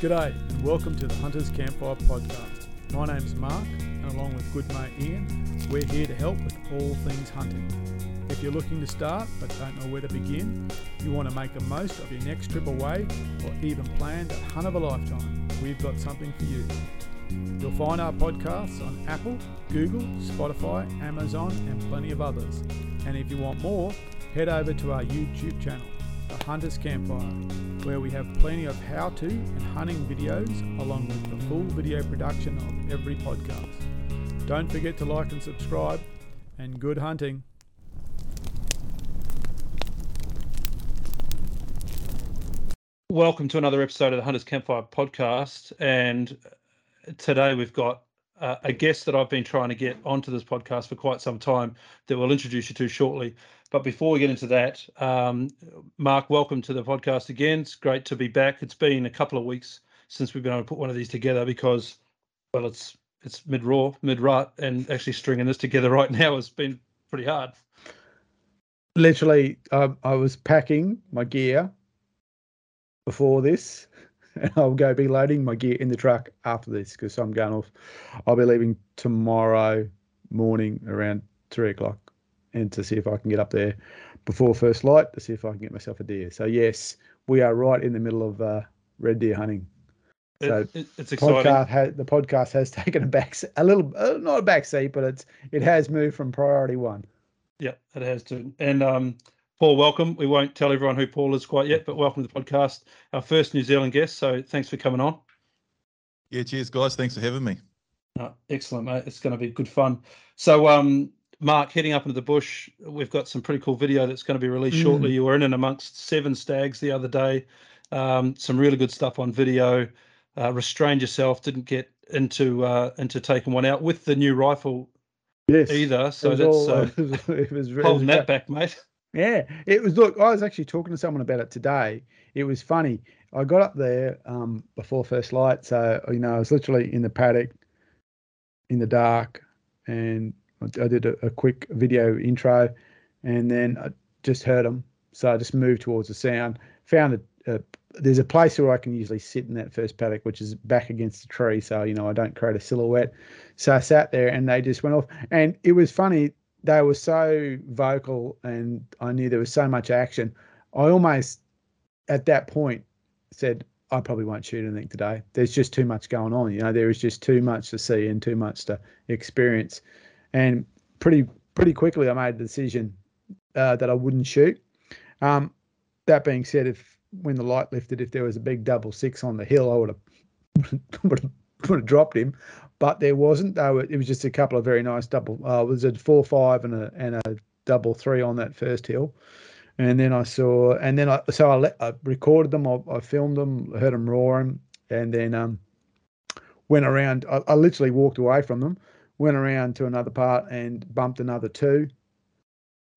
G'day and welcome to the Hunters Campfire Podcast. My name's Mark and along with good mate Ian, we're here to help with all things hunting. If you're looking to start but don't know where to begin, you want to make the most of your next trip away or even plan the hunt of a lifetime, we've got something for you. You'll find our podcasts on Apple, Google, Spotify, Amazon, and plenty of others. And if you want more, head over to our YouTube channel, The Hunters Campfire, where we have plenty of how to and hunting videos along with the full video production of every podcast. Don't forget to like and subscribe, and good hunting. Welcome to another episode of the Hunters Campfire podcast. And today we've got uh, a guest that I've been trying to get onto this podcast for quite some time that we'll introduce you to shortly. But before we get into that, um, Mark, welcome to the podcast again. It's great to be back. It's been a couple of weeks since we've been able to put one of these together because, well, it's it's mid roar, mid rut, and actually stringing this together right now has been pretty hard. Literally, um, I was packing my gear before this and I'll go be loading my gear in the truck after this because I'm going off. I'll be leaving tomorrow morning around three o'clock and to see if I can get up there before first light to see if I can get myself a deer. So yes, we are right in the middle of uh, red deer hunting. So it, it, it's exciting. Podcast has, the podcast has taken a back a little uh, not a back seat, but it's it has moved from priority one. Yeah, it has to. And um, Paul, welcome. We won't tell everyone who Paul is quite yet, but welcome to the podcast. Our first New Zealand guest. So thanks for coming on. Yeah, cheers, guys. Thanks for having me. Uh, excellent, mate. It's going to be good fun. So, um, Mark, heading up into the bush, we've got some pretty cool video that's going to be released mm. shortly. You were in and amongst seven stags the other day. Um, some really good stuff on video. Uh, restrained yourself. Didn't get into uh, into taking one out with the new rifle yes. either. So that's all, uh, it was, it was, holding that back, mate. Yeah, it was. Look, I was actually talking to someone about it today. It was funny. I got up there um, before first light, so you know I was literally in the paddock, in the dark, and I did a, a quick video intro, and then I just heard them. So I just moved towards the sound. Found a, a there's a place where I can usually sit in that first paddock, which is back against the tree, so you know I don't create a silhouette. So I sat there, and they just went off, and it was funny they were so vocal and I knew there was so much action. I almost at that point said, I probably won't shoot anything today. There's just too much going on. You know, there is just too much to see and too much to experience. And pretty pretty quickly I made a decision uh, that I wouldn't shoot. Um, that being said, if when the light lifted, if there was a big double six on the hill, I would have would have, dropped him but there wasn't. Though it was just a couple of very nice double. Uh, it was a four five and a and a double three on that first hill, and then I saw and then I so I, let, I recorded them. I, I, filmed them, heard them roaring, and then um went around. I, I literally walked away from them, went around to another part and bumped another two.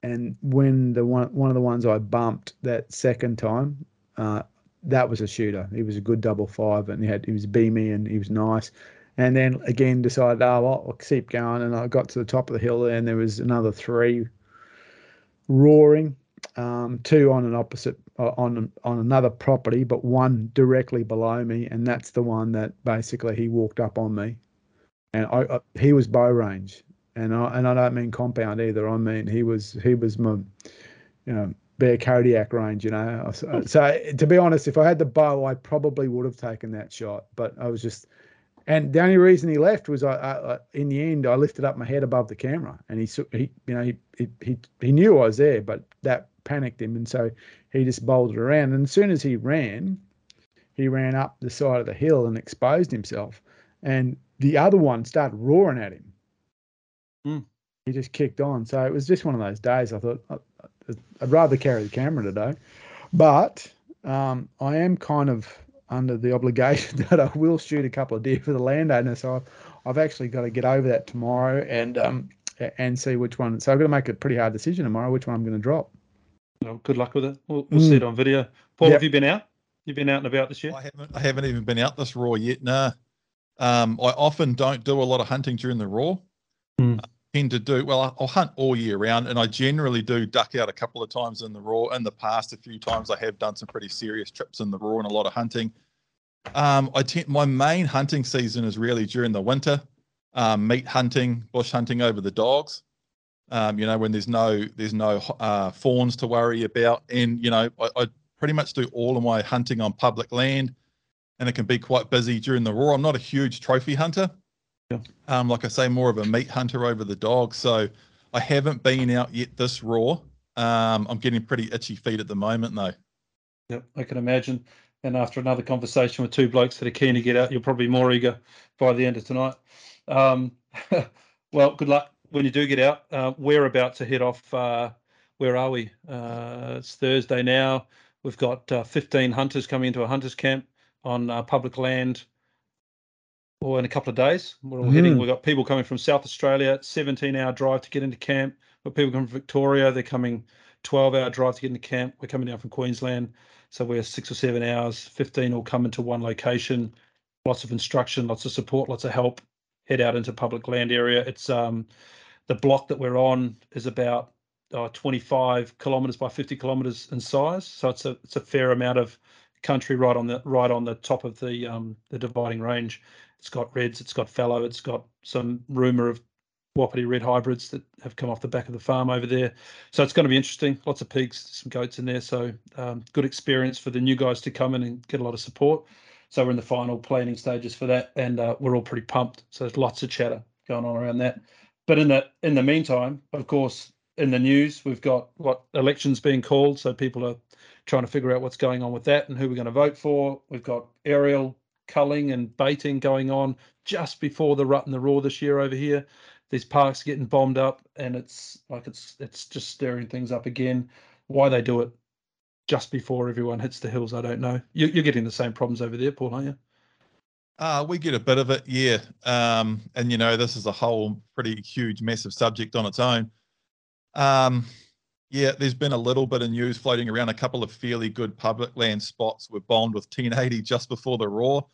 And when the one one of the ones I bumped that second time, uh, that was a shooter. He was a good double five, and he had he was beamy and he was nice and then again decided, oh, well, I'll keep going. And I got to the top of the hill, and there was another three roaring, um, two on an opposite uh, on on another property, but one directly below me, and that's the one that basically he walked up on me, and I, I he was bow range, and I and I don't mean compound either. I mean he was he was my, you know. Bear Kodiak range, you know. So, uh, so to be honest, if I had the bow, I probably would have taken that shot. But I was just and the only reason he left was I, I, in the end I lifted up my head above the camera, and he he you know he he he knew I was there, but that panicked him, and so he just bolted around. And as soon as he ran, he ran up the side of the hill and exposed himself, and the other one started roaring at him. Mm. He just kicked on. So it was just one of those days. I thought I'd rather carry the camera today, but um, I am kind of under the obligation that I will shoot a couple of deer for the landowner. So I've, I've actually got to get over that tomorrow and um and see which one. So I've got to make a pretty hard decision tomorrow which one I'm going to drop. Well, good luck with it. We'll, we'll mm. see it on video. Paul, yep. have you been out? You've been out and about this year? I haven't. I haven't even been out this roar yet. Nah. Um, I often don't do a lot of hunting during the roar. Mm. I tend to do well. I'll hunt all year round, and I generally do duck out a couple of times in the roar. In the past, a few times I have done some pretty serious trips in the roar and a lot of hunting Um, I tend my main hunting season is really during the winter, um, meat hunting, bush hunting over the dogs. Um, you know, when there's no there's no uh, fawns to worry about, and you know, I, I pretty much do all of my hunting on public land, and it can be quite busy during the roar. I'm not a huge trophy hunter. Yeah. Um, like I say, more of a meat hunter over the dog. So I haven't been out yet this roar. Um, I'm getting pretty itchy feet at the moment, though. Yep, I can imagine. And after another conversation with two blokes that are keen to get out, you're probably more eager by the end of tonight. Um, well, good luck when you do get out. Uh, we're about to head off. Uh, where are we? Uh, it's Thursday now. We've got uh, 15 hunters coming into a hunters camp on uh, public land. Or in a couple of days, we're all heading. Mm. We've got people coming from South Australia, 17 hour drive to get into camp. We've got people coming from Victoria, they're coming 12 hour drive to get into camp. We're coming down from Queensland. So we're six or seven hours, 15 all come into one location. Lots of instruction, lots of support, lots of help. Head out into public land area. It's um the block that we're on is about uh, 25 kilometers by 50 kilometers in size. So it's a it's a fair amount of country right on the right on the top of the um the dividing range. It's got reds, it's got fallow, it's got some rumor of Wapiti red hybrids that have come off the back of the farm over there. So it's going to be interesting. Lots of pigs, some goats in there. So um, good experience for the new guys to come in and get a lot of support. So we're in the final planning stages for that, and uh, we're all pretty pumped. So there's lots of chatter going on around that. But in the in the meantime, of course, in the news we've got what elections being called. So people are trying to figure out what's going on with that and who we're going to vote for. We've got aerial culling and baiting going on just before the rut and the roar this year over here these parks getting bombed up and it's like it's it's just stirring things up again why they do it just before everyone hits the hills i don't know you, you're getting the same problems over there paul aren't you Uh, we get a bit of it, yeah. Um, and you know, this is a whole pretty huge, massive subject on its own. Um, yeah, there's been a little bit of news floating around. A couple of fairly good public land spots were bombed with 1080 just before the roar.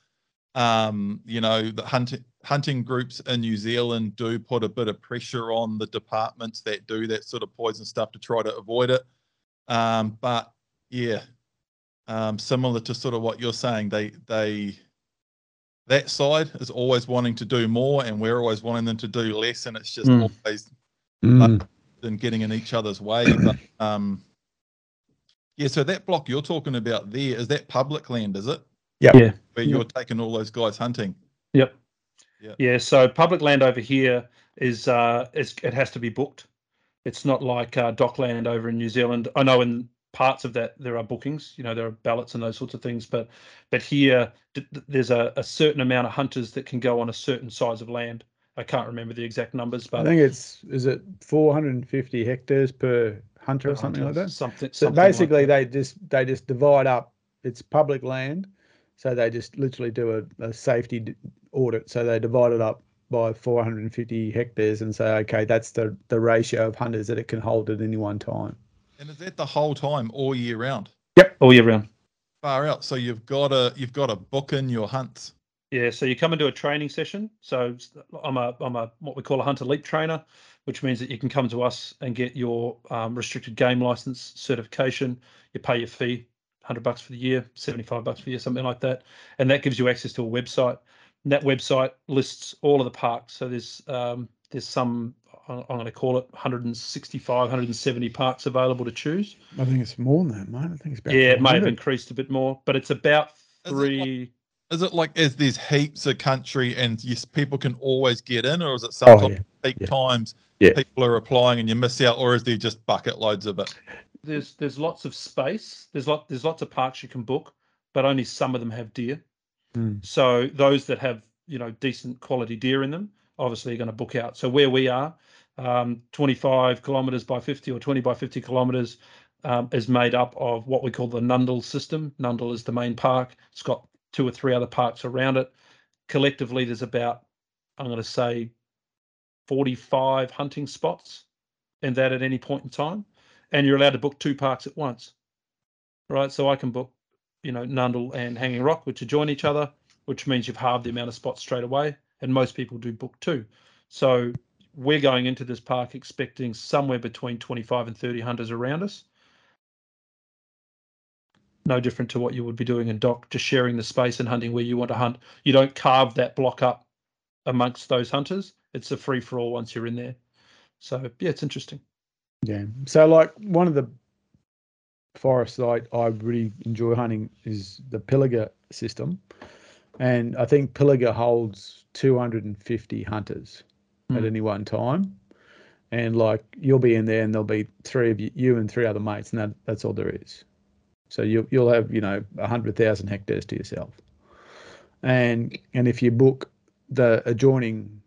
Um, you know, the hunting hunting groups in New Zealand do put a bit of pressure on the departments that do that sort of poison stuff to try to avoid it. Um, but yeah, um, similar to sort of what you're saying, they they that side is always wanting to do more, and we're always wanting them to do less, and it's just Mm. always Mm. Than getting in each other's way. But um, yeah, so that block you're talking about there is that public land, is it? Yep. Yeah. Where you're taking all those guys hunting. Yep. Yeah. Yeah. So public land over here is uh is it has to be booked. It's not like uh, DOC land over in New Zealand. I know in parts of that there are bookings. You know there are ballots and those sorts of things. But but here d- d- there's a, a certain amount of hunters that can go on a certain size of land. I can't remember the exact numbers, but I think it's is it 450 hectares per hunter or something like that. Something. So something like basically, that. they just they just divide up. It's public land, so they just literally do a, a safety audit. So they divide it up by 450 hectares and say, okay, that's the the ratio of hunters that it can hold at any one time. And is that the whole time, all year round? Yep, all year round. Far out. So you've got to you've got to book in your hunts. Yeah, so you come into a training session. So I'm a I'm a what we call a hunter leap trainer, which means that you can come to us and get your um, restricted game license certification. You pay your fee, hundred bucks for the year, seventy five bucks for the year, something like that, and that gives you access to a website. And that website lists all of the parks. So there's um, there's some I'm going to call it 165, 170 parks available to choose. I think it's more than that, mate. I think it's about Yeah, it may have increased a bit more, but it's about Is it like- three. Is it like is there's heaps of country and yes, people can always get in, or is it Oh, sometimes yeah. peak yeah. times Yeah. people are applying and you miss out, or is there just bucket loads of it? there's there's lots of space. There's lot there's lots of parks you can book, but only some of them have deer. Mm. So those that have you know decent quality deer in them, obviously are going to book out. So where we are, um, 25 kilometers by 50 or 20 by 50 kilometers um, is made up of what we call the Nundle system. Nundle is the main park. It's got two or three other parks around it. Collectively, there's about I'm going to say 45 hunting spots and that at any point in time and you're allowed to book two parks at once. Right. So I can book, you know, Nundle and Hanging Rock, which adjoin each other, which means you've halved the amount of spots straight away. And most people do book two. So we're going into this park expecting somewhere between 25 and 30 hunters around us. No different to what you would be doing in DOC, just sharing the space and hunting where you want to hunt. You don't carve that block up amongst those hunters. It's a free for all once you're in there. So yeah, it's interesting. Yeah. So like one of the forests I, I really enjoy hunting is the Pilliga system. And I think Pilliga holds 250 hunters at Hmm. any one time. And like you'll be in there and there'll be three of you, you and three other mates, and that, that's all there is. So you'll you'll have, you know, hundred thousand hectares to yourself. And and if you book the adjoining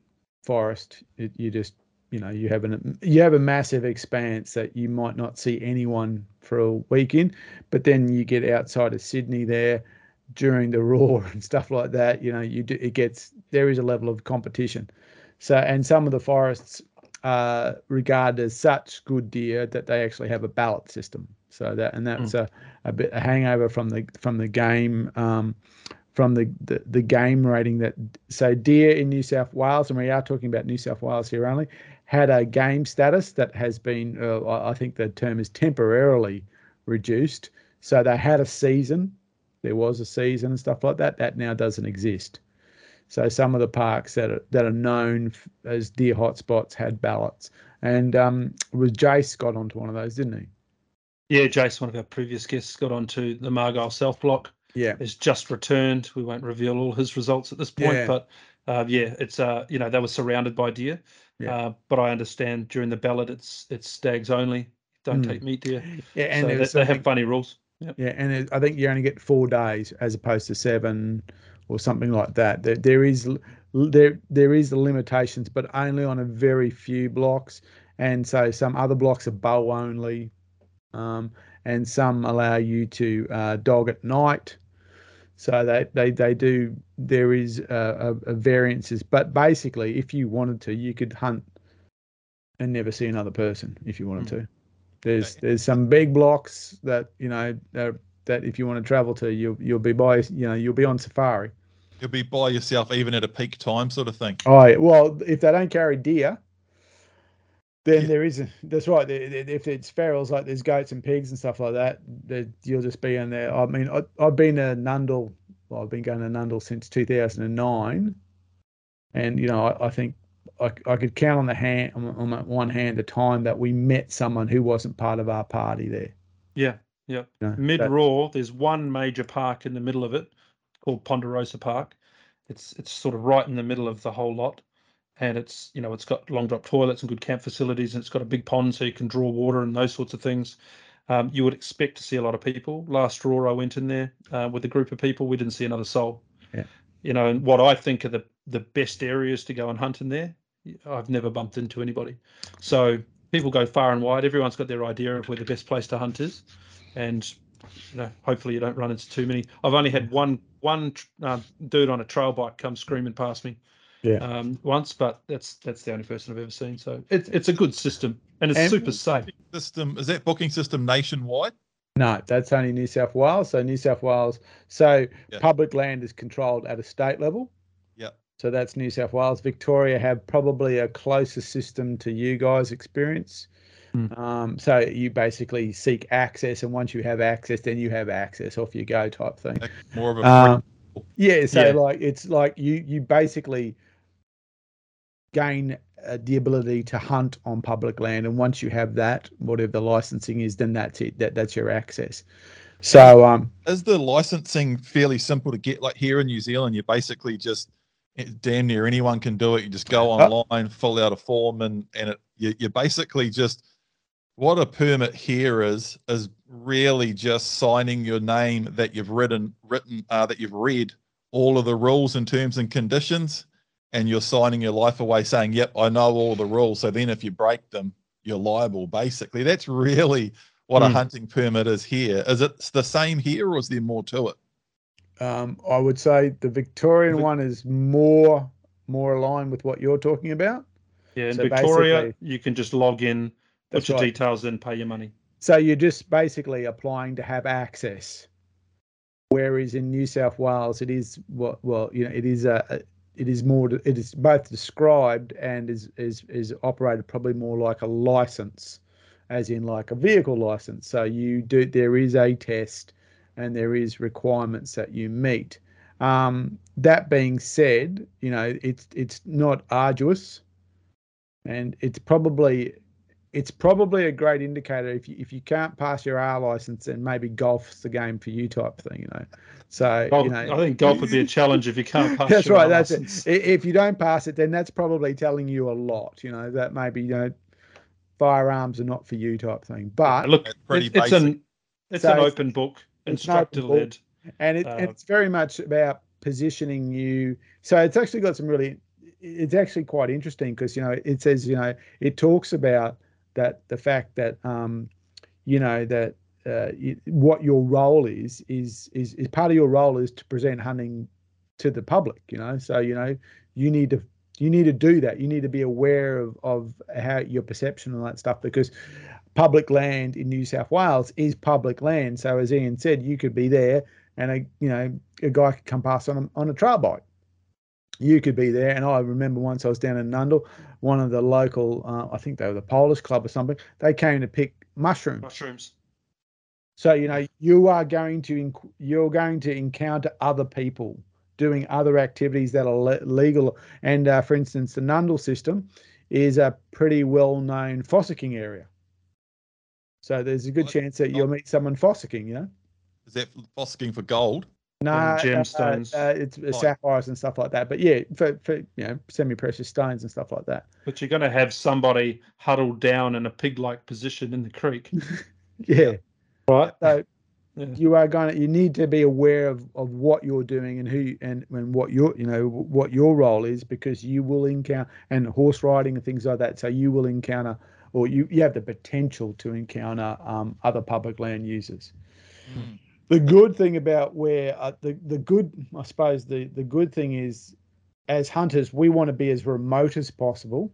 forest, it, you just you know you have an you have a massive expanse that you might not see anyone for a weekend, but then you get outside of Sydney there during the roar and stuff like that. You know, you do, it gets there is a level of competition. So and some of the forests are regarded as such good deer that they actually have a ballot system. So that and that's a, a bit a hangover from the from the game. Um, from the, the, the game rating that so deer in New South Wales, and we are talking about New South Wales here only, had a game status that has been, uh, I think the term is temporarily reduced. So they had a season, there was a season and stuff like that. That now doesn't exist. So some of the parks that are that are known as deer hotspots had ballots, and um, was Jace got onto one of those, didn't he? Yeah, Jason, one of our previous guests, got onto the Maragle South Block. Yeah, Has just returned. We won't reveal all his results at this point, Yeah. but uh, yeah, it's uh, you know, they were surrounded by deer. Yeah. Uh, but I understand during the ballot, it's it's stags only. Don't Mm. take meat deer. yeah, and so they, they have funny rules. Yep. Yeah, and it, I think you only get four days as opposed to seven or something like that. There, there is there there is the limitations, but only on a very few blocks, and so some other blocks are bow only, um, and some allow you to uh, dog at night. So they, they, they do. There is a, a, a variances, but basically, if you wanted to, you could hunt and never see another person if you wanted to. There's there's some big blocks that you know that, that if you want to travel to, you'll you'll be by you know you'll be on safari. You'll be by yourself even at a peak time, sort of thing. Oh well, if they don't carry deer, then Yeah. there is a, that's right. the- the- If it's ferals like there's goats and pigs and stuff like that, that you'll just be in there. I mean, I, I've been to Nundle. Well, I've been going to Nundle since 2009, and you know I, I think I, I could count on the hand on, on one hand the time that we met someone who wasn't part of our party there. Yeah, yeah. You know, Mid that- Roar, there's one major park in the middle of it called Ponderosa Park. It's it's sort of right in the middle of the whole lot, and it's you know it's got long drop toilets and good camp facilities, and it's got a big pond so you can draw water and those sorts of things. Um, you would expect to see a lot of people. Last draw, I went in there uh, with a group of people. We didn't see another soul. Yeah. You know, and what I think are the the best areas to go and hunt in there, I've never bumped into anybody. So people go far and wide. Everyone's got their idea of where the best place to hunt is, and you know, hopefully you don't run into too many. I've only had one one uh, dude on a trail bike come screaming past me, Yeah. um, once, but that's that's the only person I've ever seen. So it's it's a good system and it's And- super safe. System is that booking system nationwide? No, that's only New South Wales. So New South Wales. So Yeah. public land is controlled at a state level. Yep. So that's New South Wales. Victoria have probably a closer system to you guys' experience. Hmm. Um, so you basically seek access, and once you have access, then you have access. Off you go, type thing. More of a Um, yeah. So Yeah. like it's like you you basically gain uh, the ability to hunt on public land, and once you have that, whatever the licensing is, then that's it. That that's your access. So um, is the licensing fairly simple to get? Like here in New Zealand, you basically just eh, damn near anyone can do it. You just go Uh, online, fill out a form, and and it you, you basically just what a permit here is is really just signing your name that you've written written uh, that you've read all of the rules and terms and conditions, and you're signing your life away, saying, "Yep, I know all the rules." So then, if you break them, you're liable. Basically, that's really what a Mm. hunting permit is here. Is it the same here, or is there more to it? um, I would say the Victorian Vic- one is more more aligned with what you're talking about. Yeah, in So Victoria, basically- you can just log in, put your right. details in, pay your money. So you're just basically applying to have access. Whereas in New South Wales, it is what well, you know, it is a, a- it is more it is both described and is is is operated probably more like a license, as in like a vehicle license. So you do there is a test and there is requirements that you meet. Um, that being said, you know it's it's not arduous, and it's probably it's probably a great indicator if you if you can't pass your R license, then maybe golf's the game for you type thing, you know. So Golf- you know, I think golf would be a challenge if you can't pass. that's your right. That's license. it. If you don't pass it, then that's probably telling you a lot. You know that maybe you know firearms are not for you type thing. But Look, It's pretty it- it's basic. an it's So an open book, it's an open instructor book. led. and it, Uh, it's very much about positioning you. So it's actually got some really. It's actually quite interesting because you know it says you know it talks about that the fact that um, you know that uh, what your role is is is is part of your role is to present hunting to the public. You know, so you know you need to you need to do that. You need to be aware of of how your perception and that stuff because public land in New South Wales is public land. So as Ian said, you could be there and a you know a guy could come past on a, on a trail bike. You could be there, and I remember once I was down in Nundle, one of the local, uh, I think they were the Polish Club or something. They came to pick mushrooms. Mushrooms. So you know you are going to you're going to encounter other people doing other activities that are le- legal. And uh, for instance, the Nundle system is a pretty well-known fossicking area. So there's a good What? chance that you'll meet someone fossicking. You know. Is that fossicking for gold? No, gemstones. Uh, uh, it's uh, Right. sapphires and stuff like that. But yeah, for, for you know semi-precious stones and stuff like that. But you're going to have somebody huddled down in a pig-like position in the creek, Yeah. right? So Yeah. you are going to you need to be aware of, of what you're doing and who and, and what your you know what your role is because you will encounter and horse riding and things like that. So you will encounter or you, you have the potential to encounter um, other public land users. Mm. The good thing about where uh, the the good I suppose the the good thing is as hunters we want to be as remote as possible.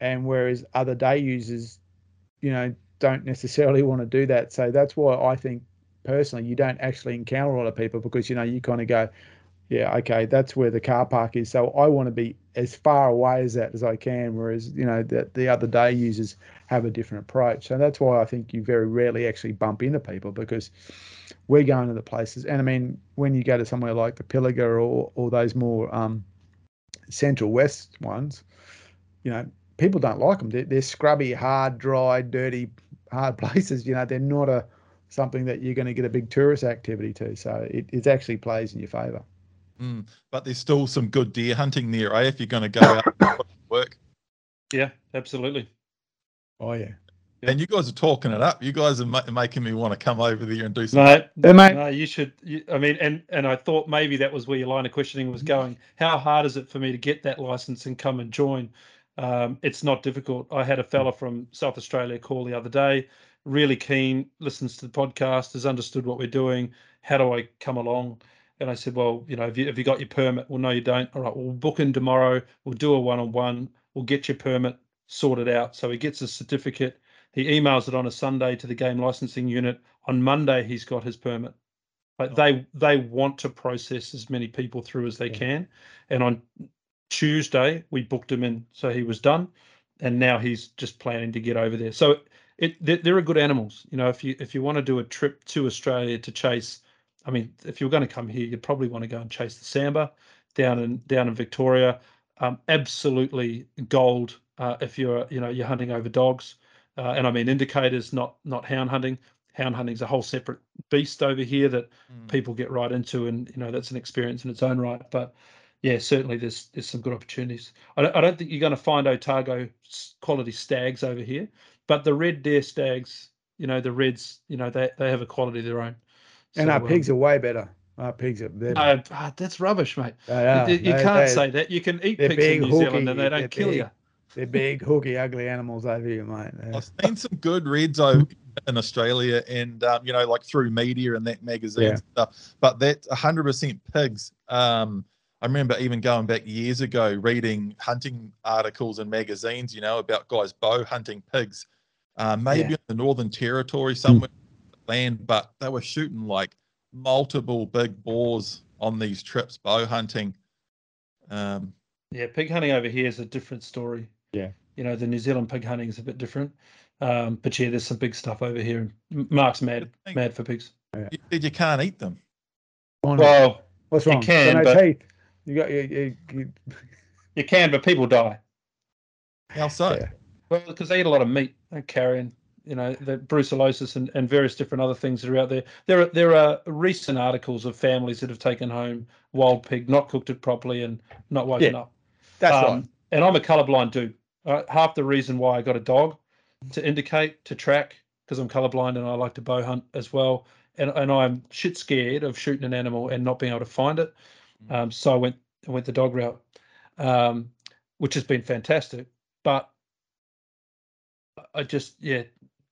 And whereas other day users you know don't necessarily want to do that. So that's why I think personally you don't actually encounter a lot of people because you know you kind of go yeah okay that's where the car park is so I want to be as far away as that as I can whereas you know the, the other day users have a different approach. So that's why I think you very rarely actually bump into people because we're going to the places. And I mean, when you go to somewhere like the Pilliga or, or those more um, central west ones, you know, people don't like them. They're, they're scrubby, hard, dry, dirty, hard places. You know, they're not a something that you're going to get a big tourist activity to. So it, it actually plays in your favour. Mm. But there's still some good deer hunting there, eh? If you're going to go out and work. Yeah, absolutely. Oh yeah. Yeah. And you guys are talking it up. You guys are ma- making me want to come over there and do some. No, Hey, mate. no, you should. You, I mean, and and I thought maybe that was where your line of questioning was going. How hard is it for me to get that license and come and join? Um, it's not difficult. I had a fella from South Australia call the other day, really keen, listens to the podcast, has understood what we're doing. How do I come along? And I said, well, you know, have you, have you got your permit? Well, no, you don't. All right, we'll book in tomorrow. We'll do a one-on-one. We'll get your permit sorted out. So he gets a certificate. He emails it on a Sunday to the game licensing unit. On Monday, he's got his permit. Like they oh. they want to process as many people through as they Yeah. can. And on Tuesday, we booked him in, so he was done, and now he's just planning to get over there. So it they're, they're good animals. You know, if you if you want to do a trip to Australia to chase, I mean, if you're going to come here, you'd probably want to go and chase the sambar down in down in Victoria. Um, absolutely gold uh, if you're you know you're hunting over dogs, uh, and I mean indicators, not not hound hunting. Hound hunting's a whole separate beast over here that Mm. people get right into, and you know that's an experience in its own right. But yeah, certainly there's there's some good opportunities. I don't, I don't think you're going to find Otago quality stags over here, but the red deer stags, you know, the reds, you know, they they have a quality of their own. And So, our pigs um, are way better. Our pigs are they're, no, ah, that's rubbish, mate. they are. you you They- can't they- say that. You can eat pigs big, in New Zealand and they don't they're kill big. you. They're big, hooky, ugly animals over here, mate. They're- I've seen some good reds over in Australia, and um, you know, like through media and that magazine Yeah. stuff. But that's hundred percent pigs. Um, I remember even going back years ago, reading hunting articles and magazines, you know, about guys bow hunting pigs, uh, maybe Yeah. In the Northern Territory somewhere land, but they were shooting like multiple big boars on these trips bow hunting. Um, Yeah, pig hunting over here is a different story. Yeah. You know, the New Zealand pig hunting is a bit different. Um, but yeah, there's some big stuff over here. Mark's mad, Thank- mad for pigs. You said you can't eat them. On- Well, What's wrong? you can, Got no but- teeth. You got you, you, you, you can, but people die. How so? Yeah. Well, because they eat a lot of meat and carrion, you know, the brucellosis and, and various different other things that are out there. There are there are recent articles of families that have taken home wild pig, not cooked it properly, and not woken up. that's Um, right. And I'm a colorblind dude. Uh, half the reason why I got a dog to indicate, to track, because I'm colorblind and I like to bow hunt as well. And and I'm shit scared of shooting an animal and not being able to find it. Um, so I went I went the dog route, um, which has been fantastic. But I just yeah,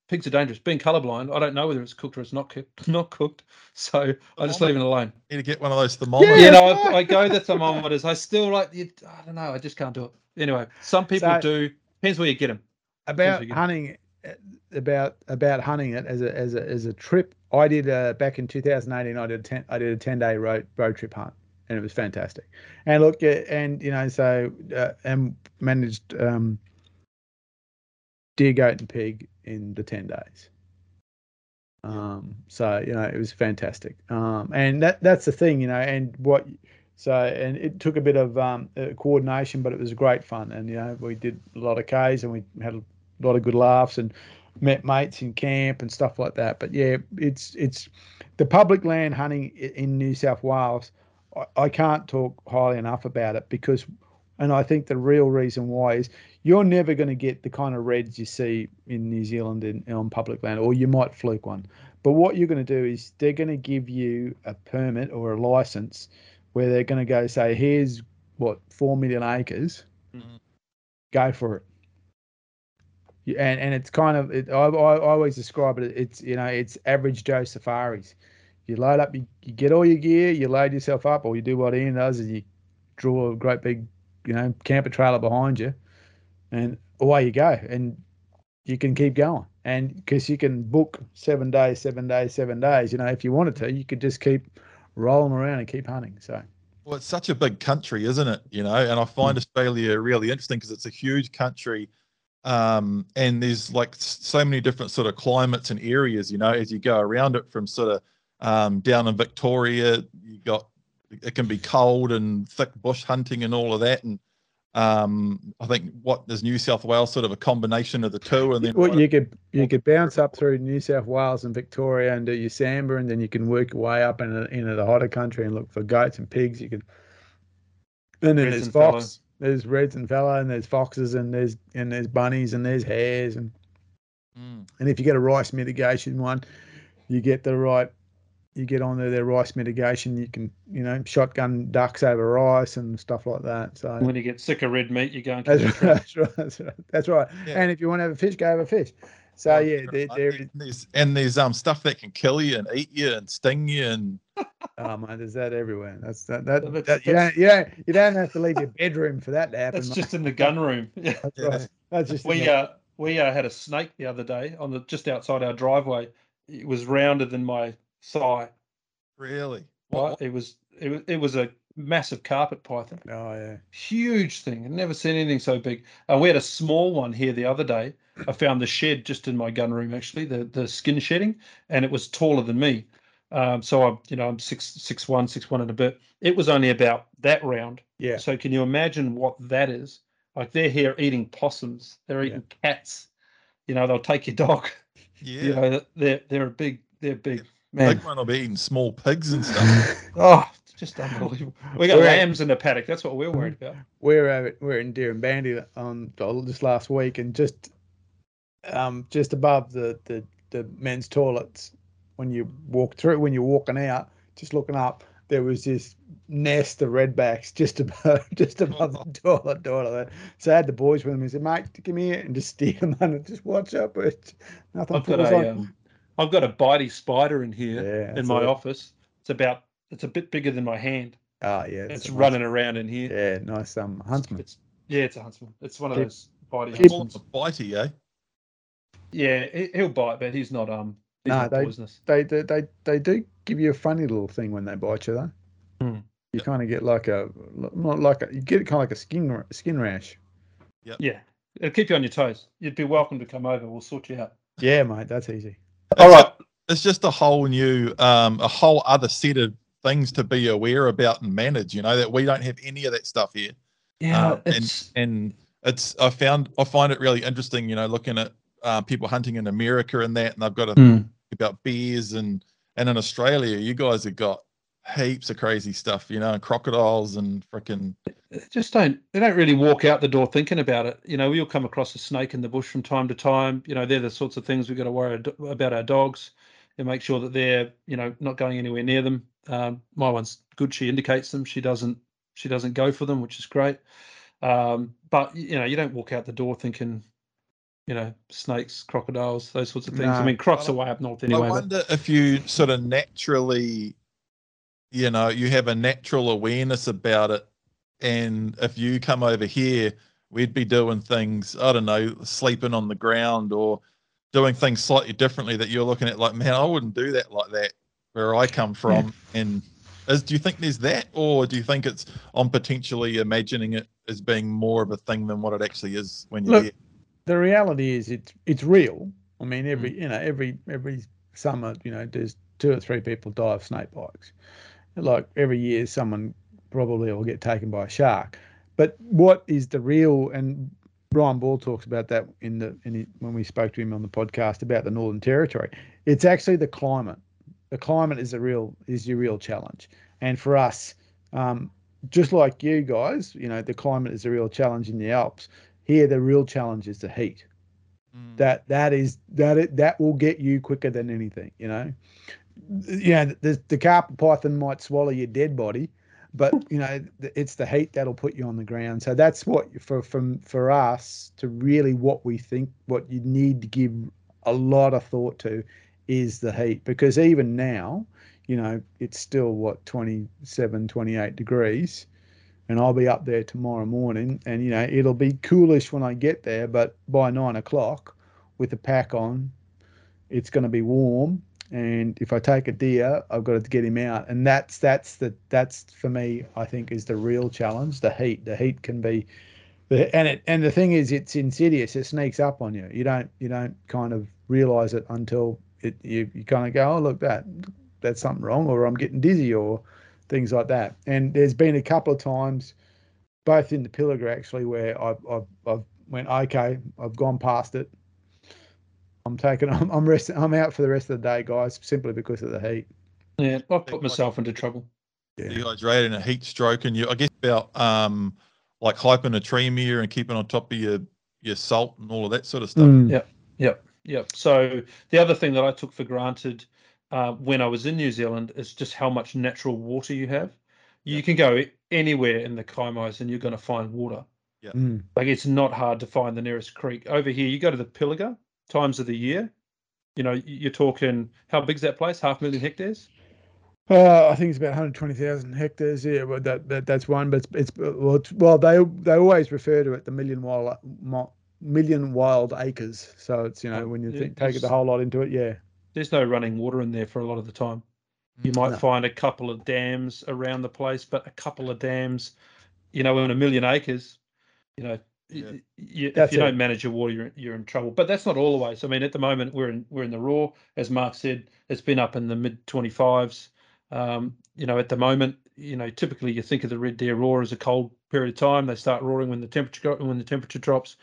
pigs are dangerous. Being colorblind, I don't know whether it's cooked or it's not cooked. Not cooked. So I just leave it alone. Need to get one of those thermometers. Yeah. You know, I, I go the thermometers. I still like you. I don't know. I just can't do it. Anyway, some people So- do. Depends where you get them. about again. hunting uh, about about hunting it as a as a as a trip i did uh back in 2018 i did a 10 i did a 10 day road road trip hunt and it was fantastic and look uh, and you know so uh, and managed um deer goat and pig in the 10 days um so you know it was fantastic um and that that's the thing you know and what so and it took a bit of um, uh, coordination, but it was great fun. And you know we did a lot of Ks and we had a lot of good laughs and met mates in camp and stuff like that. But yeah, it's it's the public land hunting in New South Wales. I, I can't talk highly enough about it because, and I think the real reason why is you're never going to get the kind of reds you see in New Zealand in, on public land, or you might fluke one. But what you're going to do is they're going to give you a permit or a license where they're going to go say, here's what four million acres, Mhm. go for it. And and it's kind of it, I, I I always describe it. It's you know it's average Joe safaris. You load up, you, you get all your gear, you load yourself up, or you do what Ian does is you draw a great big you know camper trailer behind you, and away you go, and you can keep going. And because you can book seven days, seven days, seven days, you know, if you wanted to, you could just keep rolling around and keep hunting. So Well, it's such a big country, isn't it? You know, and I find Australia really interesting because it's a huge country, um, and there's like so many different sort of climates and areas. You know, as you go around it, from sort of um, down in Victoria, you got it can be cold and thick bush hunting and all of that, and um, I think what is New South Wales sort of a combination of the two, and then well, right you could you could bounce up through New South Wales and Victoria and do your sambar, and then you can work your way up into, into the hotter country and look for goats and pigs. You could, and then Reds there's and fallow. fox, there's reds and fallow, and there's foxes, and there's and there's bunnies, and there's hares, and Mm. and if you get a rice mitigation one, you get the right. You get on there, their rice mitigation, you can, you know, shotgun ducks over rice and stuff like that. So When you get sick of red meat, you go and kill that's the right, that's right. That's right. That's right. Yeah. And if you want to have a fish, go have a fish. So Oh, yeah, there, I there there's and there's um stuff that can kill you and eat you and sting you and Oh man, there's that everywhere. That's that. That, That's- that you don't you don't you don't have to leave your bedroom for that to happen. That's mate. just in the gun room. Yeah. That's Yeah. right. That's just We uh we uh, had a snake the other day on the just outside our driveway. It was rounder than my thigh. really. Right? What, It was it was it was a massive carpet python. Oh yeah. Huge thing. I've never seen anything so big. Uh, we had a small one here the other day. I found the shed just in my gun room actually, the the skin shedding, and it was taller than me. Um, so I, you know, I'm six six one, six one and a bit. It was only about that round. Yeah. So can you imagine what that is? Like they're here eating possums, they're Yeah. eating cats. You know, they'll take your dog. yeah. You know, they're they're a big, they're big man. Big one will be eating small pigs and stuff. Oh, just unbelievable. We got We're at- lambs in the paddock. That's what we're worried about. we're over, we're in Dirranbandi on just last week, and just um just above the the the men's toilets, when you walk through, when you're walking out, just looking up, there was this nest of redbacks just above just above the toilet toilet. So I had the boys with me. and said, "Mate, come here," and just steer them under. Just watch out, but nothing I've got falls a on. um, I've got a bitey spider in here yeah, in my it. office. It's about it's a bit bigger than my hand. Oh yeah, It's a running around in here. Yeah, nice um huntsman. It's yeah, it's a huntsman. It's one of those bitey keep- Call huntsmen. a bitey, eh? Yeah, he- he'll bite, but he's not um he's No, not they- poisonous. They, they they they do give you a funny little thing when they bite you though. Hmm. You Yep. kind of get like a not like a you get kind of like a skin skin rash. Yeah. Yeah, it'll keep you on your toes. You'd be welcome to come over. We'll sort you out. Yeah, mate, that's easy. All right. It's just a whole new, um, a whole other set of things to be aware about and manage. You know that we don't have any of that stuff here. Yeah, Um, and and it's I found I find it really interesting. You know, looking at uh, people hunting in America and that, and they've got to think about bears and and in Australia, you guys have got heaps of crazy stuff. You know, and crocodiles and freaking just don't they don't really walk out the door thinking about it. You know, we'll come across a snake in the bush from time to time. You know, they're the sorts of things we've got to worry about our dogs and make sure that they're you know not going anywhere near them. Um, my one's good; she indicates them. She doesn't she doesn't go for them, which is great. Um, but you know, you don't walk out the door thinking. You know, snakes, crocodiles, those sorts of things. I mean, crocs are way up north I anyway. but- wonder if you sort of naturally, you know, you have a natural awareness about it, and if you come over here, we'd be doing things. I don't know, sleeping on the ground or doing things slightly differently that you're looking at. Like, man, I wouldn't do that like that where I come from. And is, do you think there's that, or do you think it's I'm potentially imagining it as being more of a thing than what it actually is when you're Look, here? the reality is it's it's real. I mean, every mm. you know every every summer, you know, there's two or three people die of snake bites. Like every year, someone probably will get taken by a shark. But what is the real? And Brian Ball talks about that in the in he, when we spoke to him on the podcast about the Northern Territory. It's actually the climate. The climate is a real is your real challenge. And for us, um, just like you guys, you know, the climate is a real challenge in the Alps. Here, the real challenge is the heat. Mm. That that is that it, that will get you quicker than anything. You know, you know the the carpet python might swallow your dead body, but hmm. you know it's the heat that'll put you on the ground. So that's what for from for us to really what we think what you need to give a lot of thought to is the heat because even now you know it's still what 27 28 degrees and I'll be up there tomorrow morning, and you know it'll be coolish when I get there, but by nine o'clock, with the pack on, it's going to be warm. And if I take a deer, I've got to get him out, and that's that's the that's for me. I think is the real challenge. The heat. The heat can be, the and it and the thing is, it's insidious. It sneaks up on you. You don't you don't kind of realize it until it you you kind of go, oh look that that's something wrong, or I'm getting dizzy, or things like that. And there's been a couple of times, both in the Pilliga actually, where I've I've, I've went okay, I've gone past it. I'm taking I'm I'm resting I'm out for the rest of the day, guys, simply because of the heat. Yeah, I've put myself into trouble. Yeah. Dehydrated and a heat stroke, and you I guess about um like hyponatremia and keeping on top of your your salt and all of that sort of stuff. Mm. Yep. Yep. So the other thing that I took for granted uh, when I was in New Zealand is just how much natural water you have. You Yep. can go anywhere in the Kaimais and you're going to find water. Mm. Like it's not hard to find the nearest creek. Over here, you go to the Pilliga times of the year. You know, you're talking how big's that place? Half million hectares. Uh, I think it's about 120,000 hectares. Yeah, well, that, that that's one, but it's, it's well, it's, well, they they always refer to it the million wild million wild acres. So it's you know when you yeah, think take it the whole lot into it, yeah. There's no running water in there for a lot of the time. You might No. find a couple of dams around the place, but a couple of dams, you know, in a million acres, you know, Yeah. you, if you it. don't manage your water, you're, you're in trouble. But that's not always. I mean, at the moment we're in we're in the roar, as Mark said, it's been up in the mid 25s. Um, you know, at the moment, you know, typically you think of the red deer roar as a cold period of time. They start roaring when the temperature when the temperature drops.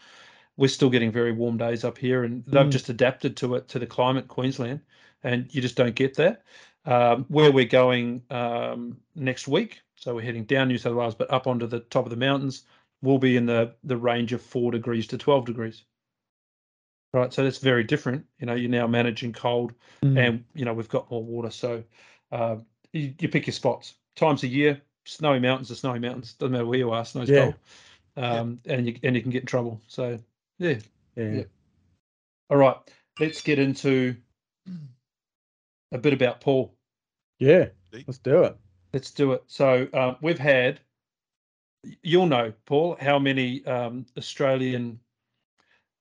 We're still getting very warm days up here, and they've Mm. just adapted to it to the climate, Queensland, and you just don't get that. Um, where we're going um, next week, so we're heading down New South Wales, but up onto the top of the mountains, we'll be in the the range of four degrees to twelve degrees. Right, so that's very different. You know, you're now managing cold, Mm. and you know we've got more water. So uh, you, you pick your spots. Times a year, snowy mountains are snowy mountains. Doesn't matter where you are, snow's Yeah. cold, um, and you and you can get in trouble. So yeah. yeah. yeah. All right, let's get into a bit about Paul. Yeah, let's do it. Let's do it. So uh, we've had, you'll know, Paul, how many um, Australian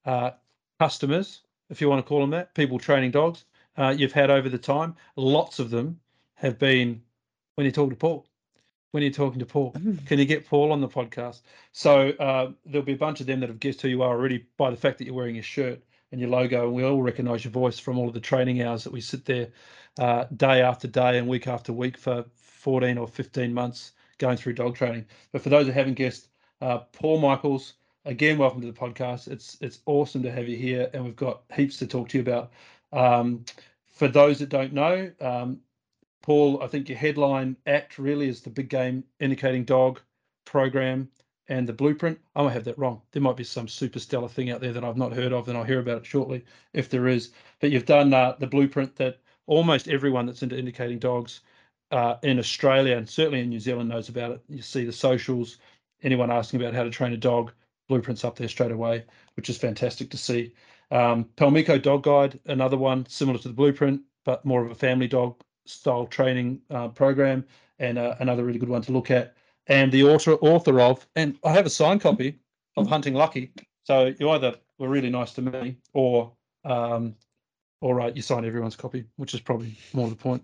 uh, customers, if you want to call them that, people training dogs, uh, you've had over the time. Lots of them have been when you talk to Paul. when you're talking to Paul. Can you get Paul on the podcast? So uh, there'll be a bunch of them that have guessed who you are already by the fact that you're wearing your shirt and your logo, and we all recognise your voice from all of the training hours that we sit there uh, day after day and week after week for 14 or 15 months going through dog training. But for those that haven't guessed, uh, Paul Michaels, again, welcome to the podcast. It's it's awesome to have you here, and we've got heaps to talk to you about. Um, for those that don't know, um, Paul, I think your headline act really is the big game indicating dog program and the blueprint. I might have that wrong. There might be some super stellar thing out there that I've not heard of, and I'll hear about it shortly if there is. But you've done uh, the blueprint that almost everyone that's into indicating dogs uh, in Australia and certainly in New Zealand knows about it. You see the socials, anyone asking about how to train a dog, blueprints up there straight away, which is fantastic to see. Um, Paumiko Dog Guide, another one similar to the blueprint, but more of a family dog style training uh, program, and uh, another really good one to look at. And the author author of, and I have a signed copy of Hunting Lucky. So you either were really nice to me, or um, or uh, you signed everyone's copy, which is probably more the point.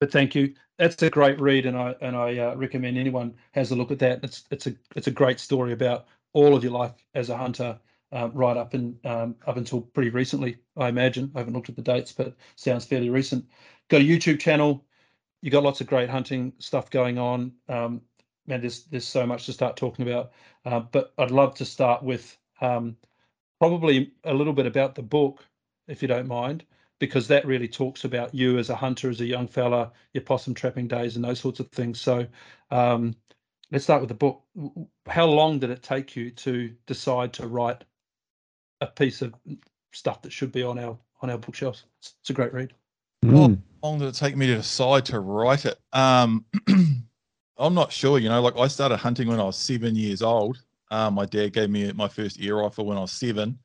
But thank you. That's a great read, and I and I uh, recommend anyone has a look at that. It's it's a it's a great story about all of your life as a hunter, um, right up and um, up until pretty recently. I imagine I haven't looked at the dates, but sounds fairly recent. Got a YouTube channel. You got lots of great hunting stuff going on. Um, man, there's there's so much to start talking about. Uh, but I'd love to start with um, probably a little bit about the book, if you don't mind, because that really talks about you as a hunter, as a young fella, your possum trapping days, and those sorts of things. So um, let's start with the book. How long did it take you to decide to write a piece of stuff that should be on our on our bookshelves? It's, it's a great read. Mm. How long did it take me to decide to write it? Um, I'm not sure. You know, like I started hunting when I was seven years old. Um, my dad gave me my first air rifle when I was seven.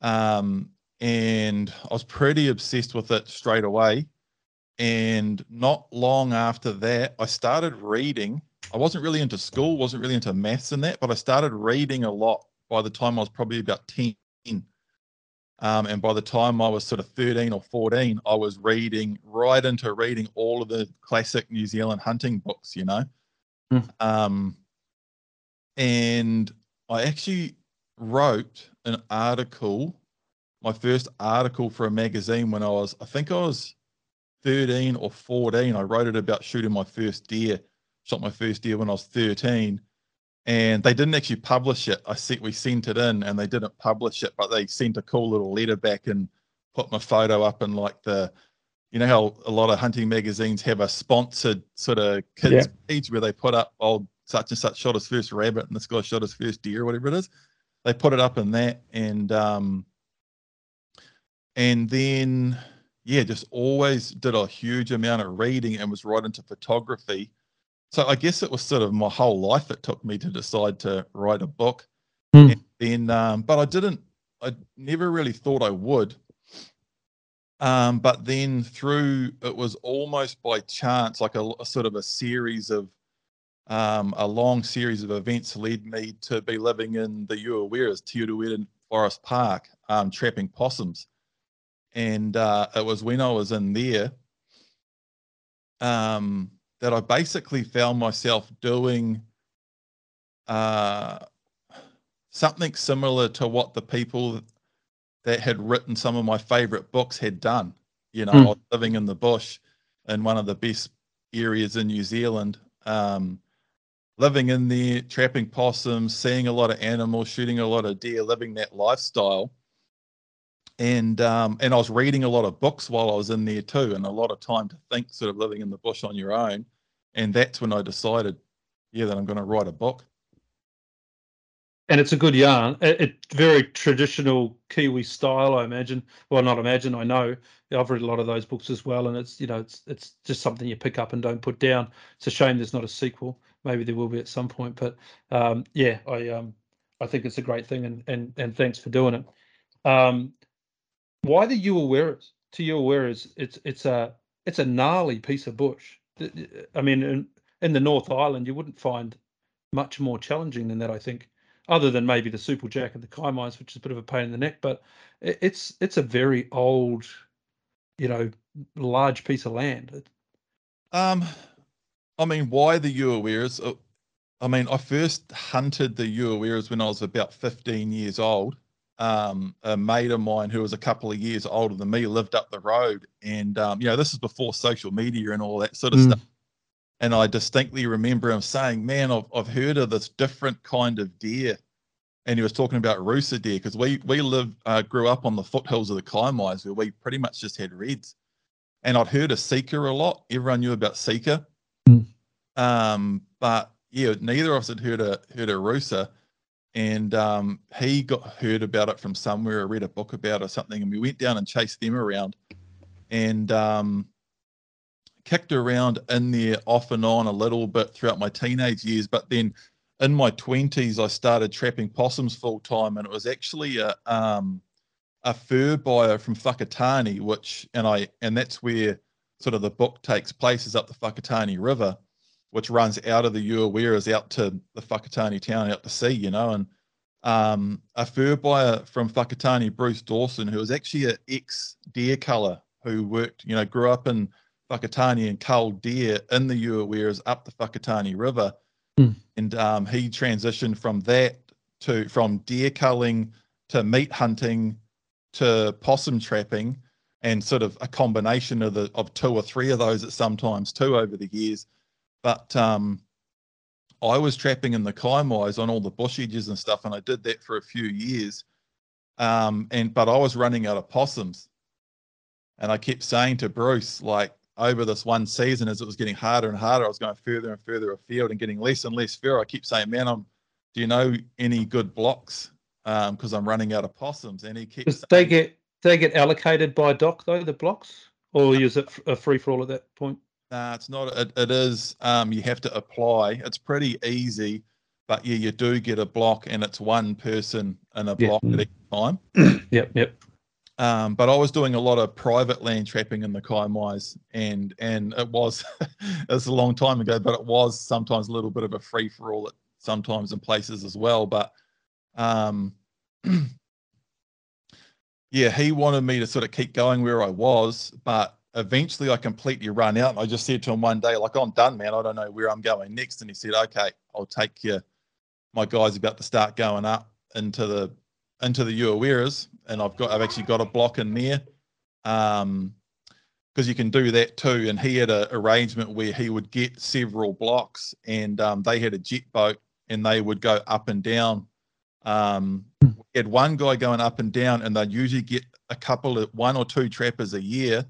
Um, and I was pretty obsessed with it straight away. And not long after that, I started reading. I wasn't really into school, wasn't really into maths and that, but I started reading a lot by the time I was probably about 10. Um, and by the time I was sort of 13 or 14, I was reading right into reading all of the classic New Zealand hunting books, you know. Mm. Um, and I actually wrote an article, my first article for a magazine when I was, I think I was 13 or 14. I wrote it about shooting my first deer, shot my first deer when I was 13 and they didn't actually publish it. I see we sent it in and they didn't publish it, but they sent a cool little letter back and put my photo up in like the, you know how a lot of hunting magazines have a sponsored sort of kids yeah. page where they put up old such and such shot his first rabbit and this guy shot his first deer or whatever it is. They put it up in that and um and then yeah, just always did a huge amount of reading and was right into photography so I guess it was sort of my whole life it took me to decide to write a book. Mm. And then, um, but I didn't. I never really thought I would. Um, but then through it was almost by chance, like a, a sort of a series of um, a long series of events led me to be living in the Ureweras, Te Urewera Forest Park, um, trapping possums. And uh, it was when I was in there, um, that I basically found myself doing uh, something similar to what the people that had written some of my favorite books had done. You know, mm. living in the bush in one of the best areas in New Zealand, um, living in there, trapping possums, seeing a lot of animals, shooting a lot of deer, living that lifestyle and um, and I was reading a lot of books while I was in there too, and a lot of time to think, sort of living in the bush on your own. And that's when I decided, yeah, that I'm going to write a book. And it's a good yarn. It's very traditional Kiwi style, I imagine. Well, not imagine, I know. I've read a lot of those books as well, and it's you know it's it's just something you pick up and don't put down. It's a shame there's not a sequel. Maybe there will be at some point, but um, yeah, I um I think it's a great thing, and and and thanks for doing it. Um, why the Ureweras? To Ureweras, it's it's a it's a gnarly piece of bush. I mean, in, in the North Island, you wouldn't find much more challenging than that. I think, other than maybe the Super Jack and the Kaimais, which is a bit of a pain in the neck. But it, it's it's a very old, you know, large piece of land. Um, I mean, why the Ureweras? Uh, I mean, I first hunted the Ureweras when I was about 15 years old. Um, a mate of mine who was a couple of years older than me lived up the road, and um, you know, this is before social media and all that sort of mm. stuff. And I distinctly remember him saying, "Man, I've I've heard of this different kind of deer." And he was talking about rusa deer because we we lived uh, grew up on the foothills of the Kaimais where we pretty much just had reds. And I'd heard of Sika a lot. Everyone knew about Sika. Mm. Um, but yeah, neither of us had heard a heard a rusa. And um, he got heard about it from somewhere, or read a book about it or something, and we went down and chased them around. And um, kicked around in there off and on a little bit throughout my teenage years, but then in my twenties I started trapping possums full time, and it was actually a um, a fur buyer from Whakatane, which and I and that's where sort of the book takes place is up the Whakatane River, which runs out of the Ureweras out to the Whakatane town out to sea, you know, and um, a fur buyer from Whakatane, Bruce Dawson, who was actually an ex deer culler who worked, you know, grew up in Whakatane and culled deer in the Ureweras up the Whakatane River. Mm. And um, he transitioned from that to from deer culling to meat hunting to possum trapping and sort of a combination of the of two or three of those at sometimes too over the years. But um, I was trapping in the kaimais on all the bush edges and stuff, and I did that for a few years. Um, and but I was running out of possums, and I kept saying to Bruce, like, over this one season as it was getting harder and harder. I was going further and further afield and getting less and less fur. I keep saying, "Man, I'm. Do you know any good blocks? Because um, I'm running out of possums." And he keeps. they get they get allocated by DOC though the blocks, or is it a free for all at that point? Nah, it's not. It, it is. Um, you have to apply. It's pretty easy, but yeah, you do get a block, and it's one person in a block at each time. yep, yep. Um, but I was doing a lot of private land trapping in the Kaimais, and and it was it was a long time ago, but it was sometimes a little bit of a free for all at sometimes in places as well. But um, yeah, he wanted me to sort of keep going where I was, but eventually I completely run out. And I just said to him one day, like, I'm done, man. I don't know where I'm going next. And he said, Okay, I'll take you. My guy's about to start going up into the into the Ureweras, and I've got I've actually got a block in there, um, because you can do that too. And he had an arrangement where he would get several blocks, and um, they had a jet boat, and they would go up and down. Um, we had one guy going up and down, and they'd usually get a couple of one or two trappers a year,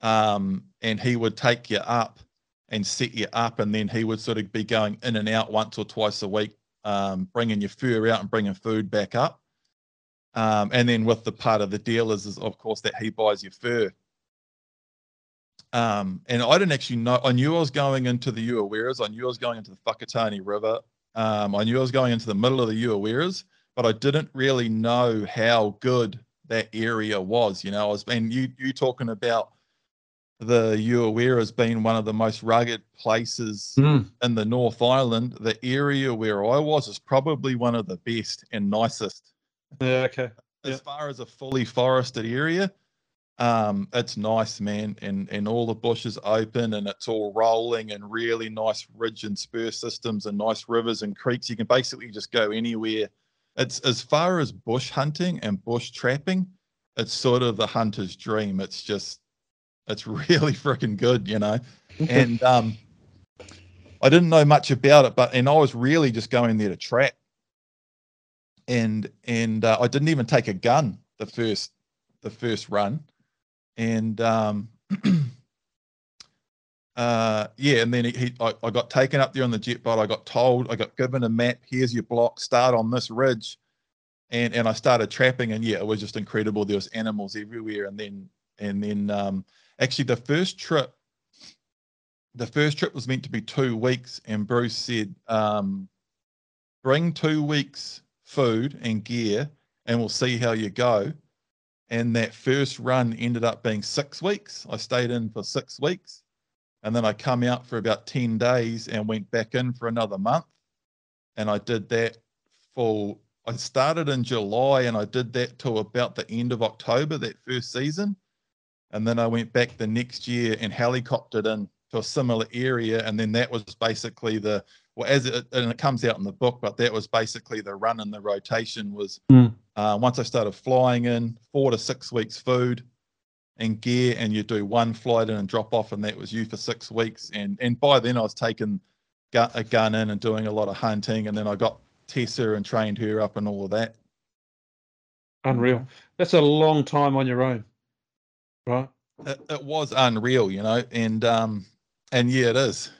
um, and he would take you up and set you up, and then he would sort of be going in and out once or twice a week, um, bringing your fur out and bringing food back up. Um, and then with the part of the deal is, is, of course, that he buys your fur. Um, and I didn't actually know. I knew I was going into the Ureweras. I knew I was going into the Whakatane River. Um, I knew I was going into the middle of the Ureweras, but I didn't really know how good that area was. You know, I was, and you you talking about the Ureweras been one of the most rugged places mm. in the North Island. The area where I was is probably one of the best and nicest yeah, okay. As yeah. far as a fully forested area, um, it's nice, man, and and all the bushes open and it's all rolling and really nice ridge and spur systems and nice rivers and creeks. You can basically just go anywhere. It's as far as bush hunting and bush trapping, it's sort of the hunter's dream. It's just it's really freaking good, you know. and um I didn't know much about it, but and I was really just going there to trap and and uh, I didn't even take a gun the first the first run, and um, uh, yeah, and then he, he I, I, got taken up there on the jet boat. I got told I got given a map. Here's your block. Start on this ridge, and and I started trapping, and yeah, it was just incredible. There was animals everywhere, and then and then um, actually the first trip. The first trip was meant to be two weeks, and Bruce said, um, "Bring two weeks food and gear, and we'll see how you go. And that first run ended up being six weeks. I stayed in for six weeks. And then I come out for about 10 days and went back in for another month. And I did that for, I started in July and I did that till about the end of October, that first season. And then I went back the next year and helicoptered in to a similar area, and then that was basically the well as it and it comes out in the book, but that was basically the run and the rotation was Mm. uh, once I started flying in four to six weeks food and gear, and you do one flight in and drop off, and that was you for six weeks, and and by then I was taking gu- a gun in and doing a lot of hunting, and then I got Tessa and trained her up and all of that. Unreal. That's a long time on your own, right? It, it was unreal, you know, and um and yeah, it is.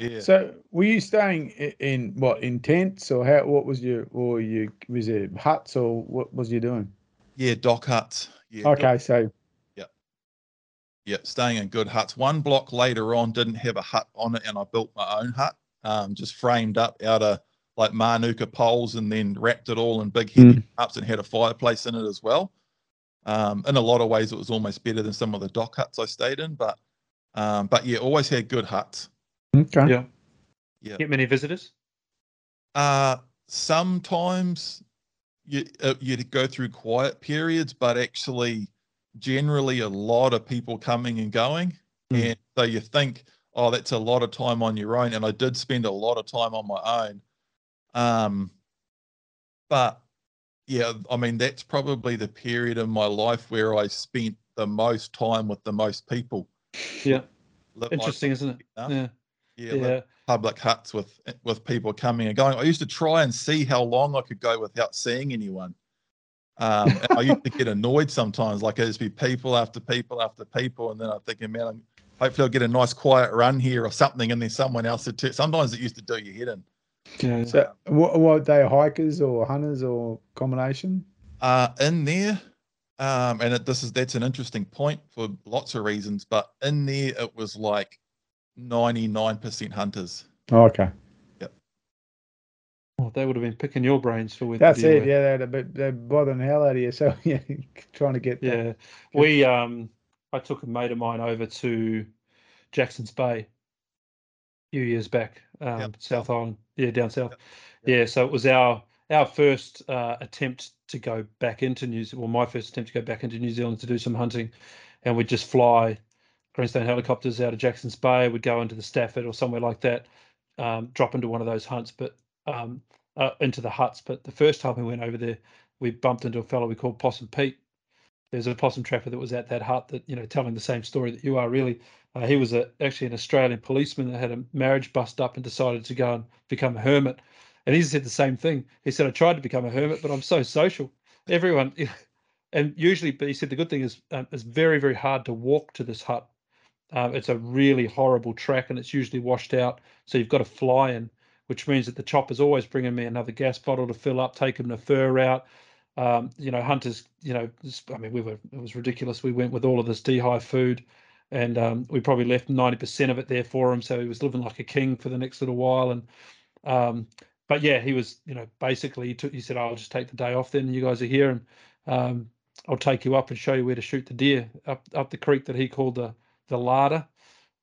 Yeah. So were you staying i- in what in tents or how? What was your or you was it huts or what was you doing? Yeah, DOC huts. Yeah. DOC- Okay, so yeah, yeah, staying in good huts. One block later on didn't have a hut on it, and I built my own hut, um, just framed up out of like manuka poles, and then wrapped it all in big heavy huts and had a fireplace in it as well. Um, in a lot of ways, it was almost better than some of the DOC huts I stayed in, but um, but yeah, always had good huts. okay. Yeah. Yeah. Get many visitors? Uh, sometimes you uh, you'd go through quiet periods, but actually, generally, a lot of people coming and going, Mm. and so you think, oh, that's a lot of time on your own, and I did spend a lot of time on my own. Um, but yeah, I mean, that's probably the period of my life where I spent the most time with the most people. Yeah. Interesting, isn't it? Yeah. Yeah. yeah, Yeah. public huts with with people coming and going. I used to try and see how long I could go without seeing anyone. Um, I used to get annoyed sometimes, like it'd be people after people after people, and then I'm thinking, man, I'm, hopefully I'll get a nice quiet run here or something, and then someone else would. T- Sometimes it used to do your head in. Yeah. So what, what they hikers or hunters or combination? Uh, in there, um, and it, this is that's an interesting point for lots of reasons, but in there it was like 99% hunters. Oh, okay, Oh, they would have been picking your brains for where that's the it. were. Yeah, they're, a bit- they're bothering the hell out of you. So yeah, trying to get that. Yeah. We um I took a mate of mine over to Jackson's Bay a few years back, um, Yep. South Island. Yeah, down south. Yep. Yeah, so it was our our first uh, attempt to go back into New Zealand. Well, my first attempt to go back into New Zealand to do some hunting, and we'd just fly Greenstone helicopters out of Jackson's Bay. We'd go into the Stafford or somewhere like that, um, drop into one of those hunts, but um, uh, into the huts. But the first time we went over there, we bumped into a fellow we called Possum Pete. There's a possum trapper that was at that hut that you know telling the same story that you are really. Uh, he was a, actually an Australian policeman that had a marriage bust up and decided to go and become a hermit. And he said the same thing. He said, "I tried to become a hermit, but I'm so social. Everyone, and usually, but he said the good thing is um, it's very very hard to walk to this hut. Um, it's a really horrible track, and it's usually washed out. So you've got to fly in, which means that the chopper's always bringing me another gas bottle to fill up, taking the fur out. Um, you know, hunters. You know, I mean, we were it was ridiculous. We went with all of this dehi food, and um, we probably left ninety percent of it there for him. So he was living like a king for the next little while, and um, but yeah, he was, you know, basically he took. He said, "I'll just take the day off. Then you guys are here, and um, I'll take you up and show you where to shoot the deer up up the creek that he called the the larder."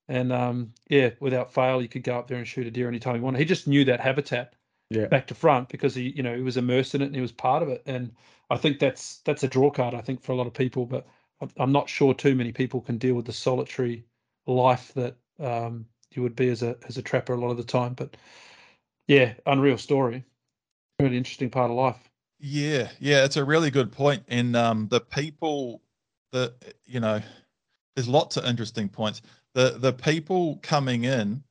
And um, yeah, without fail, you could go up there and shoot a deer anytime you wanted. He just knew that habitat Yeah. back to front because he, you know, he was immersed in it and he was part of it. And I think that's that's a draw card. I think for a lot of people, but I'm, not sure too many people can deal with the solitary life that um, you would be as a as a trapper a lot of the time. But yeah, unreal story. Really interesting part of life. Yeah, yeah, it's a really good point. And um, the people that you know, there's lots of interesting points. The the people coming in,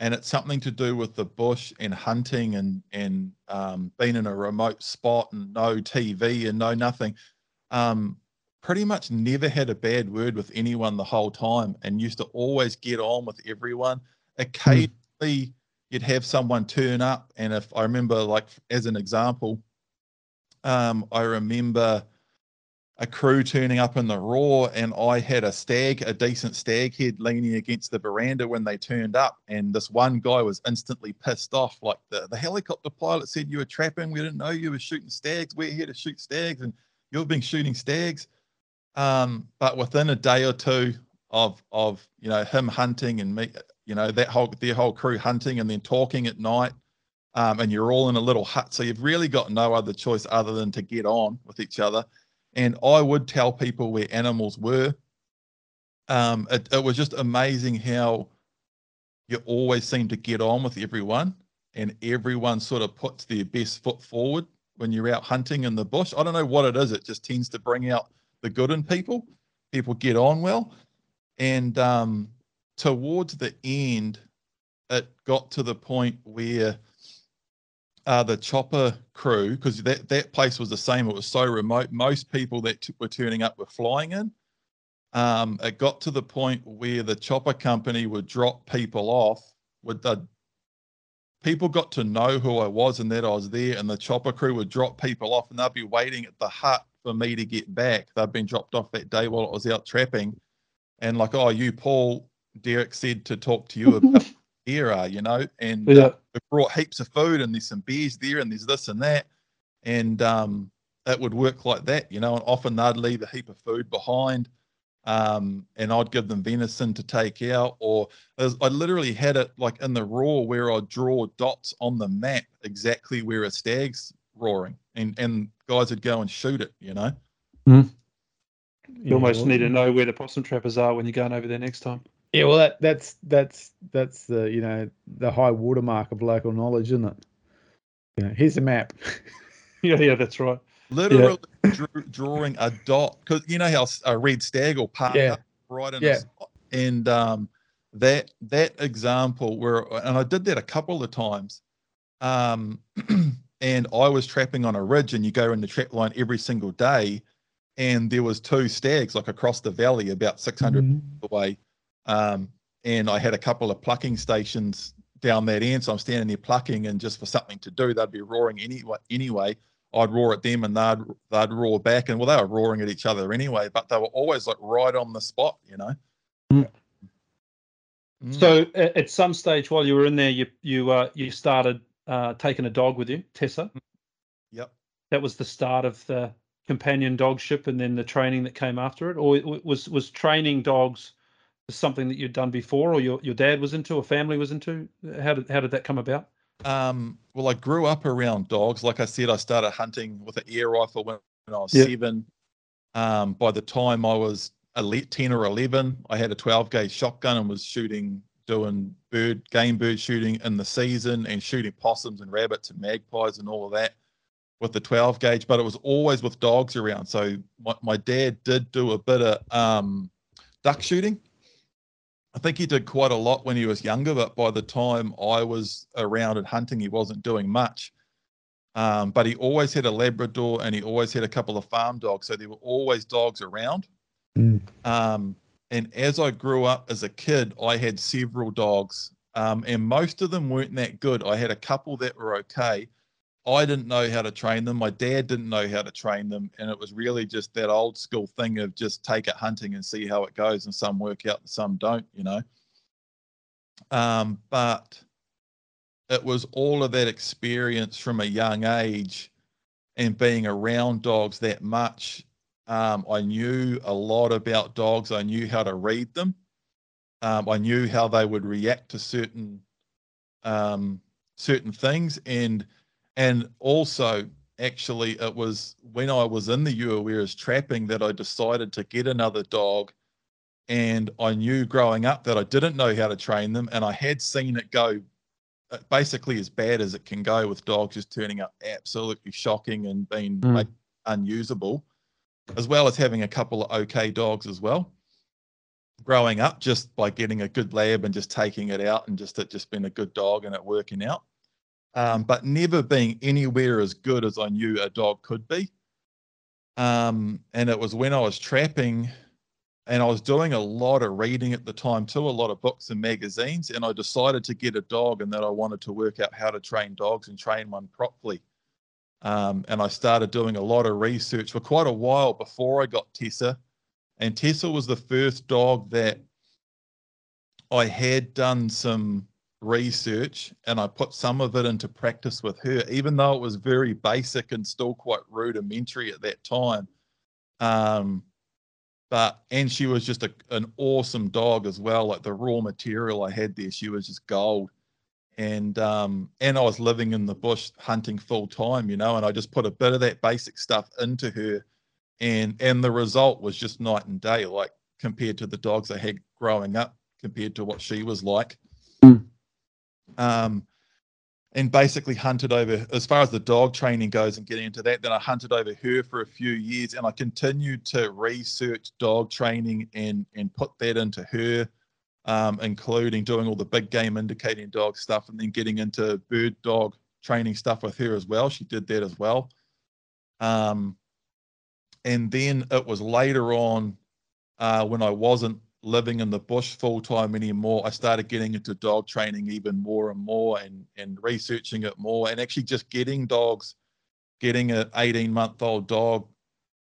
and it's something to do with the bush and hunting and and um, being in a remote spot and no TV and no nothing. Um, pretty much never had a bad word with anyone the whole time, and used to always get on with everyone. Occasionally, you'd have someone turn up, and if I remember, like as an example, um, I remember a crew turning up in the roar, and I had a stag, a decent stag head leaning against the veranda when they turned up. And this one guy was instantly pissed off. Like the, the helicopter pilot said you were trapping. We didn't know you were shooting stags. We're here to shoot stags, and you've been shooting stags. Um, but within a day or two of of you know him hunting and me, you know that whole their whole crew hunting and then talking at night, um, and you're all in a little hut, so you've really got no other choice other than to get on with each other. And I would tell people where animals were, um, it, it was just amazing how you always seem to get on with everyone and everyone sort of puts their best foot forward when you're out hunting in the bush. I don't know what it is. It just tends to bring out the good in people. People get on well. And um, towards the end, it got to the point where uh, the chopper crew, because that, that place was the same, it was so remote. Most people that t- were turning up were flying in. Um, it got to the point where the chopper company would drop people off with the people got to know who I was and that I was there, and the chopper crew would drop people off and they'd be waiting at the hut for me to get back. They'd been dropped off that day while I was out trapping. And like, oh, you, Paul, Derek said to talk to you about era, you know, and Yeah. uh, we brought heaps of food and there's some beers there and there's this and that. And um, it would work like that, you know, and often they'd leave a heap of food behind um, and I'd give them venison to take out, or as- I literally had it like in the roar where I'd draw dots on the map exactly where a stag's roaring, and and guys would go and shoot it, you know. You almost need to know where the possum trappers are when you're going over there next time. Yeah, well, that that's that's that's the you know the high watermark of local knowledge, isn't it? You know, here's a map. Yeah, yeah, that's right. Literally drew, drawing a dot because you know how s- a red stag will park Yeah. up right in Yeah. a spot, and um, that that example where and I did that a couple of times, um, and I was trapping on a ridge, and you go in the trap line every single day, and there was two stags like across the valley about six hundred Mm-hmm. away. Um, and I had a couple of plucking stations down that end. So I'm standing there plucking, and just for something to do, they'd be roaring anyway. Anyway, I'd roar at them, and they'd they'd roar back. And well, they were roaring at each other anyway, but they were always like right on the spot, you know. Mm. Mm. So at, at some stage while you were in there, you you uh, you started uh, taking a dog with you, Tessa. yep. That was the start of the companion dogship, and then the training that came after it. Or it was was training dogs something that you'd done before, or your, your dad was into, or family was into? How did how did that come about? Um, well, I grew up around dogs. Like I said, I started hunting with an air rifle when, when I was Yeah. seven. Um, by the time I was 10 or 11, I had a 12 gauge shotgun and was shooting, doing bird, game bird shooting in the season and shooting possums and rabbits and magpies and all of that with the 12 gauge. But it was always with dogs around. So my, my dad did do a bit of um, duck shooting. I think he did quite a lot when he was younger, but by the time I was around and hunting, he wasn't doing much. Um, but he always had a Labrador and he always had a couple of farm dogs. So there were always dogs around. Mm. Um, and as I grew up as a kid, I had several dogs, um, and most of them weren't that good. I had a couple that were okay. I didn't know how to train them. My dad didn't know how to train them. And it was really just that old school thing of just take it hunting and see how it goes. And some work out and some don't, you know. Um, but it was all of that experience from a young age and being around dogs that much. Um, I knew a lot about dogs. I knew how to read them. Um, I knew how they would react to certain um, certain things, and and also actually it was when I was in the Ureweras trapping that I decided to get another dog. And I knew growing up that I didn't know how to train them, and I had seen it go uh, basically as bad as it can go with dogs just turning up absolutely shocking and being Mm. like, unusable, as well as having a couple of okay dogs as well. Growing up just by getting a good lab and just taking it out and just it just being a good dog and it working out, um, but never being anywhere as good as I knew a dog could be. Um, and it was when I was trapping and I was doing a lot of reading at the time too, a lot of books and magazines. And I decided to get a dog and that I wanted to work out how to train dogs and train one properly. Um, and I started doing a lot of research for quite a while before I got Tessa. And Tessa was the first dog that I had done some research and I put some of it into practice with her, even though it was very basic and still quite rudimentary at that time. Um, but and she was just a, an awesome dog as well. Like the raw material I had there, she was just gold. And um, and I was living in the bush hunting full time, you know, and I just put a bit of that basic stuff into her, and and the result was just night and day. Like compared to the dogs I had growing up, compared to what she was like. Mm. Um, and basically hunted over as far as the dog training goes and getting into that. Then I hunted over her for a few years, and I continued to research dog training and and put that into her, um, including doing all the big game indicating dog stuff, and then getting into bird dog training stuff with her as well. She did that as well. Um, and then it was later on uh, when I wasn't living in the bush full time anymore, I started getting into dog training even more and more and, and researching it more and actually just getting dogs, getting an 18 month old dog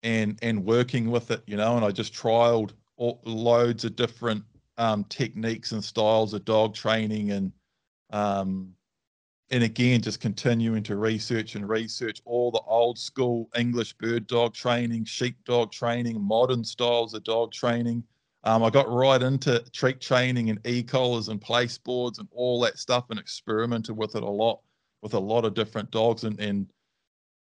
and and working with it, you know, and I just trialed all, loads of different um, techniques and styles of dog training and um, and again just continuing to research and research all the old school English bird dog training, sheep dog training, modern styles of dog training um, I got right into treat training and e-collars and place boards and all that stuff and experimented with it a lot with a lot of different dogs and, and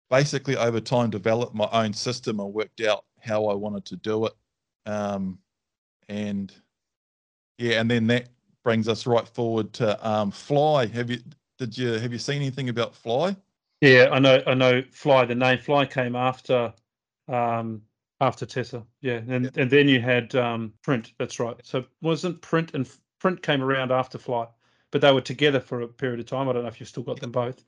basically over time developed my own system and worked out how I wanted to do it. Um, and yeah, and then that brings us right forward to um, Fly. Have you did you have you seen anything about Fly? Yeah, I know. I know. Fly. The name Fly came after um, after Tessa, yeah, and and then you had um, Print. That's right. So wasn't Print and Print came around after Fly, but they were together for a period of time. I don't know if you've still got them both.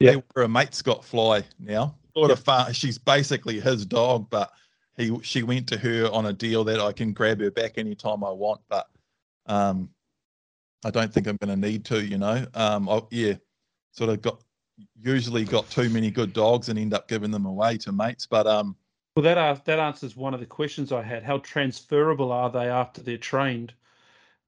Yeah, where a mate's got Fly now. Sort of fun. She's basically his dog, but he she went to her on a deal that I can grab her back anytime I want, but um, I don't think I'm going to need to. You know, um, I, yeah, sort of got usually got too many good dogs and end up giving them away to mates, but um well, that uh, that answers one of the questions I had. How transferable are they after they're trained?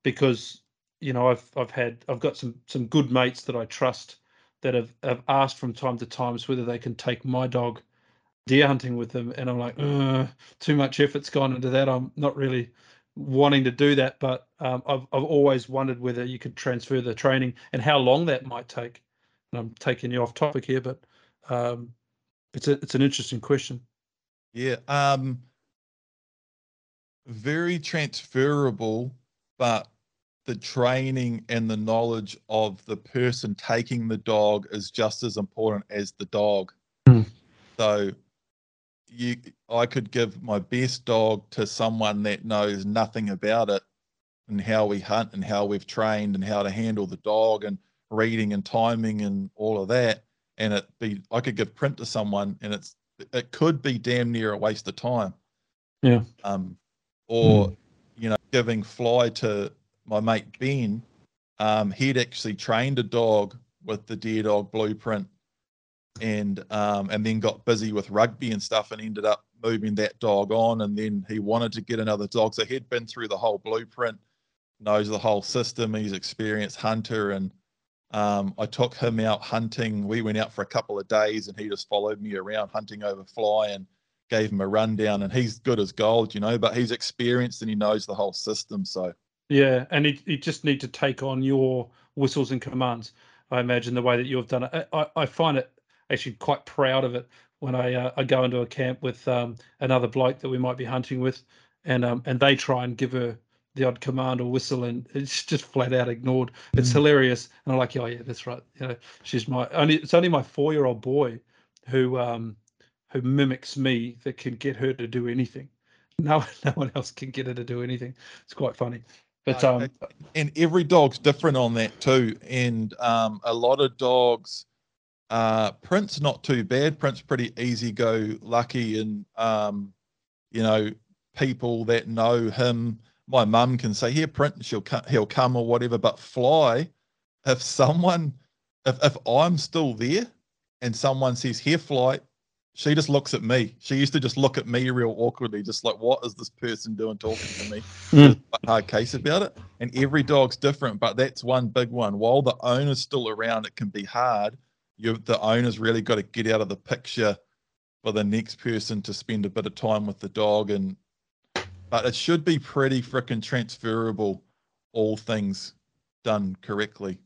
Because you know, I've I've had I've got some some good mates that I trust that have, have asked from time to times whether they can take my dog deer hunting with them, and I'm like, too much effort's gone into that. I'm not really wanting to do that, but um, I've I've always wondered whether you could transfer the training and how long that might take. And I'm taking you off topic here, but um, it's a it's an interesting question. Yeah. Um, very transferable, but the training and the knowledge of the person taking the dog is just as important as the dog. Mm. So you I could give my best dog to someone that knows nothing about it and how we hunt and how we've trained and how to handle the dog and reading and timing and all of that and it be I could give print to someone and it's it could be damn near a waste of time. Yeah. Um, or mm. you know, giving fly to my mate Ben. Um, he'd actually trained a dog with the deer dog blueprint, and um, and then got busy with rugby and stuff, and ended up moving that dog on. And then he wanted to get another dog, so he'd been through the whole blueprint, knows the whole system. He's experienced hunter and um, I took him out hunting. We went out for a couple of days and he just followed me around hunting over fly and gave him a rundown. And he's good as gold, you know, but he's experienced and he knows the whole system. So, yeah. And he, he just need to take on your whistles and commands. I imagine the way that you've done it. I, I find it actually quite proud of it when I, uh, I go into a camp with um, another bloke that we might be hunting with and um, and they try and give her the odd command or whistle and it's just flat out ignored. It's mm. hilarious. And I'm like, oh yeah, that's right. You know, she's my only it's only my four year old boy who um who mimics me that can get her to do anything. No no one else can get her to do anything. It's quite funny. But um and every dog's different on that too. And um a lot of dogs uh Prince not too bad. Prince pretty easy go lucky and um you know people that know him my mum can say, "Here, print, she'll he'll come or whatever." But fly, if someone, if if I'm still there, and someone says, "Here, fly," she just looks at me. She used to just look at me real awkwardly, just like, "What is this person doing talking to me?" Mm. hard case about it. And every dog's different, but that's one big one. While the owner's still around, it can be hard. You, the owner's really got to get out of the picture for the next person to spend a bit of time with the dog and but it should be pretty freaking transferable, all things done correctly.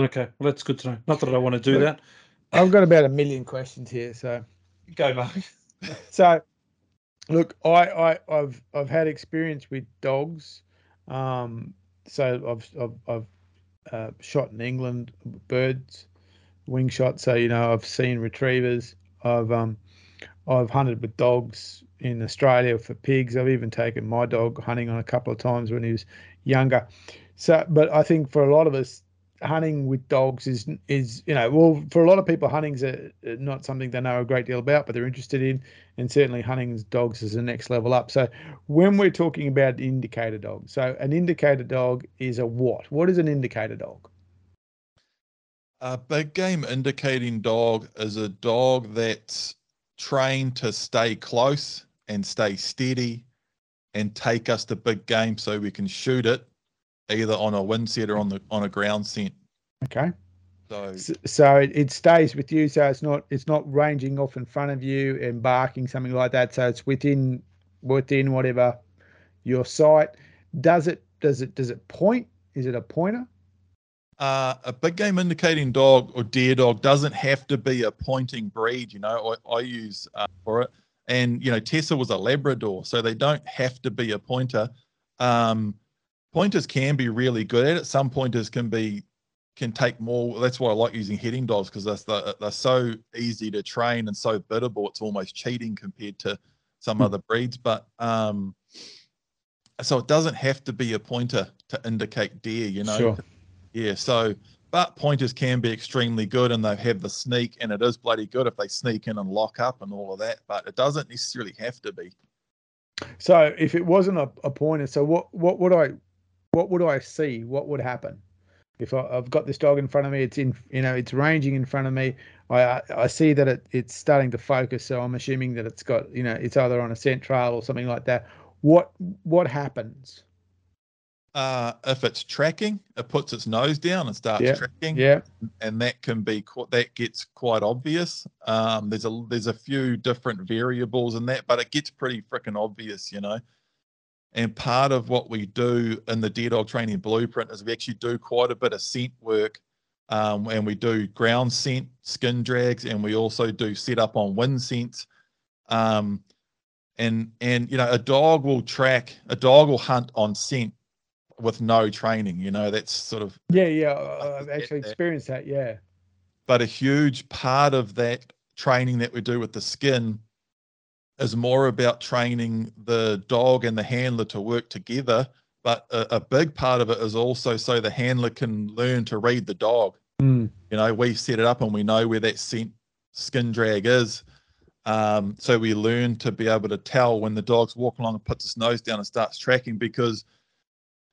Okay, well, that's good to know. Not that I want to do that. I've got about a million questions here, so go, Mark. so Look, I, I I've I've had experience with dogs. Um, so I've I've, I've uh, shot in England birds, wing shot. So you know I've seen retrievers. I've um I've hunted with dogs in Australia for pigs. I've even taken my dog hunting on a couple of times when he was younger. So, but I think for a lot of us, hunting with dogs is is you know well for a lot of people hunting's a, not something they know a great deal about but they're interested in and certainly hunting dogs is the next level up so when we're talking about indicator dog so an indicator dog is a what what is an indicator dog a big game indicating dog is a dog that's trained to stay close and stay steady and take us to big game so we can shoot it either on a wind set or on the on a ground scent. Okay. So so it, it stays with you. So it's not it's not ranging off in front of you and barking something like that. So it's within within whatever your sight. Does it does it does it point? Is it a pointer? Uh, a big game indicating dog or deer dog doesn't have to be a pointing breed. You know, I, I use uh, for it, and you know Tessa was a Labrador, so they don't have to be a pointer. Um, pointers can be really good at it. Some pointers can be can take more. That's why I like using heading dogs because they're, they're so easy to train and so biddable. It's almost cheating compared to some mm. other breeds. But um, so it doesn't have to be a pointer to indicate deer. You know. Sure. Yeah. So, but pointers can be extremely good, and they have the sneak, and it is bloody good if they sneak in and lock up and all of that. But it doesn't necessarily have to be. So, if it wasn't a, a pointer, so what what would I what would I see? What would happen? If I, have got this dog in front of me, it's in, you know, it's ranging in front of me. I I see that it, it's starting to focus, so I'm assuming that it's got, you know, it's either on a scent trail or something like that. What what happens? Uh, if it's tracking, it puts its nose down and starts yeah. tracking. Yeah, and that can be that gets quite obvious. Um, there's a there's a few different variables in that, but it gets pretty freaking obvious, you know. And part of what we do in the deer dog training blueprint is we actually do quite a bit of scent work. Um, and we do ground scent, skin drags, and we also do set up on wind scents. Um, and and you know, a dog will track, a dog will hunt on scent with no training. You know, that's sort of yeah, yeah. I've actually experienced that. Yeah. But a huge part of that training that we do with the skin is more about training the dog and the handler to work together. But a, a big part of it is also so the handler can learn to read the dog. Mm. You know, we set it up and we know where that scent skin drag is. Um, so we learn to be able to tell when the dog's walking along and puts its nose down and starts tracking because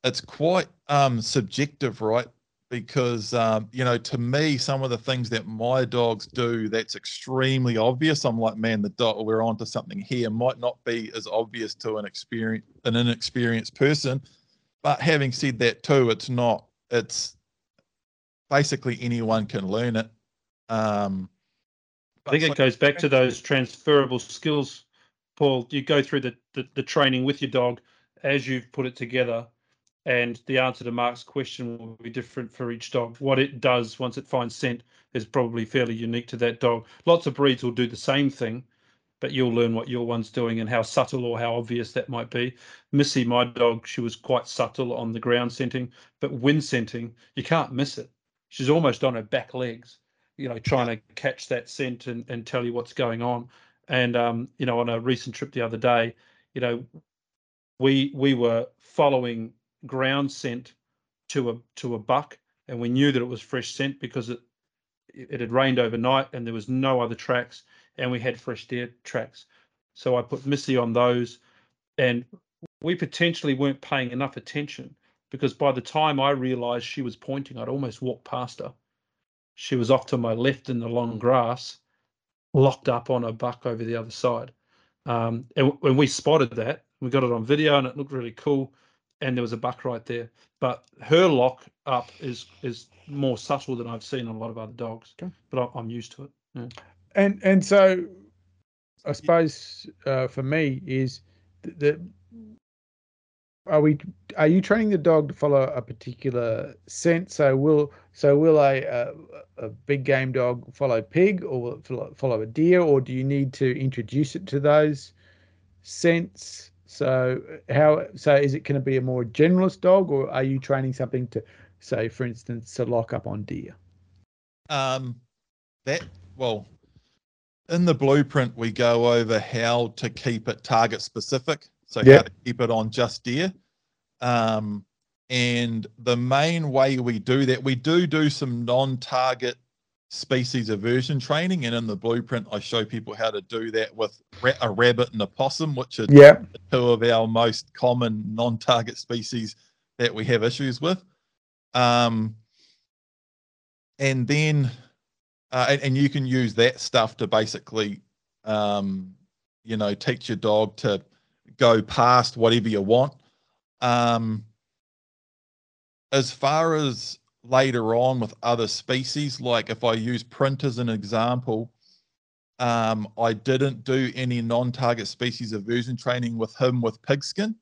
it's quite um, subjective, right? because um, you know to me some of the things that my dogs do that's extremely obvious i'm like man the dog we're onto something here might not be as obvious to an experience an inexperienced person but having said that too it's not it's basically anyone can learn it um, i think it goes back to those transferable skills paul you go through the, the, the training with your dog as you've put it together and the answer to Mark's question will be different for each dog. What it does once it finds scent is probably fairly unique to that dog. Lots of breeds will do the same thing, but you'll learn what your one's doing and how subtle or how obvious that might be. Missy, my dog, she was quite subtle on the ground scenting, but wind scenting, you can't miss it. She's almost on her back legs, you know, trying to catch that scent and, and tell you what's going on. And um, you know, on a recent trip the other day, you know, we we were following ground scent to a to a buck, and we knew that it was fresh scent because it it had rained overnight and there was no other tracks, and we had fresh deer tracks. So I put Missy on those, and we potentially weren't paying enough attention because by the time I realised she was pointing, I'd almost walked past her. She was off to my left in the long grass, locked up on a buck over the other side. Um, and when we spotted that, we got it on video and it looked really cool and there was a buck right there. But her lock up is is more subtle than I've seen on a lot of other dogs. Okay. But I'm used to it. Yeah. And and so, I suppose uh, for me is that are we are you training the dog to follow a particular scent so will so will a, a, a big game dog follow pig or follow, follow a deer or do you need to introduce it to those sense. So how so is it going to be a more generalist dog, or are you training something to, say, for instance, to lock up on deer? Um, that well, in the blueprint we go over how to keep it target specific. So Yep. how to keep it on just deer. Um, and the main way we do that, we do do some non-target species aversion training, and in the blueprint I show people how to do that with ra- a rabbit and a possum, which are Yeah. two of our most common non-target species that we have issues with. Um, and then, uh, and, and you can use that stuff to basically, um, you know, teach your dog to go past whatever you want. Um, as far as later on with other species, like if I use Prince as an example, um, I didn't do any non-target species aversion training with him with pigskin,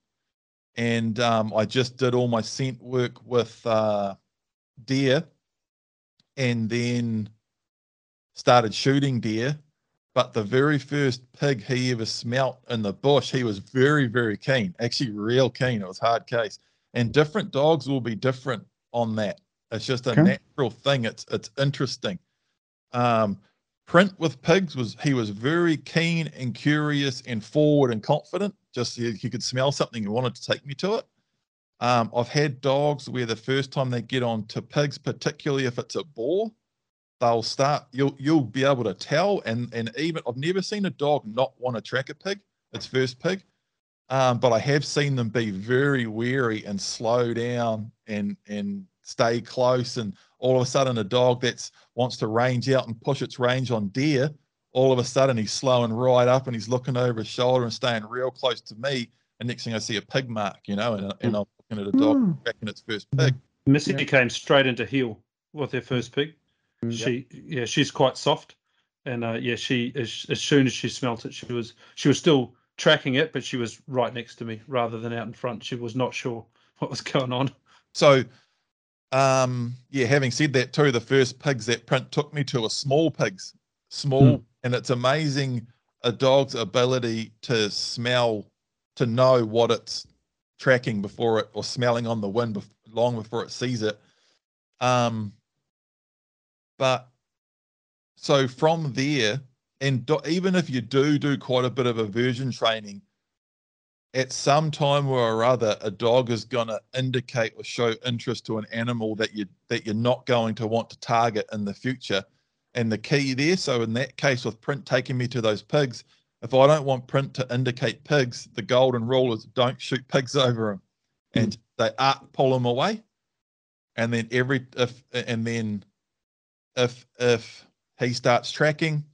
and um, I just did all my scent work with uh, deer, and then started shooting deer. But the very first pig he ever smelt in the bush, he was very, very keen. Actually, real keen. It was hard case. And different dogs will be different on that. It's just a Okay. natural thing. It's it's interesting. Um, Prince with pigs was he was very keen and curious and forward and confident. Just he, he could smell something and wanted to take me to it. Um, I've had dogs where the first time they get on to pigs, particularly if it's a boar, they'll start. You'll you'll be able to tell. And and even I've never seen a dog not want to track a pig. Its first pig. Um, but I have seen them be very wary and slow down and and stay close. And all of a sudden, a dog that's wants to range out and push its range on deer, all of a sudden he's slowing right up and he's looking over his shoulder and staying real close to me. And next thing I see a pig mark, you know, and, and I'm looking at a dog Hmm. tracking its first pig. Missy Yeah. came straight into heel with her first pig. Mm. She yeah, she's quite soft, and uh, yeah, she as, as soon as she smelt it, she was she was still tracking it, but she was right next to me rather than out in front. She was not sure what was going on. So, um, yeah, having said that too, the first pigs that Prince took me to are small pigs, small, and it's amazing a dog's ability to smell, to know what it's tracking before it or smelling on the wind long before it sees it. Um, but so from there, and do, even if you do do quite a bit of aversion training, at some time or other, a dog is going to indicate or show interest to an animal that you that you're not going to want to target in the future. And the key there, so in that case with Prince taking me to those pigs, if I don't want Prince to indicate pigs, the golden rule is don't shoot pigs over them, hmm. and they are pull them away. And then every if and then if if he starts tracking,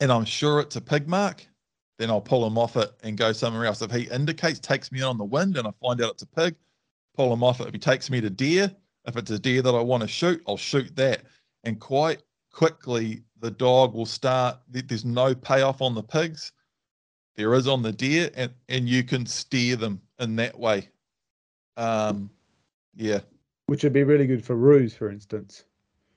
and I'm sure it's a pig mark, then I'll pull him off it and go somewhere else. If he indicates, takes me on the wind, and I find out it's a pig, pull him off it. If he takes me to deer, if it's a deer that I want to shoot, I'll shoot that. And quite quickly, the dog will start. There's no payoff on the pigs. There is on the deer, and and you can steer them in that way. Um, yeah, Which would be really good for ruse, for instance,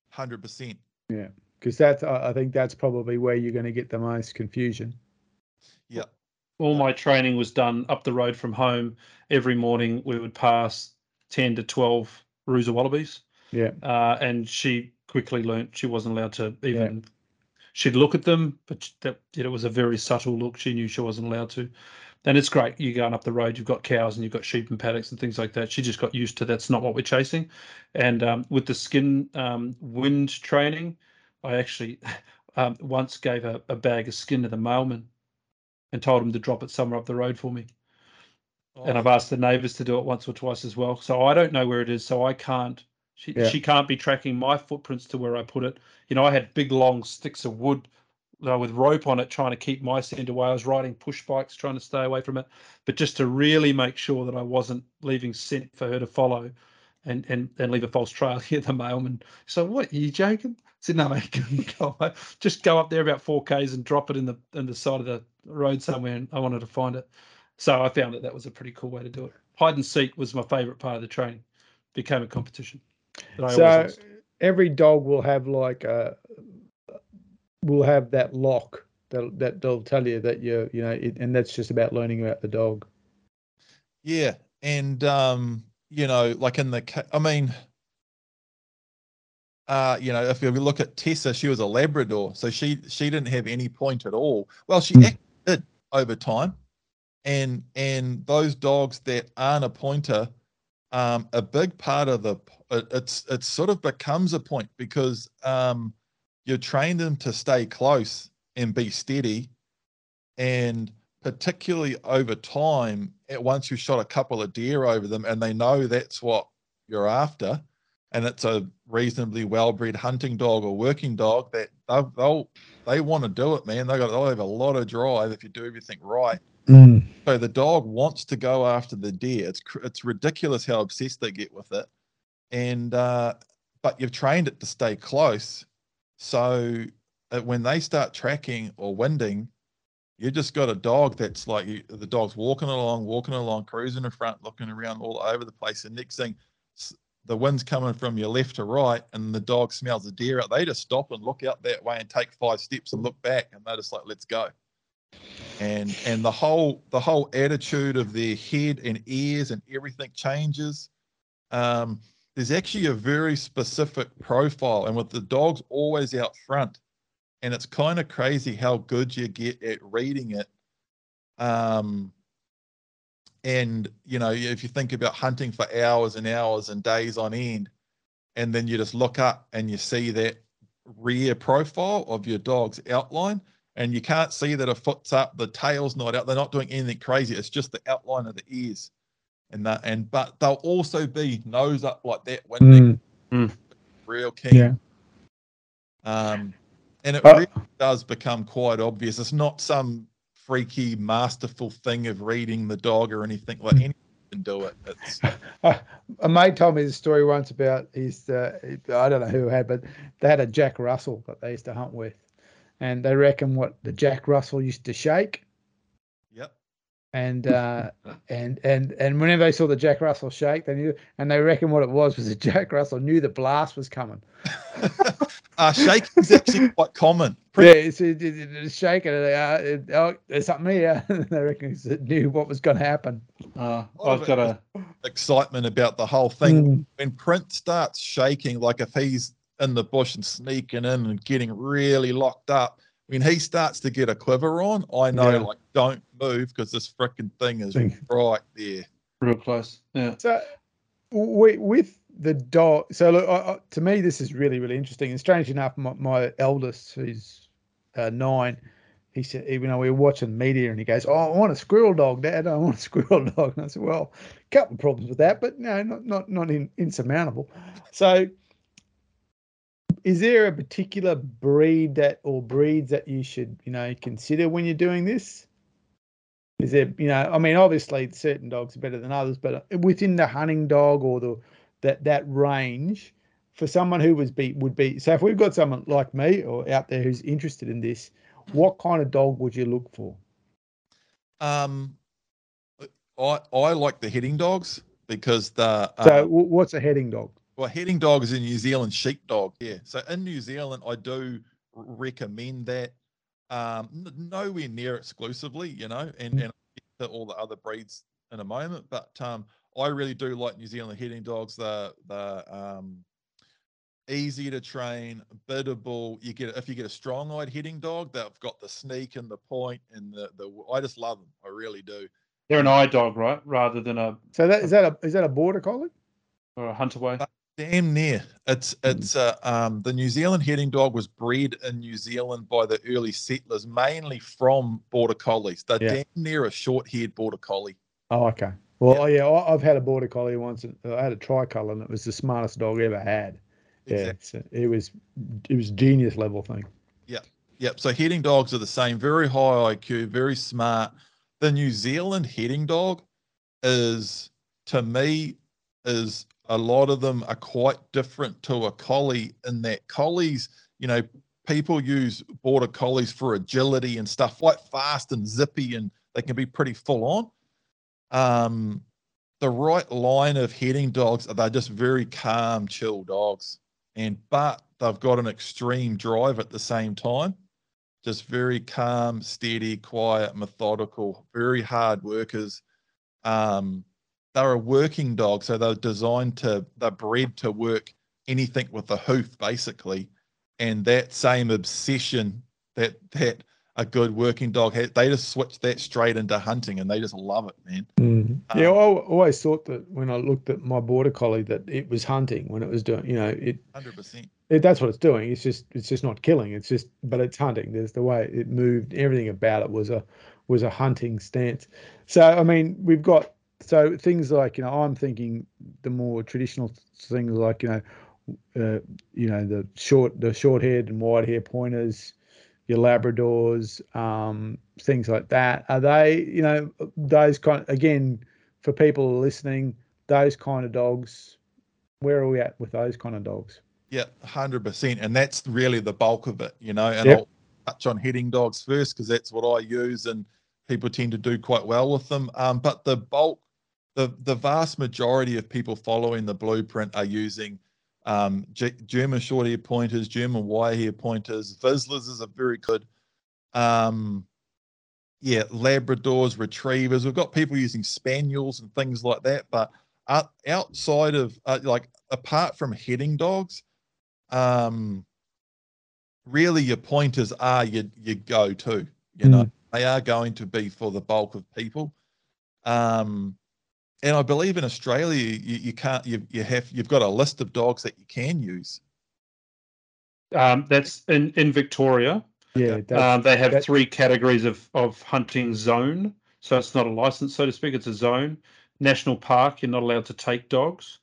hundred percent. Yeah. Because that's I think that's probably where you're going to get the most confusion. Yeah, All my training was done up the road from home. Every morning we would pass ten to twelve rooster wallabies. Yeah. uh, and she quickly learnt she wasn't allowed to even. She'd look at them, but that it was a very subtle look. She knew she wasn't allowed to. And it's great. You're going up the road. You've got cows and you've got sheep and paddocks and things like that. She just got used to that's not what we're chasing. And um, with the skin um, wind training, I actually um, once gave a, a bag of skin to the mailman and told him to drop it somewhere up the road for me and I've asked the neighbours to do it once or twice as well. So I don't know where it is, so I can't. She Yeah. she can't be tracking my footprints to where I put it. You know, I had big long sticks of wood uh, with rope on it, trying to keep my scent away. I was riding push bikes, trying to stay away from it, but just to really make sure that I wasn't leaving scent for her to follow, and and and leave a false trail. Here, the mailman. So what? Are you joking? I said no, mate. go. Just go up there about four k's and drop it in the in the side of the road somewhere. And I wanted to find it. So I found that that was a pretty cool way to do it. Hide and seek was my favourite part of the training. Became a competition. that I so every dog will have like a will have that lock that that they'll tell you that you're you know, it, and that's just about learning about the dog. Yeah, and um, you know, like in the, I mean, uh, you know, if you look at Tessa, she was a Labrador, so she she didn't have any point at all. Well, she Mm. did over time, and and those dogs that aren't a pointer, um, a big part of the it, it's it sort of becomes a point because um, you train them to stay close and be steady, and particularly over time, once you've shot a couple of deer over them, and they know that's what you're after. And it's a reasonably well-bred hunting dog or working dog that they'll, they'll they want to do it man. They got they'll have a lot of drive if you do everything right. So the dog wants to go after the deer. It's it's ridiculous how obsessed they get with it. And uh but you've trained it to stay close. So that when they start tracking or winding you just got a dog that's like you, the dog's walking along walking along cruising in front looking around all over the place and next thing the wind's coming from your left to right and the dog smells a deer out, they just stop and look out that way and take five steps and look back and they're just like, let's go. And and the whole the whole attitude of their head and ears and everything changes. Um, there's actually a very specific profile, and with the dogs always out front, and it's kind of crazy how good you get at reading it. Um, and you know, if you think about hunting for hours and hours and days on end, and then you just look up and you see that rear profile of your dog's outline, and you can't see that a foot's up, the tail's not out, they're not doing anything crazy. It's just the outline of the ears. And that and but they'll also be nose up like that when they're real keen. Yeah. Um and it Uh, really does become quite obvious. It's not some freaky, masterful thing of reading the dog or anything like anyone can do it. It's Uh, a mate told me the story once about his, uh, I don't know who had, but they had a Jack Russell that they used to hunt with. And they reckon what the Jack Russell used to shake. Yep. And uh, and and and whenever they saw the Jack Russell shake, they knew, and they reckon what it was was the Jack Russell knew the blast was coming. uh, shaking is actually quite common. Yeah, it's, it, it, it's shaking. And they, uh, it, oh, there's something here. they reckon it knew what was going to happen. Uh, I've got a Excitement about the whole thing. Mm. When Prince starts shaking, like if he's in the bush and sneaking in and getting really locked up, when he starts to get a quiver on, I know Yeah. like don't move because this freaking thing is Thing. right there. real close. Yeah. So, with, with the dog, so look, I, I, to me, this is really, really interesting. And strange enough, my, my eldest, who's uh, nine, he said, you know, we were watching media and he goes, Oh, I want a squirrel dog, Dad. I want a squirrel dog. And I said, Well, a couple of problems with that, but no, not not not in, insurmountable. So, is there a particular breed that or breeds that you should, you know, consider when you're doing this? Is there, you know, I mean, obviously certain dogs are better than others, but within the hunting dog or the that that range, for someone who was beat would be so if we've got someone like me or out there who's interested in this, what kind of dog would you look for? Um, I I like the heading dogs because the So, uh, what's a heading dog? well heading dog is a New Zealand sheepdog. Yeah, so in New Zealand I do recommend that. Um, nowhere near exclusively, you know, and Mm. and to all the other breeds in a moment, but um, I really do like New Zealand heading dogs. The the um, easy to train, biddable. You get if you get a strong-eyed heading dog, they've got the sneak and the point and the the. I just love them. I really do. They're an eye dog, right? Rather than a So that is that a is that a border collie? or a huntaway. Damn near. It's Mm. it's uh, um the New Zealand heading dog was bred in New Zealand by the early settlers, mainly from border collies. They're Yeah. damn near a short-haired border collie. Oh, okay. Well, oh, yeah, I, I've had a border collie once. and I had a tricolor, and it was the smartest dog I ever had. Yeah, Exactly. so it was it was genius level thing. Yeah, yep. So heading dogs are the same, very high IQ, very smart. The New Zealand heading dog is, to me, is a lot of them are quite different to a collie in that collies, you know, people use border collies for agility and stuff, quite fast and zippy, and they can be pretty full on. Um, the right line of heading dogs are they're just very calm, chill dogs, and but they've got an extreme drive at the same time. just very calm, steady, quiet, methodical, very hard workers. Um, they're a working dog, so they're designed to, they're bred to work anything with a hoof, basically. And that same obsession that that a good working dog has, they just switch that straight into hunting, and they just love it, man. Mm. yeah, Um, I always thought that when I looked at my border collie that it was hunting when it was doing, you know, it, Hundred percent. it that's what it's doing. It's just it's just not killing. It's just but it's hunting. There's the way it moved. Everything about it was a was a hunting stance. So I mean, we've got so things like you know I'm thinking the more traditional things like you know uh, you know the short the short haired and wire hair pointers your labradors um, things like that are they you know those kind again for people listening those kind of dogs where are we at with those kind of dogs Yeah, hundred percent, and that's really the bulk of it, you know. And Yep. I'll touch on heading dogs first because that's what I use, and people tend to do quite well with them. Um, but the bulk, the the vast majority of people following the blueprint are using um, G- German short hair pointers, German wire hair pointers. Vizslas is a very good. Um, yeah, Labradors, retrievers. We've got people using spaniels and things like that, but out, outside of uh, like apart from heading dogs, um really your pointers are your your go-to you know they are going to be for the bulk of people um and i believe in australia you, you can't you, you have you've got a list of dogs that you can use Um, that's in in Victoria. yeah that's, Um, they have that- three categories of of hunting zone. So it's not a license, so to speak. It's a zone. National park, you're not allowed to take dogs.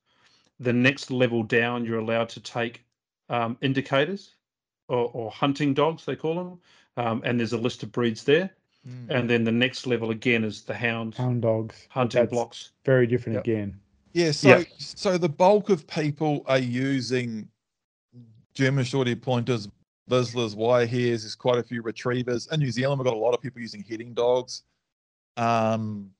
The next level down, you're allowed to take um, indicators or, or hunting dogs, they call them. Um, and there's a list of breeds there. And then the next level again is the hound hound dogs hunting that's blocks. very different Yep. again yeah so Yeah. so the bulk of people are using german short hair pointers Vizslas, wire hairs, there's quite a few retrievers. In New Zealand, we've got a lot of people using heading dogs. Um,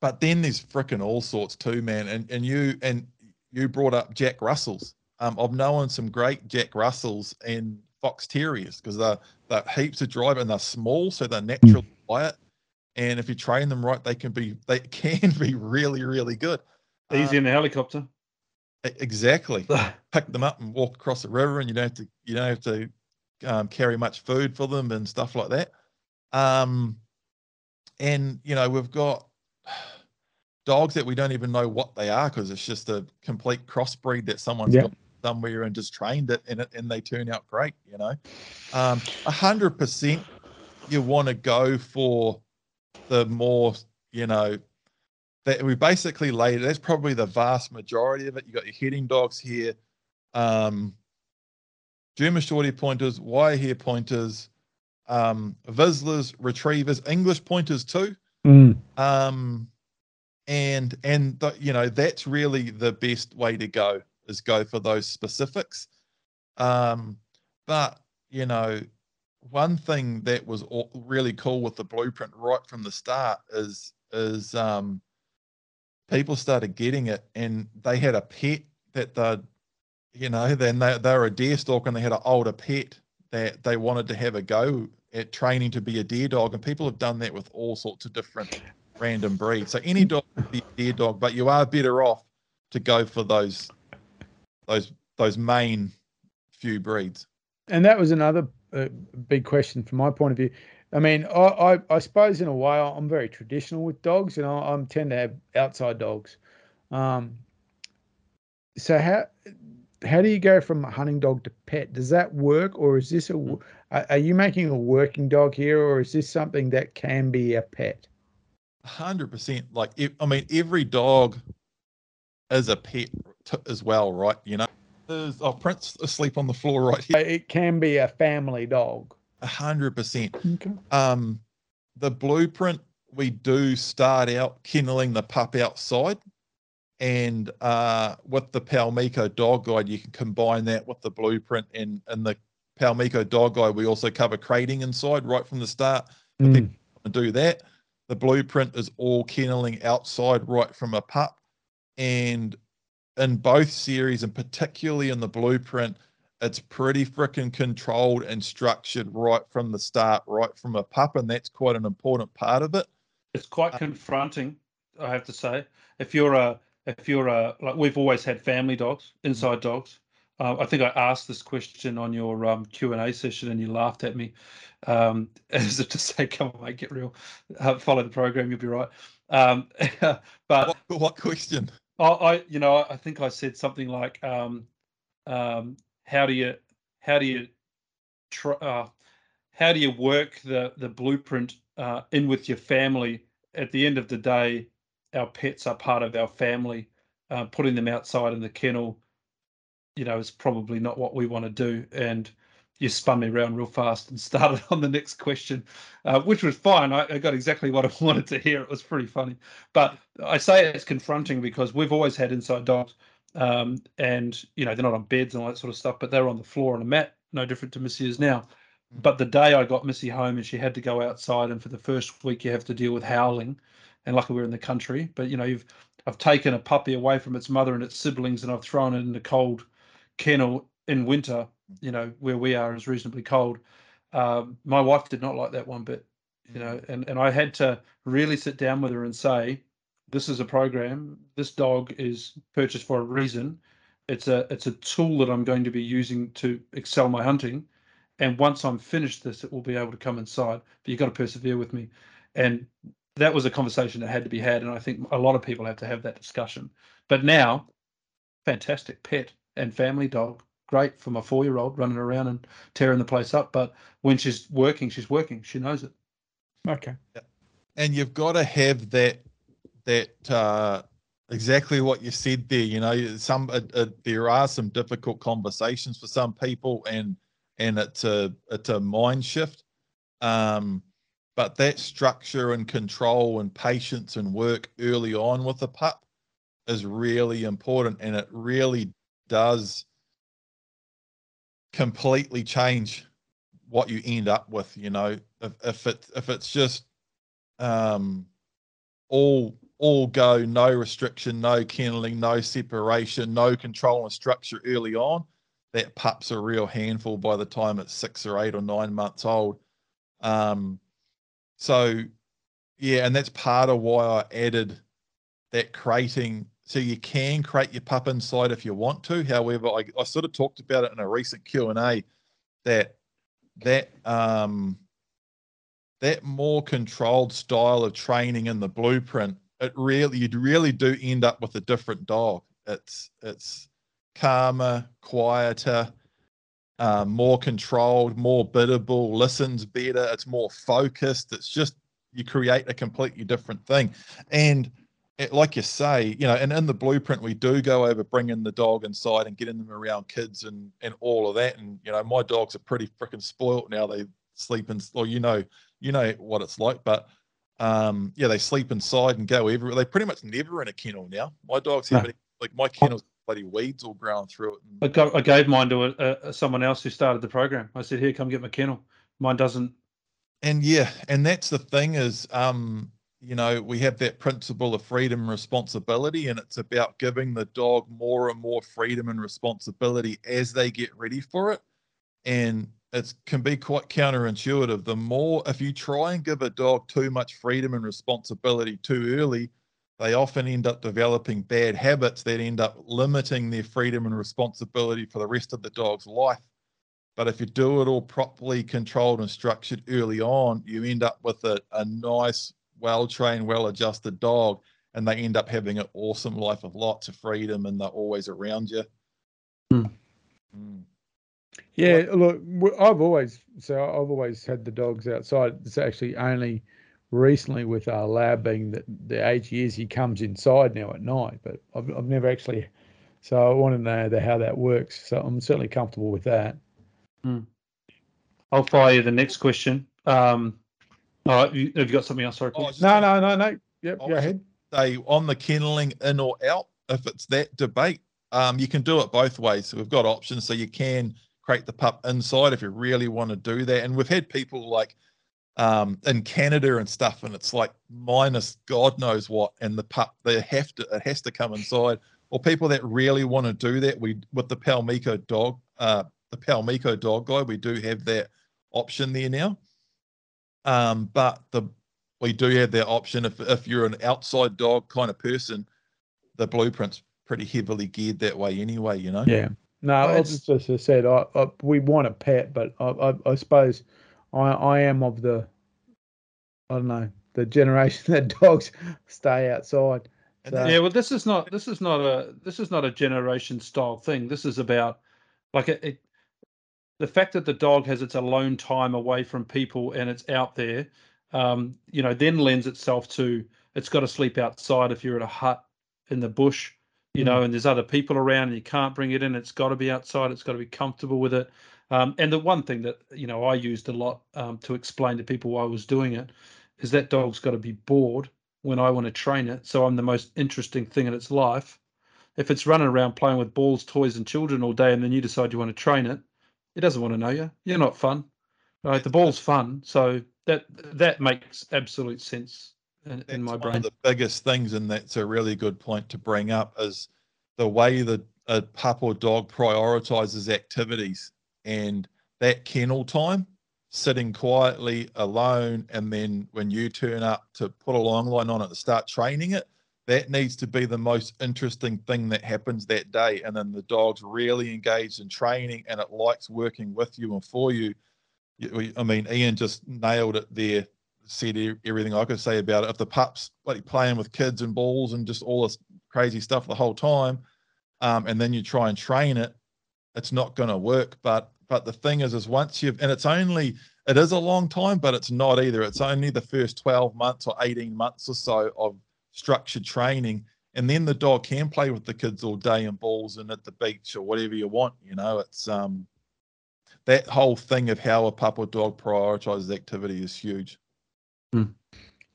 but then there's frickin' all sorts too, man. And and you and you brought up Jack Russells. Um, I've known some great Jack Russells and Fox Terriers because they're they're heaps of drive and they're small, so they're naturally quiet. And if you train them right, they can be they can be really really good. Easy Uh, in a helicopter. exactly pick them up and walk across the river and you don't have to you don't have to um, carry much food for them and stuff like that um and you know we've got dogs that we don't even know what they are because it's just a complete crossbreed that someone's Yeah. got somewhere and just trained it and it and they turn out great you know? Um a hundred percent you want to go for the more you know that we basically laid that's probably the vast majority of it. You got your heading dogs here um german short hair pointers wire hair pointers um Vizslas, retrievers english pointers too. Mm. um and and the, you know that's really the best way to go is go for those specifics. Um but you know one thing that was really cool with the blueprint right from the start is is um people started getting it and they had a pet that they you know then they, they were a deer stalker and they had an older pet that they wanted to have a go at training to be a deer dog. And people have done that with all sorts of different random breeds. So any dog can be a deer dog but you are better off to go for those those those main few breeds and that was another uh, big question from my point of view. I mean, I, I, I suppose in a way I'm very traditional with dogs, and I, I tend to have outside dogs. Um, so how how do you go from a hunting dog to pet? Does that work, or is this a are are you making a working dog here, or is this something that can be a pet? hundred percent. Like, if, I mean, every dog is a pet t- as well, right? You know, there's oh, Prince asleep on the floor right here. It can be a family dog. A hundred percent. Um, the blueprint we do start out kenneling the pup outside, and uh, with the Paumiko dog guide, you can combine that with the blueprint and and the Paumiko dog guide. We also cover crating inside right from the start. For Mm. people to do that. The blueprint is all kenneling outside right from a pup. And in both series, and particularly in the blueprint, it's pretty freaking controlled and structured right from the start, right from a pup, and that's quite an important part of it. It's quite confronting, I have to say. If you're a if you're a like we've always had family dogs, inside dogs. Uh, I think I asked this question on your um, Q and A session, and you laughed at me, um, as if to say, "Come on, mate, get real, uh, follow the program, you'll be right." Um, but What, what question? I, I, you know, I think I said something like, um, um, "How do you, how do you, tr- uh, how do you work the the blueprint uh, in with your family? At the end of the day, our pets are part of our family. Uh, putting them outside in the kennel, you know, is probably not what we want to do." And you spun me around real fast and started on the next question, uh, which was fine. I, I, got exactly what I wanted to hear. It was pretty funny. But I say it's confronting because we've always had inside dogs, um, and you know they're not on beds and all that sort of stuff, but they're on the floor on a mat, no different to Missy is now. Mm. But the day I got Missy home and she had to go outside, and for the first week you have to deal with howling, and luckily we're in the country. But you know you've I've taken a puppy away from its mother and its siblings, and I've thrown it in the cold kennel in winter you know where we are is reasonably cold. Um, my wife did not like that one bit, you know, mm. and and I had to really sit down with her and say, this is a program. This dog is purchased for a reason. It's a it's a tool that I'm going to be using to excel my hunting. And once I'm finished this, it will be able to come inside. But you've got to persevere with me. And that was a conversation that had to be had. And I think a lot of people have to have that discussion. But now, fantastic pet and family dog great for my four year old running around and tearing the place up. But when she's working, she's working. She knows it. Okay. And you've got to have that that uh, exactly what you said there. You know, some uh, uh, there are some difficult conversations for some people, and and it's a it's a mind shift. Um, but that structure and control and patience and work early on with the pup is really important, and it really does completely change what you end up with. You know, if, if it if it's just um, all all go, no restriction, no kenneling, no separation, no control and structure early on, that pup's a real handful by the time it's six or eight or nine months old. Um, so yeah, and that's part of why I added that crating so you can create your pup inside if you want to. However, I, I sort of talked about it in a recent Q and A that that um, that more controlled style of training in the blueprint, it really you'd really do end up with a different dog. It's it's calmer, quieter, uh, more controlled, more biddable, listens better. It's more focused. It's just you create a completely different thing, and it, like you say, you know, and in the blueprint we do go over bringing the dog inside and getting them around kids and and all of that. And you know, my dogs are pretty freaking spoilt now. They sleep in, or you know, you know what it's like. But um, yeah, they sleep inside and go everywhere. They pretty much never in a kennel now. My dogs have no. like my kennel's bloody weeds all growing through it. And, I got I gave mine to a, a, someone else who started the program. I said, "Here, come get my kennel." Mine doesn't. And yeah, and that's the thing is, um, you know, we have that principle of freedom and responsibility, and it's about giving the dog more and more freedom and responsibility as they get ready for it. And it can be quite counterintuitive. The more, if you try and give a dog too much freedom and responsibility too early, they often end up developing bad habits that end up limiting their freedom and responsibility for the rest of the dog's life. But if you do it all properly controlled and structured early on, you end up with a, a nice well trained, well adjusted dog, and they end up having an awesome life of lots of freedom and they're always around you. Mm. Mm. Yeah, look, I've always so I've always had the dogs outside. It's actually only recently with our lab being that the age he is, he comes inside now at night, but I've, I've never actually. So I want to know the, how that works. So I'm certainly comfortable with that. Mm. I'll fire you the next question. Um, all right, you, have you got something else? Sorry, oh, no, no, no, no. Yep, go ahead. Say on the kenneling in or out, if it's that debate, um, you can do it both ways. So we've got options, so you can create the pup inside if you really want to do that. And we've had people like um, in Canada and stuff, and it's like minus God knows what, and the pup they have to it has to come inside. Or people that really want to do that, we with the Paumiko dog, uh, the Paumiko dog guy, we do have that option there now. Um, but the we do have that option if if you're an outside dog kind of person, the blueprint's pretty heavily geared that way anyway. You know. Yeah. No, Well, I it's- just as I said, I, I, we want a pet, but I, I, I suppose I, I am of the, I don't know, the generation that dogs stay outside. So- yeah well this is not this is not a this is not a generation style thing this is about like it, it the fact that the dog has its alone time away from people and it's out there um you know then lends itself to it's got to sleep outside if you're at a hut in the bush you Mm. know and there's other people around and you can't bring it in it's got to be outside it's got to be comfortable with it um, and the one thing that you know i used a lot um, to explain to people why i was doing it is that dog's got to be bored when I want to train it. So I'm the most interesting thing in its life. If it's running around playing with balls, toys, and children all day, and then you decide you want to train it, it doesn't want to know you. You're not fun, right? The ball's fun, so that that makes absolute sense in, in my one brain. of the biggest things, and that's a really good point to bring up is the way that a pup or dog prioritizes activities and that kennel time, sitting quietly alone, and then when you turn up to put a long line on it to start training it, that needs to be the most interesting thing that happens that day. And then the dog's really engaged in training and it likes working with you and for you. I mean, Ian just nailed it there said everything I could say about it. If the pup's like playing with kids and balls and just all this crazy stuff the whole time, um, and then you try and train it, it's not going to work. But but the thing is, is once you've and it's only it is a long time, but it's not either. It's only the first twelve months or eighteen months or so of structured training, and then the dog can play with the kids all day and balls and at the beach or whatever you want. You know, it's um that whole thing of how a pup or dog prioritizes activity is huge.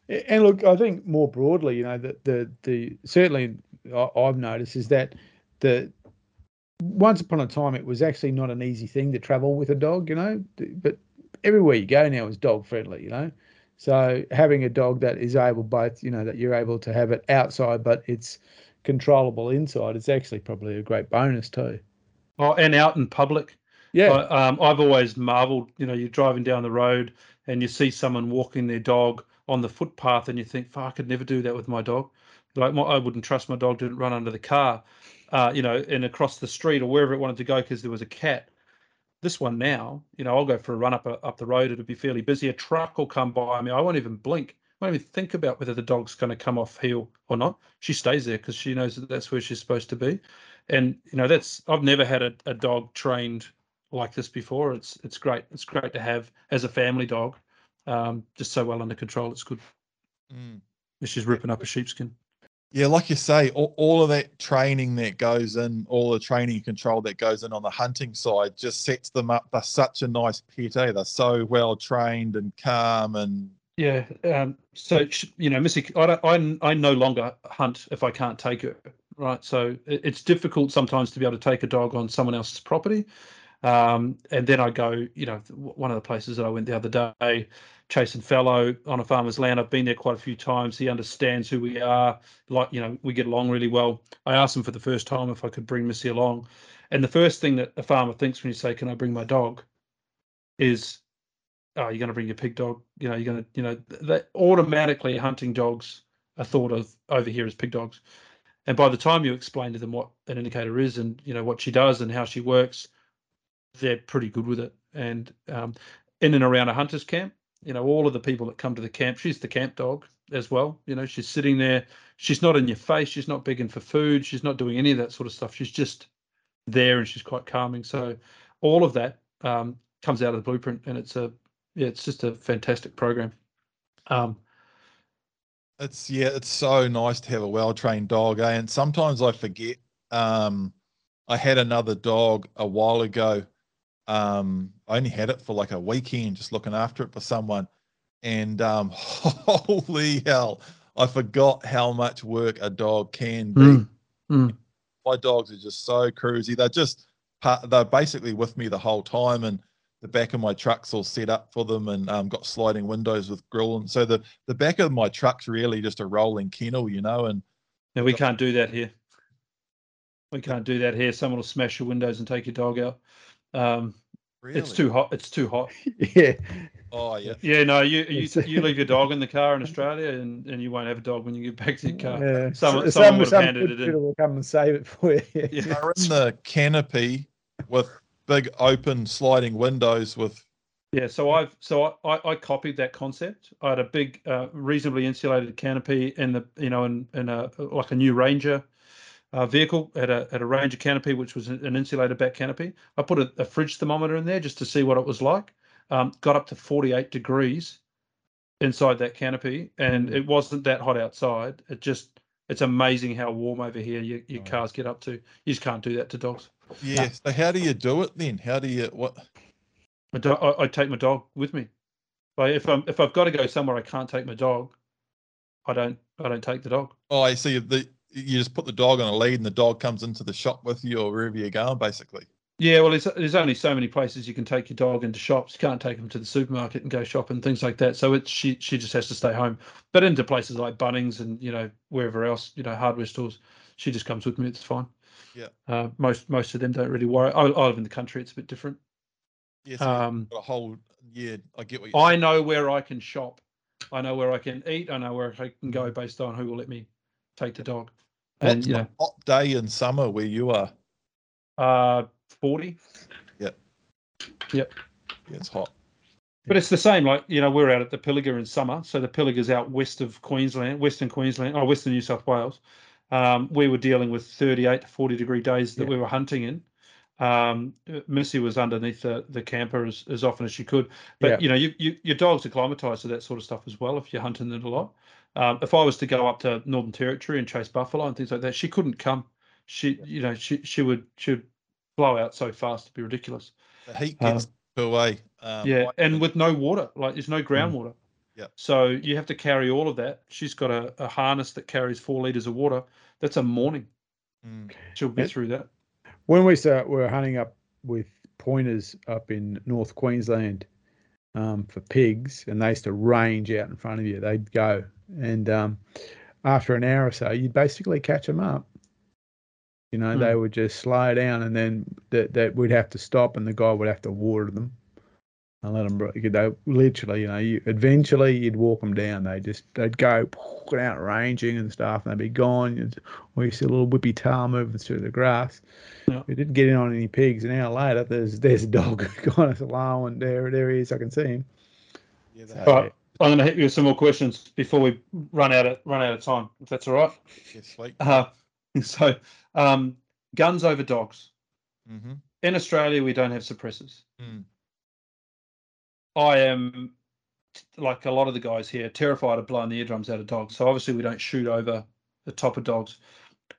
A- And look, I think more broadly, you know, the the, the certainly I- I've noticed is that the once upon a time it was actually not an easy thing to travel with a dog, you know, but everywhere you go now is dog friendly, you know. So having a dog that is able both, you know, that you're able to have it outside, but it's controllable inside, it's actually probably a great bonus too. Oh, and out in public. Yeah, I, um, I've always marveled. You know, you're driving down the road and you see someone walking their dog on the footpath, and you think, "Fuck, I could never do that with my dog." Like, my, I wouldn't trust my dog didn't run under the car, uh, you know, and across the street or wherever it wanted to go because there was a cat. This one now, you know, I'll go for a run up a, up the road. It'll be fairly busy. A truck will come by I me. I won't even blink. I won't even think about whether the dog's going to come off heel or not. She stays there because she knows that that's where she's supposed to be. And you know, that's I've never had a, a dog trained like this before. It's it's great. It's great to have as a family dog. Um, just so well under control. It's good. She's ripping up a sheepskin. Yeah, like you say, all, all of that training that goes in, all the training and control that goes in on the hunting side just sets them up. They're such a nice pet, eh? They're so well trained and calm and Yeah. Um, so you know, Missy, I I I no longer hunt if I can't take her. Right. So it's difficult sometimes to be able to take a dog on someone else's property. Um, and then I go, you know, one of the places that I went the other day, chasing fallow on a farmer's land. I've been there quite a few times. He understands who we are. Like, you know, we get along really well. I asked him for the first time if I could bring Missy along. And the first thing that a farmer thinks when you say, Can I bring my dog? is oh, you're going to bring your pig dog. You know, you're going to, you know, th- that automatically hunting dogs are thought of over here as pig dogs. And by the time you explain to them what an indicator is and you know what she does and how she works, they're pretty good with it. And um, in and around a hunter's camp, you know, all of the people that come to the camp, she's the camp dog as well. You know, she's sitting there. She's not in your face. She's not begging for food. She's not doing any of that sort of stuff. She's just there and she's quite calming. So all of that um, comes out of the blueprint, and it's a yeah, it's just a fantastic program. Um, it's yeah, it's so nice to have a well trained dog, eh? And sometimes I forget. Um, I had another dog a while ago. Um, I only had it for like a weekend, just looking after it for someone, and um, holy hell, I forgot how much work a dog can be. Mm, mm. My dogs are just so cruisy. They're just part, they're basically with me the whole time, and the back of my truck's all set up for them, and um, got sliding windows with grill, and so the the back of my truck's really just a rolling kennel, you know, and no, we can't do that here. We can't do that here. Someone will smash your windows and take your dog out. Um, Really? It's too hot. It's too hot. yeah. Oh yeah. Yeah, no, you you, you leave your dog in the car in Australia, and, and you won't have a dog when you get back to your car. Yeah. Someone- S- someone would some handed good it in. will come and save it for you. Yeah. They're in the canopy with big open sliding windows with Yeah, so I've so I, I, I copied that concept. I had a big, uh, reasonably insulated canopy in the you know in, in a like a new Ranger uh, vehicle had a had a Ranger canopy which was an insulated back canopy. I put a, a fridge thermometer in there just to see what it was like. Um, got up to 48 degrees inside that canopy, and it wasn't that hot outside. It just it's amazing how warm over here your, your Nice. cars get up to. You just can't do that to dogs. yeah. So how do you do it then? How do you what I, do, I, I take my dog with me. Like if I'm if I've got to go somewhere I can't take my dog, I don't I don't take the dog. oh I see the you just put the dog on a lead and the dog comes into the shop with you or wherever you're going basically. Yeah, well, there's there's only so many places you can take your dog into shops. You can't take them to the supermarket and go shopping and things like that. So it's she she just has to stay home. But into places like Bunnings and you know wherever else, you know hardware stores, she just comes with me. It's fine. Yeah. Uh, most most of them don't really worry. I, I live in the country. It's a bit different. Yes, yeah, so you've Um, got a whole yeah, I get what I know where I can shop. I know where I can eat. I know where I can go based on who will let me take the dog. And What's you know, hot day in summer where you are? uh, forty. Yep. Yeah, it's hot. But it's the same. Like you know, we're out at the Pilliga in summer, so the Pilliga's out west of Queensland, Western Queensland, or Western New South Wales. Um, we were dealing with 38 to 40 degree days that Yeah. we were hunting in. Um, Missy was underneath the, the camper as, as often as she could. But Yeah. you know, you, you your dogs acclimatized to that sort of stuff as well if you're hunting it a lot. Um, if I was to go up to Northern Territory and chase buffalo and things like that, she couldn't come. She, you know, she she would she would blow out so fast it'd be ridiculous. The heat Um, gets away. Um, yeah, I- and with no water, like there's no groundwater. Yeah. So you have to carry all of that. She's got a, a harness that carries four liters of water. That's a morning. Mm, She'll get Yeah. through that. when we start, we're hunting up with pointers up in North Queensland um, for pigs, and they used to range out in front of you. They'd go, and um, after an hour or so, you'd basically catch them up. You know, Hmm. they would just slow down, and then that that we'd have to stop, and the guy would have to water them and let them. They literally, you know, you eventually you'd walk them down. They just they'd go out ranging and stuff, and they'd be gone. You'd- Or you see a little whippy tail moving through the grass. Yeah. We didn't get in on any pigs. An hour later, there's there's a dog kind of low, and there there he is. I can see him. yeah, So, that- All right. I'm going to hit you with some more questions before we run out of run out of time, if that's all right. yeah, sweet. Uh, so, um, guns over dogs. hmm In Australia, we don't have suppressors. Mm. I am like a lot of the guys here, terrified of blowing the eardrums out of dogs. So obviously, we don't shoot over the top of dogs.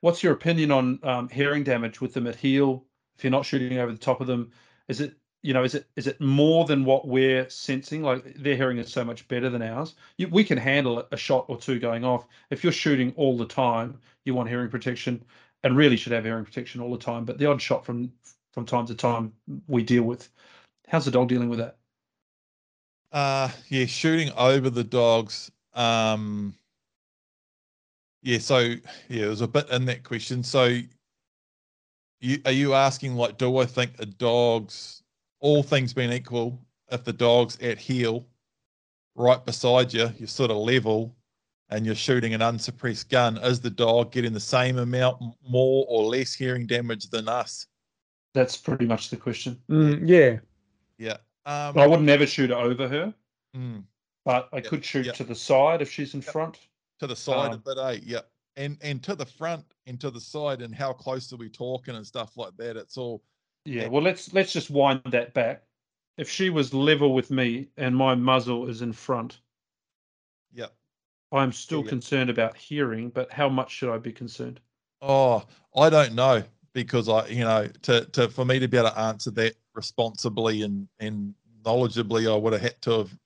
What's your opinion on um, hearing damage with them at heel? If you're not shooting over the top of them, is it you know is it is it more than what we're sensing? Like their hearing is so much better than ours. You, we can handle a shot or two going off. If you're shooting all the time, you want hearing protection, and really should have hearing protection all the time. But the odd shot from from time to time we deal with. How's the dog dealing with that? Uh yeah, shooting over the dogs. Um yeah, so yeah, there's a bit in that question. So you are you asking like do I think a dog's all things being equal, if the dog's at heel right beside you, you're sort of level and you're shooting an unsuppressed gun, is the dog getting the same amount more or less hearing damage than us? That's pretty much the question. Mm, yeah, Yeah. Um I would never shoot over her, mm. but I Yeah, could shoot yeah. to the side if she's in front. to the side Um, of it, eh? Yeah. And and to the front and to the side and how close are we talking and stuff like that. It's all Yeah. Well, let's let's just wind that back. If she was level with me and my muzzle is in front, yeah. I'm still yeah. concerned about hearing. But how much should I be concerned? Oh, I don't know because I, you know, to to for me to be able to answer that responsibly and and knowledgeably, I would have had to have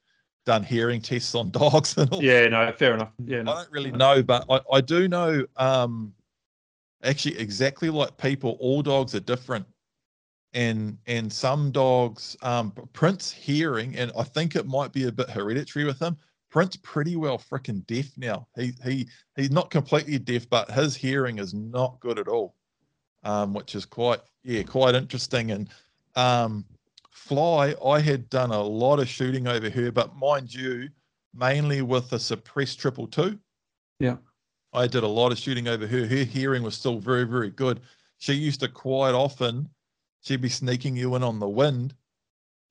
done hearing tests on dogs and all. Yeah. No. Fair enough. Yeah. I don't really know, but I, I do know um actually exactly like people, all dogs are different. And and some dogs, um Prince hearing, and I think it might be a bit hereditary with him. Prince pretty well freaking deaf now. He he he's not completely deaf, but his hearing is not good at all. Um, which is quite yeah, quite interesting. And Um, Fly, I had done a lot of shooting over her, but mind you, mainly with the suppressed triple two. Yeah. I did a lot of shooting over her. Her hearing was still very, very good. She used to quite often, she'd be sneaking you in on the wind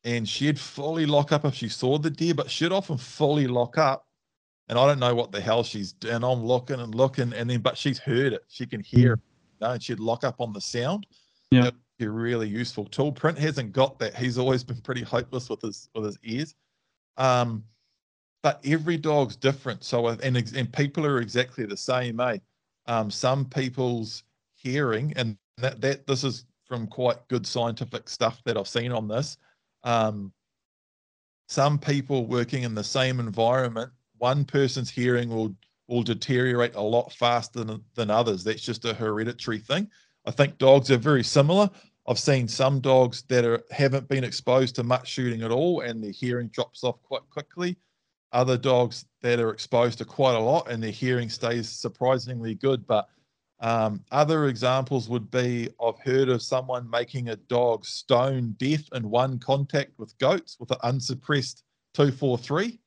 and she'd fully lock up if she saw the deer, but she'd often fully lock up. And I don't know what the hell she's doing. I'm looking and looking, and then but she's heard it. She can hear it, you know, and she'd lock up on the sound. Yeah. Be a really useful tool. Prince hasn't got that. He's always been pretty hopeless with his with his ears. Um, but every dog's different. So and and people are exactly the same, eh? Um, some people's hearing, and that that this is from quite good scientific stuff that I've seen on this. Um, some people working in the same environment, one person's hearing will will deteriorate a lot faster than, than others. That's just a hereditary thing. I think dogs are very similar. I've seen some dogs that are haven't been exposed to much shooting at all, and their hearing drops off quite quickly. Other dogs that are exposed to quite a lot, and their hearing stays surprisingly good. But um, other examples would be I've heard of someone making a dog stone deaf in one contact with goats with an unsuppressed 243.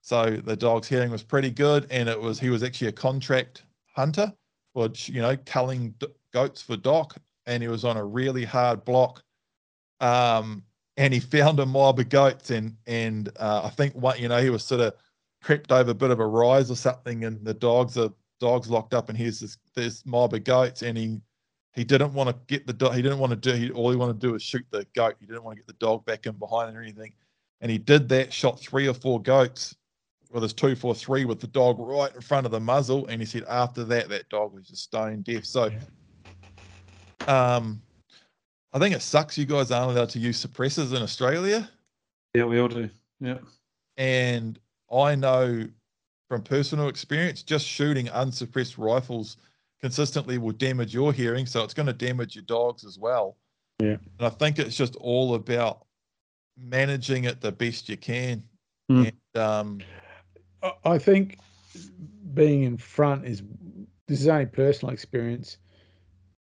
So the dog's hearing was pretty good, and it was he was actually a contract hunter for you know culling goats for DOC, and he was on a really hard block. Um, and he found a mob of goats, and and uh, I think what you know he was sort of crept over a bit of a rise or something, and the dogs are dogs locked up, and here's this this mob of goats, and he he didn't want to get the dog. He didn't want to do. He, all he wanted to do was shoot the goat. He didn't want to get the dog back in behind or anything. And he did that. Shot three or four goats with his two four three with the dog right in front of the muzzle. And he said after that, that dog was just stone deaf. So, um, I think it sucks. You guys aren't allowed to use suppressors in Australia. Yeah, we all do. Yeah. And I know from personal experience, just shooting unsuppressed rifles consistently will damage your hearing. So it's going to damage your dogs as well. Yeah. And I think it's just all about managing it the best you can. Mm. And, um, I think being in front is this is only personal experience.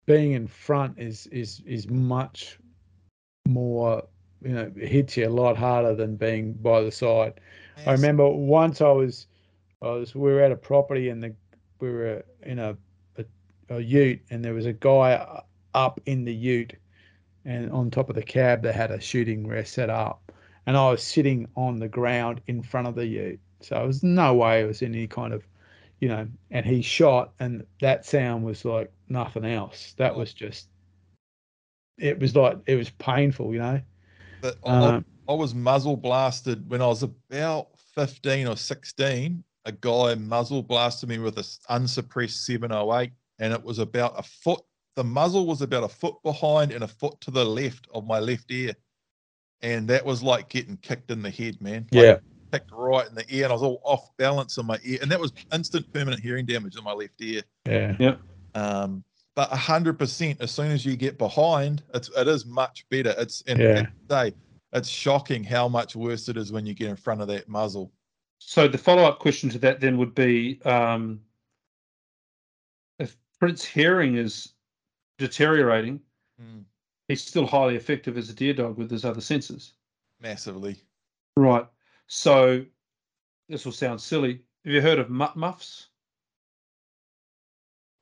Being in front is is is much more you know hits you a lot harder than being by the side. Yes. I remember once I was I was we were at a property and the we were in a, a, a ute and there was a guy up in the ute and on top of the cab they had a shooting rest set up and I was sitting on the ground in front of the ute so there was no way it was any kind of you know and he shot and that sound was like nothing else that was just it was like it was painful you know but um, I, I was muzzle blasted when I was about 15 or 16 a guy muzzle blasted me with an unsuppressed 708, and it was about a foot. The muzzle was about a foot behind and a foot to the left of my left ear, and that was like getting kicked in the head, man. Like, yeah, kicked right in the ear, and I was all off balance in my ear, and that was instant permanent hearing damage in my left ear. Yeah, yeah. Um, but a hundred percent, as soon as you get behind, it's it is much better. It's and yeah. say it's shocking how much worse it is when you get in front of that muzzle. So the follow-up question to that then would be, um, if Prince hearing is deteriorating, mm. he's still highly effective as a deer dog with his other senses. Massively. Right. So this will sound silly. Have you heard of mutt muffs?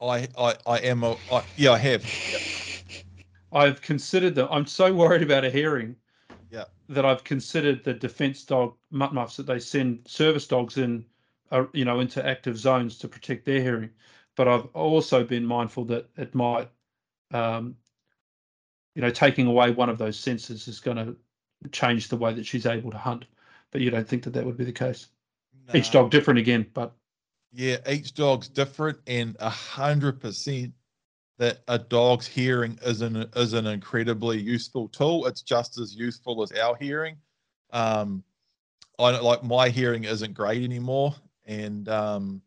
I I I am a I, yeah I have. I've considered them. I'm so worried about a hearing yeah. that I've considered the defence dog mutt muffs that they send service dogs in, uh, you know, into active zones to protect their hearing. But I've also been mindful that it might, um, you know, taking away one of those senses is going to change the way that she's able to hunt. But you don't think that that would be the case? No. Each dog different again, but yeah, each dog's different, and a hundred percent that a dog's hearing is an is an incredibly useful tool. It's just as useful as our hearing. Um, I don't like my hearing isn't great anymore, and um,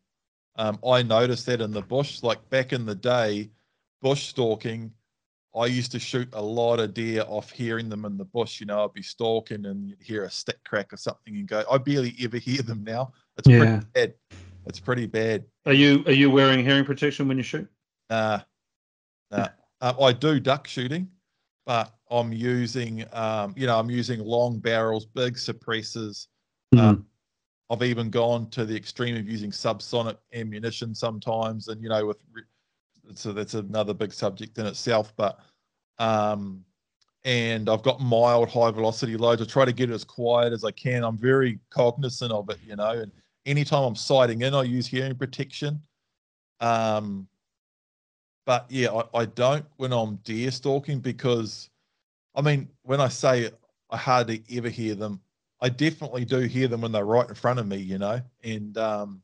um, I noticed that in the bush. Like back in the day, bush stalking, I used to shoot a lot of deer off hearing them in the bush. You know, I'd be stalking and you'd hear a stick crack or something and go. I barely ever hear them now. It's yeah. pretty bad. It's pretty bad. Are you are you wearing hearing protection when you shoot? Nah, uh, I do duck shooting. but I'm using, um, you know, I'm using long barrels, big suppressors. Mm. Um, I've even gone to the extreme of using subsonic ammunition sometimes, and you know, with so that's another big subject in itself. But um, and I've got mild high velocity loads. I try to get it as quiet as I can. I'm very cognizant of it, you know. And anytime I'm sighting in, I use hearing protection. Um, but yeah, I, I don't when I'm deer stalking because, I mean, when I say I hardly ever hear them, I definitely do hear them when they're right in front of me, you know. And um,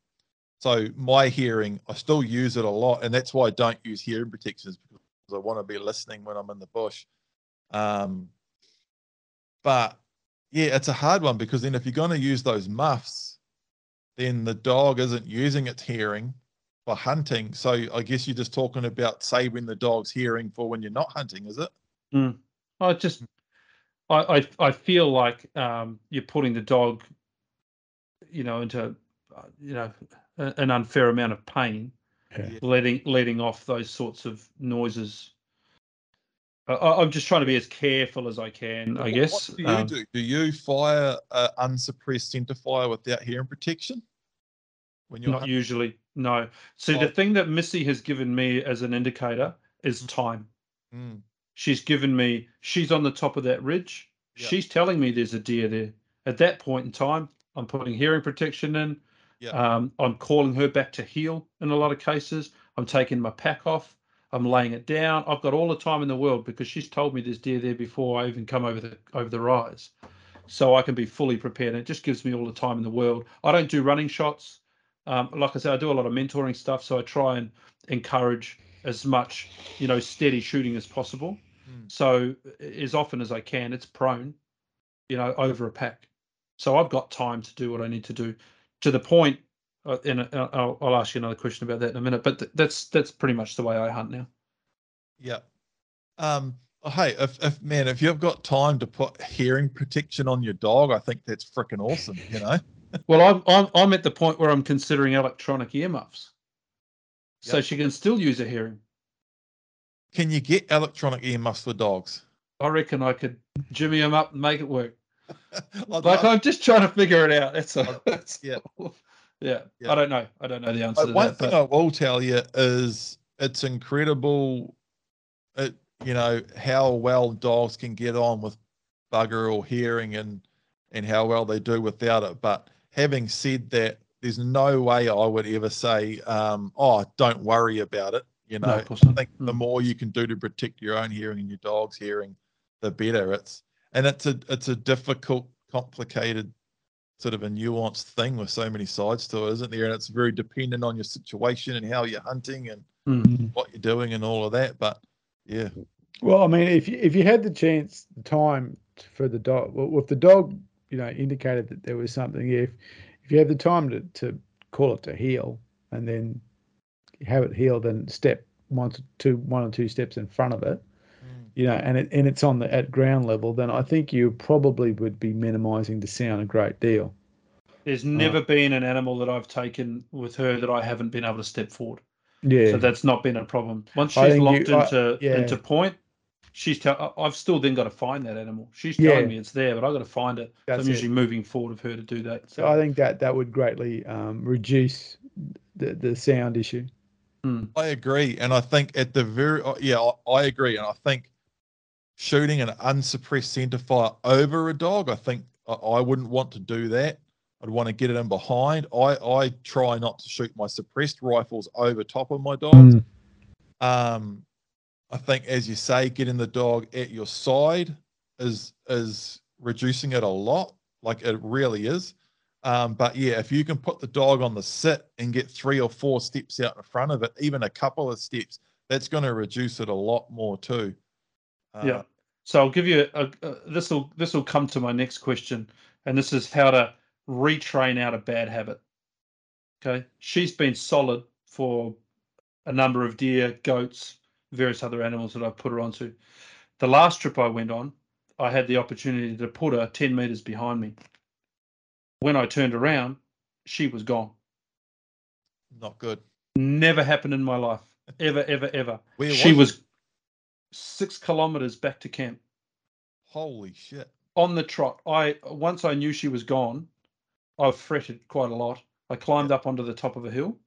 so my hearing, I still use it a lot, and that's why I don't use hearing protections because I want to be listening when I'm in the bush. Um, but yeah, it's a hard one because then if you're going to use those muffs, then the dog isn't using its hearing for hunting. So I guess you're just talking about saving the dog's hearing for when you're not hunting, is it? Mm. I just, I, I, I feel like um, you're putting the dog, you know, into, uh, you know, an unfair amount of pain, Yeah. letting letting off those sorts of noises. I, I'm just trying to be as careful as I can, I What- guess. What do you Um, do? Do you fire uh, unsuppressed center fire without hearing protection? When you're Not hunting? usually, no. See, Oh. the thing that Missy has given me as an indicator is time. Mm, She's given me, she's on the top of that ridge. Yeah. She's telling me there's a deer there. At that point in time, I'm putting hearing protection in. Yeah. Um, I'm calling her back to heel in a lot of cases. I'm taking my pack off. I'm laying it down. I've got all the time in the world because she's told me there's deer there before I even come over the over the rise. So I can be fully prepared. And it just gives me all the time in the world. I don't do running shots. Um, like I said, I do a lot of mentoring stuff. So I try and encourage as much, you know, steady shooting as possible. Mm. So as often as I can, it's prone, you know, over a pack. So I've got time to do what I need to do. To the point, and uh, I'll, I'll ask you another question about that in a minute. But th- that's that's pretty much the way I hunt now. Yeah. Um. oh, Hey, if, if man, if you've got time to put hearing protection on your dog, I think that's freaking awesome. You know. Well, I'm I'm I'm at the point where I'm considering electronic earmuffs, so Yep. she can still use a hearing. Can you get electronic earmuffs for dogs? I reckon I could jimmy them up and make it work. Like I'm just trying to figure it out. That's all. That's yeah. all. Yeah. Yeah. I don't know. I don't know the answer one that. thing But I will tell you is it's incredible, it, you know, how well dogs can get on with bugger or hearing and and how well they do without it. But having said that, there's no way I would ever say, um, oh, don't worry about it. You know, No, I think the Mm. more you can do to protect your own hearing and your dog's hearing, the better. It's and it's a it's a difficult, complicated sort of a nuanced thing with so many sides to it, isn't there? And it's very dependent on your situation and how you're hunting and Mm. what you're doing and all of that. But yeah, Well, I mean, if you, if you had the chance, the time for the dog, well, if the dog, you know, indicated that there was something, if if you had the time to, to call it to heal and then have it healed and step one to two, one or two steps in front of it, you know, and it and it's on the at ground level, then I think you probably would be minimising the sound a great deal. There's never been an animal that I've taken with her that I haven't been able to step forward. Yeah, So that's not been a problem. Once she's think locked you- I- into yeah. into point, she's tell. I- I've still then got to find that animal. She's Yeah. telling me it's there, but I've got to find it. So That's I'm it. usually moving forward of her to do that. so I think that that would greatly um, reduce the the sound issue. I agree. And I think at the very, uh, yeah, I, I agree. And I think shooting an unsuppressed center fire over a dog, I think I, I wouldn't want to do that. I'd want to get it in behind. I, I try not to shoot my suppressed rifles over top of my dogs. Um, I think, as you say, getting the dog at your side is is reducing it a lot. Like it really is. Um, but yeah, if you can put the dog on the sit and get three or four steps out in front of it, even a couple of steps, that's going to reduce it a lot more too. Uh, yeah. So I'll give you a, a this will this will come to my next question, and this is how to retrain out a bad habit. Okay, she's been solid for a number of deer, goats, various other animals that I've put her onto. The last trip I went on, I had the opportunity to put her 10 meters behind me. When I turned around, she was gone. Not good. Never happened in my life. Ever, ever, ever. Where she was was six kilometers back to camp Holy shit. on the trot. I once I knew she was gone, I fretted quite a lot. I climbed up onto the top of a hill.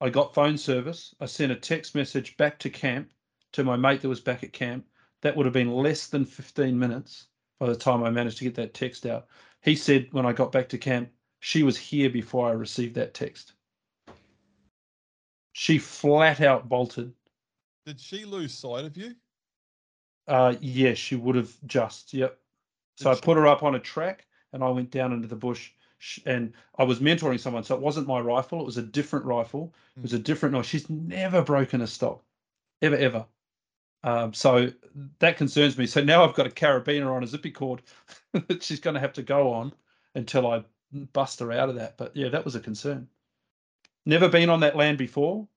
I got phone service. I sent a text message back to camp to my mate that was back at camp. That would have been less than 15 minutes by the time I managed to get that text out. He said when I got back to camp, she was here before I received that text. She flat out bolted. Did she lose sight of you? Uh, yes, she would have just. Yep. So I put her up on a track and I went down into the bush. And I was mentoring someone, so it wasn't my rifle. It was a different rifle. It was a different noise. She's never broken a stock, ever, ever. Um, so that concerns me. So now I've got a carabiner on a zippy cord that she's going to have to go on until I bust her out of that. But yeah, that was a concern. Never been on that land before.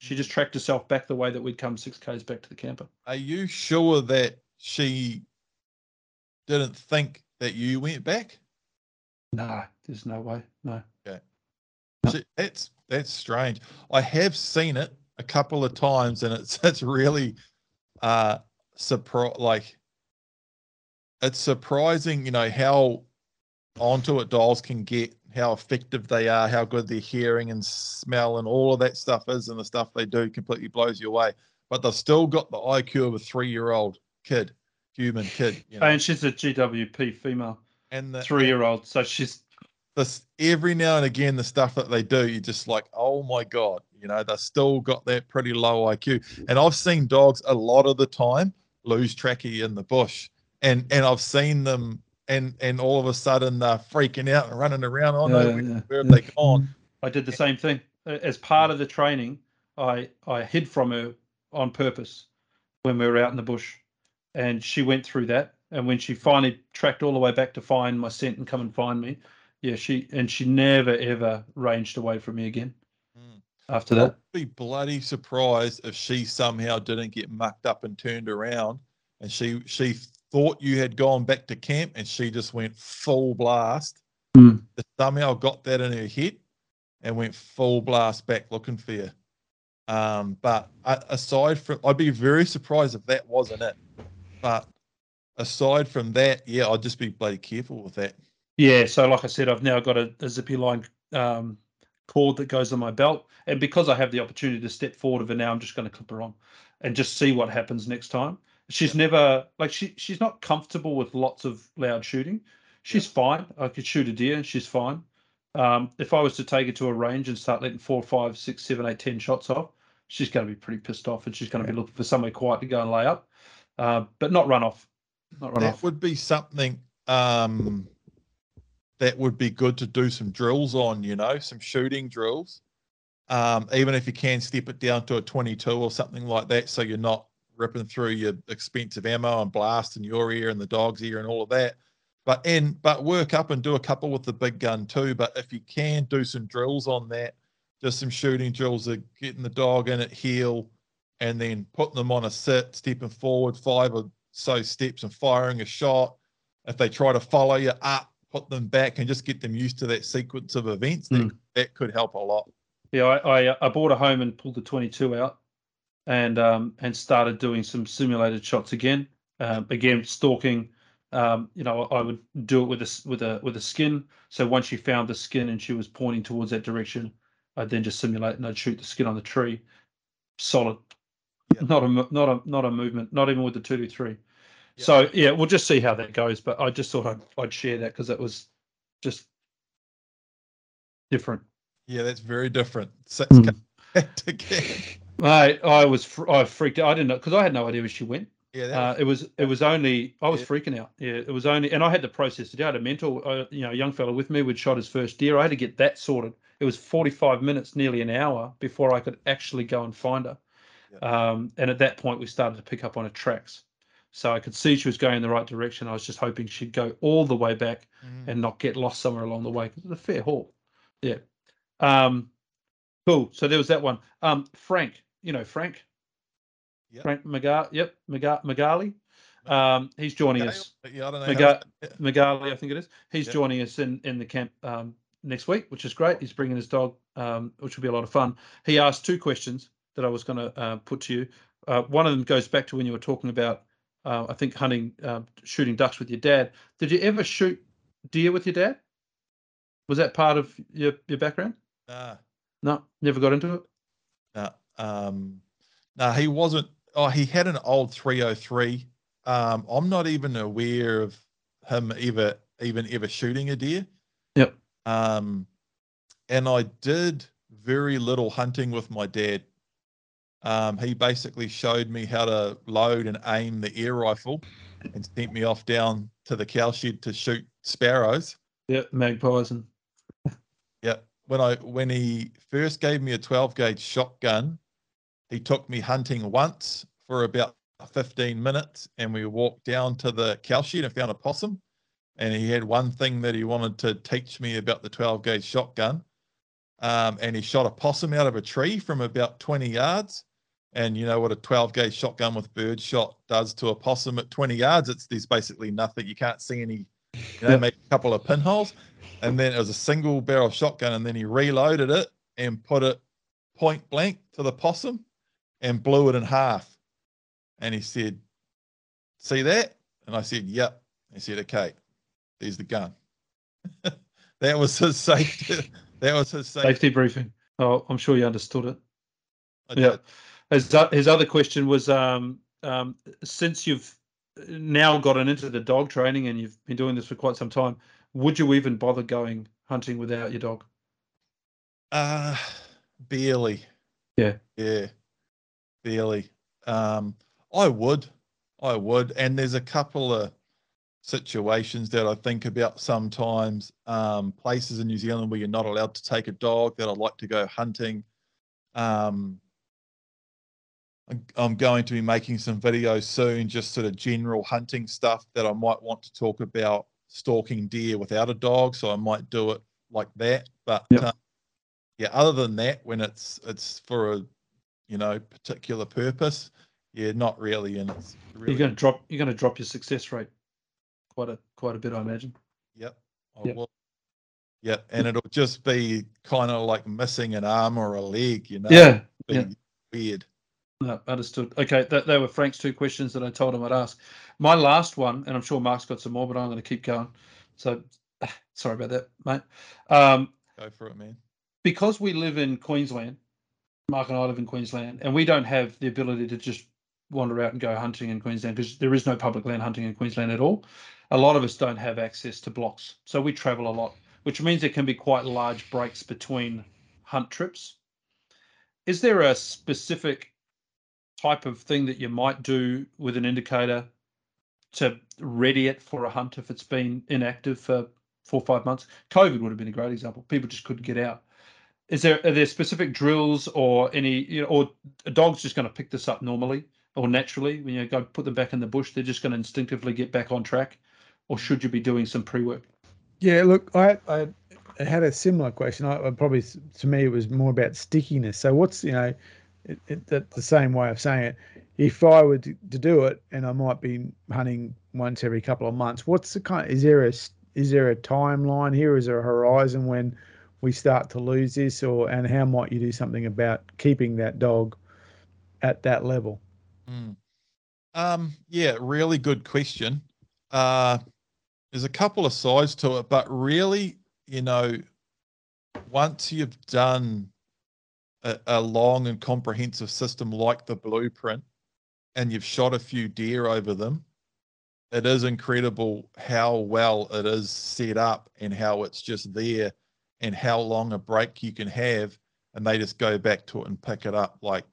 She just tracked herself back the way that we'd come six k's back to the camper. Are you sure that she didn't think that you went back? No, there's no way. No. No. She- That's that's strange. I have seen it a couple of times, and it's it's really uh surprise like it's surprising, you know, how onto it dolls can get, how effective they are, how good their hearing and smell and all of that stuff is, and the stuff they do completely blows you away. But they've still got the IQ of a three-year-old kid, human kid. You oh, know? And she's a GWP female, and the, three year old. So she's this every now and again the stuff that they do you're just like oh my god you know they've still got that pretty low iq and i've seen dogs a lot of the time lose tracky in the bush and and i've seen them and and all of a sudden they're freaking out and running around no Yeah, where, yeah, where have they gone I did the same thing. As part of the training, I I hid from her on purpose when we were out in the bush, and she went through that. And when she finally tracked all the way back to find my scent and come and find me, yeah, she and she never ever ranged away from me again Mm. after I'd that. be bloody surprised if she somehow didn't get mucked up and turned around and she she thought you had gone back to camp and she just went full blast. Mm. somehow got that in her head and went full blast back looking for you. Um but aside from i'd be very surprised if that wasn't it. But aside from that yeah i'd just be bloody careful with that. Yeah, so like I said, I've now got a, a zippy line um, cord that goes on my belt, and because I have the opportunity to step forward of her now, I'm just going to clip her on and just see what happens next time. She's never like she she's not comfortable with lots of loud shooting. She's fine. I could shoot a deer. She's fine. Um, if I was to take her to a range and start letting four, five, six, seven, eight, ten shots off, she's going to be pretty pissed off, and she's going to be looking for somewhere quiet to go and lay up, uh, but not run off. Not run that off. would be something um that would be good to do some drills on you know some shooting drills um even if you can step it down to a 22 or something like that so you're not ripping through your expensive ammo and blasting your ear and the dog's ear and all of that but and but work up and do a couple with the big gun too but if you can do some drills on that just some shooting drills of getting the dog in at heel and then putting them on a sit stepping forward five or so steps and firing a shot if they try to follow you up, put them back and just get them used to that sequence of events. That, Mm. that could help a lot. Yeah, I, I uh, I bought a home and pulled the 22 out, and um and started doing some simulated shots again. Um, again, stalking. Um, you know, I would do it with a with a with a skin. So once she found the skin and she was pointing towards that direction, I'd then just simulate and I'd shoot the skin on the tree. Solid. Yeah. Not a not a not a movement. Not even with the two two three. Yeah. So yeah, we'll just see how that goes. But I just thought I'd I'd share that because it was just different. Yeah, that's very different. Mm. Mate, I was fr- I freaked out. I didn't know because I had no idea where she went. Yeah, that Uh, it was it was only I was Yeah. freaking out. Yeah, it was only and I had to process it. I had a mentor, uh, you know, a young fellow with me. We'd shot his first deer. I had to get that sorted. It was forty five minutes, nearly an hour before I could actually go and find her. Um, and at that point, we started to pick up on her tracks. So I could see she was going in the right direction. I was just hoping she'd go all the way back Mm. and not get lost somewhere along the way because it's a fair haul. Yeah. Um, cool. So there was that one. Um, Frank, you know Frank. Yep. Frank Maga. Yep, Maga- Magali. Um, he's joining Gale? us. Yeah, I don't know. Maga- how to- yeah. Magali, I think it is. He's Yep. joining us in in the camp um, next week, which is great. He's bringing his dog, um, which will be a lot of fun. He asked two questions that I was going to uh, put to you. Uh, one of them goes back to when you were talking about, uh, I think, hunting, uh, shooting ducks with your dad. Did you ever shoot deer with your dad? Was that part of your, your background? Nah, No, never got into it. nah, um, nah, he wasn't. Oh, he had an old 303. Um, I'm not even aware of him ever, even ever shooting a deer. Yep. Um, and I did very little hunting with my dad. Um, he basically showed me how to load and aim the air rifle and sent me off down to the cow shed to shoot sparrows. Yeah, magpies and Yeah. When I when he first gave me a 12 gauge shotgun, he took me hunting once for about 15 minutes and we walked down to the cow shed and found a possum. And he had one thing that he wanted to teach me about the 12 gauge shotgun. Um, and he shot a possum out of a tree from about 20 yards. And you know what a 12 gauge shotgun with bird shot does to a possum at 20 yards? It's there's basically nothing. You can't see any, you know, maybe a couple of pinholes. And then it was a single barrel shotgun, and then he reloaded it and put it point blank to the possum and blew it in half. And he said, See that? And I said, Yep. He said, Okay, there's the gun. that was his safety. That was his safety. safety briefing. Oh, I'm sure you understood it. I Yeah. did. His, his other question was um, um, since you've now gotten into the dog training and you've been doing this for quite some time, would you even bother going hunting without your dog? Uh barely. Yeah. Yeah. Barely. Um I would. I would. And there's a couple of situations that I think about sometimes. Um places in New Zealand where you're not allowed to take a dog that I'd like to go hunting. Um I'm- I'm going to be making some videos soon, just sort of general hunting stuff that I might want to talk about stalking deer without a dog. So I might do it like that. But Yep. uh, yeah, other than that, when it's it's for a you know particular purpose, yeah, not really. And it's really You're going to drop. You're going to drop your success rate quite a quite a bit, I imagine. Yep. I Yep. will. Yep. And it'll just be kind of like missing an arm or a leg, you know. Yeah. Yeah. Weird. No, understood. Okay, that they were Frank's two questions that I told him I'd ask. My last one, and I'm sure Mark's got some more, but I'm going to keep going. So, sorry about that, mate. Um, Go for it, man. because we live in Queensland, Mark and I live in Queensland, and we don't have the ability to just wander out and go hunting in Queensland because there is no public land hunting in Queensland at all. A lot of us don't have access to blocks, so we travel a lot, which means there can be quite large breaks between hunt trips. Is there a specific type of thing that you might do with an indicator to ready it for a hunt if it's been inactive for four or five months? COVID would have been a great example. People just couldn't get out. Is there are there specific drills or any you know, or a dog's just going to pick this up normally or naturally when you go put them back in the bush? They're just going to instinctively get back on track, or should you be doing some pre work? Yeah, look, I, I had a similar question. I, probably to me it was more about stickiness. So what's you know, it, it, the same way of saying it. If I were to, to do it, and I might be hunting once every couple of months, what's the kind? Is there a is there a timeline here? Is there a horizon when we start to lose this, or and how might you do something about keeping that dog at that level? Mm. Um, yeah, really good question. Uh, there's a couple of sides to it, but really, you know, once you've done a, a long and comprehensive system like the blueprint and you've shot a few deer over them, it is incredible how well it is set up and how it's just there and how long a break you can have and they just go back to it and pick it up like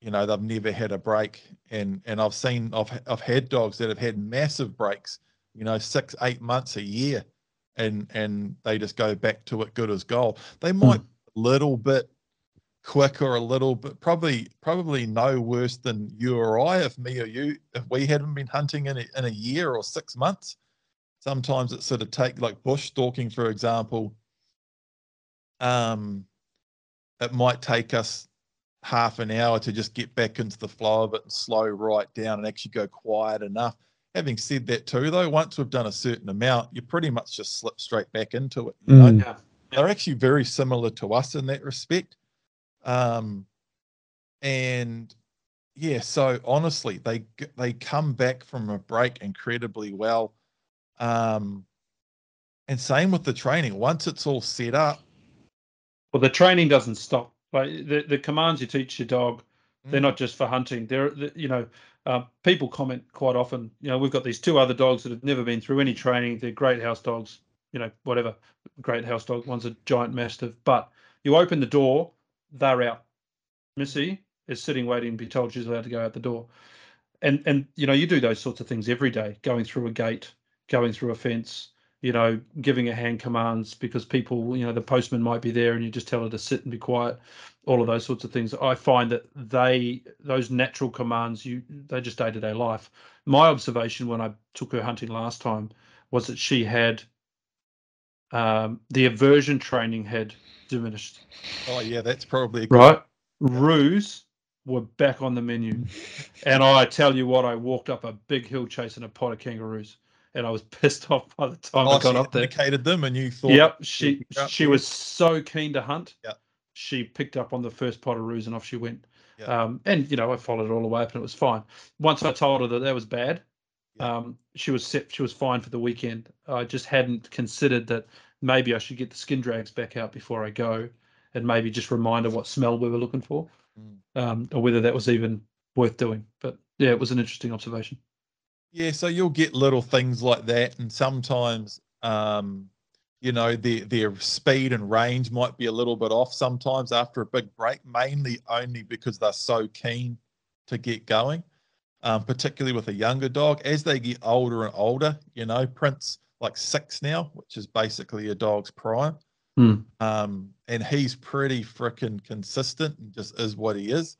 you know they've never had a break. And and i've seen i've, I've had dogs that have had massive breaks you know six eight months a year and and they just go back to it good as gold. They hmm. might be a little bit quicker a little bit probably probably no worse than you or i if me or you if we hadn't been hunting in a, in a year or six months sometimes it sort of take like bush stalking for example um it might take us half an hour to just get back into the flow of it and slow right down and actually go quiet enough. Having said that too, though, once we've done a certain amount, you pretty much just slip straight back into it. You know, Mm. Yeah. they're actually very similar to us in that respect. Um, and yeah, so honestly, they they come back from a break incredibly well. Um, and same with the training. Once it's all set up, well, the training doesn't stop. Like the, the commands you teach your dog, they're Mm. not just for hunting. They're, the- you know, uh, people comment quite often. You know, we've got these two other dogs that have never been through any training. They're great house dogs. You know, whatever, great house dog. One's a giant mastiff. But you open the door, they're out. Missy is sitting waiting to be told she's allowed to go out the door. And and you know, you do those sorts of things every day, going through a gate, going through a fence, you know, giving a hand commands because people, you know, the postman might be there and you just tell her to sit and be quiet, all of those sorts of things. I find that they those natural commands you they just day to day life. My observation when I took her hunting last time was that she had um, the aversion training had diminished. oh yeah, that's probably a good Right. Roos were back on the menu. and I tell you what, I walked up a big hill chasing a pot of kangaroos. And I was pissed off by the time Oh, I got up there. indicated them, and you thought, Yep. She she was so keen to hunt. Yep. She picked up on the first pot of roos and off she went. Yep. Um, and you know, I followed it all the way up and it was fine. Once I told her that that was bad, Yep. um, she was set, she was fine for the weekend. I just hadn't considered that maybe I should get the skin drags back out before I go and maybe just remind her what smell we were looking for. Mm. Um, or whether that was even worth doing. But yeah, it was an interesting observation. Yeah, so you'll get little things like that, and sometimes, um, you know, their their speed and range might be a little bit off sometimes after a big break, mainly only because they're so keen to get going. Um, particularly with a younger dog, as they get older and older, you know, Prince like six now, which is basically a dog's prime. Hmm. Um, and he's pretty freaking consistent and just is what he is.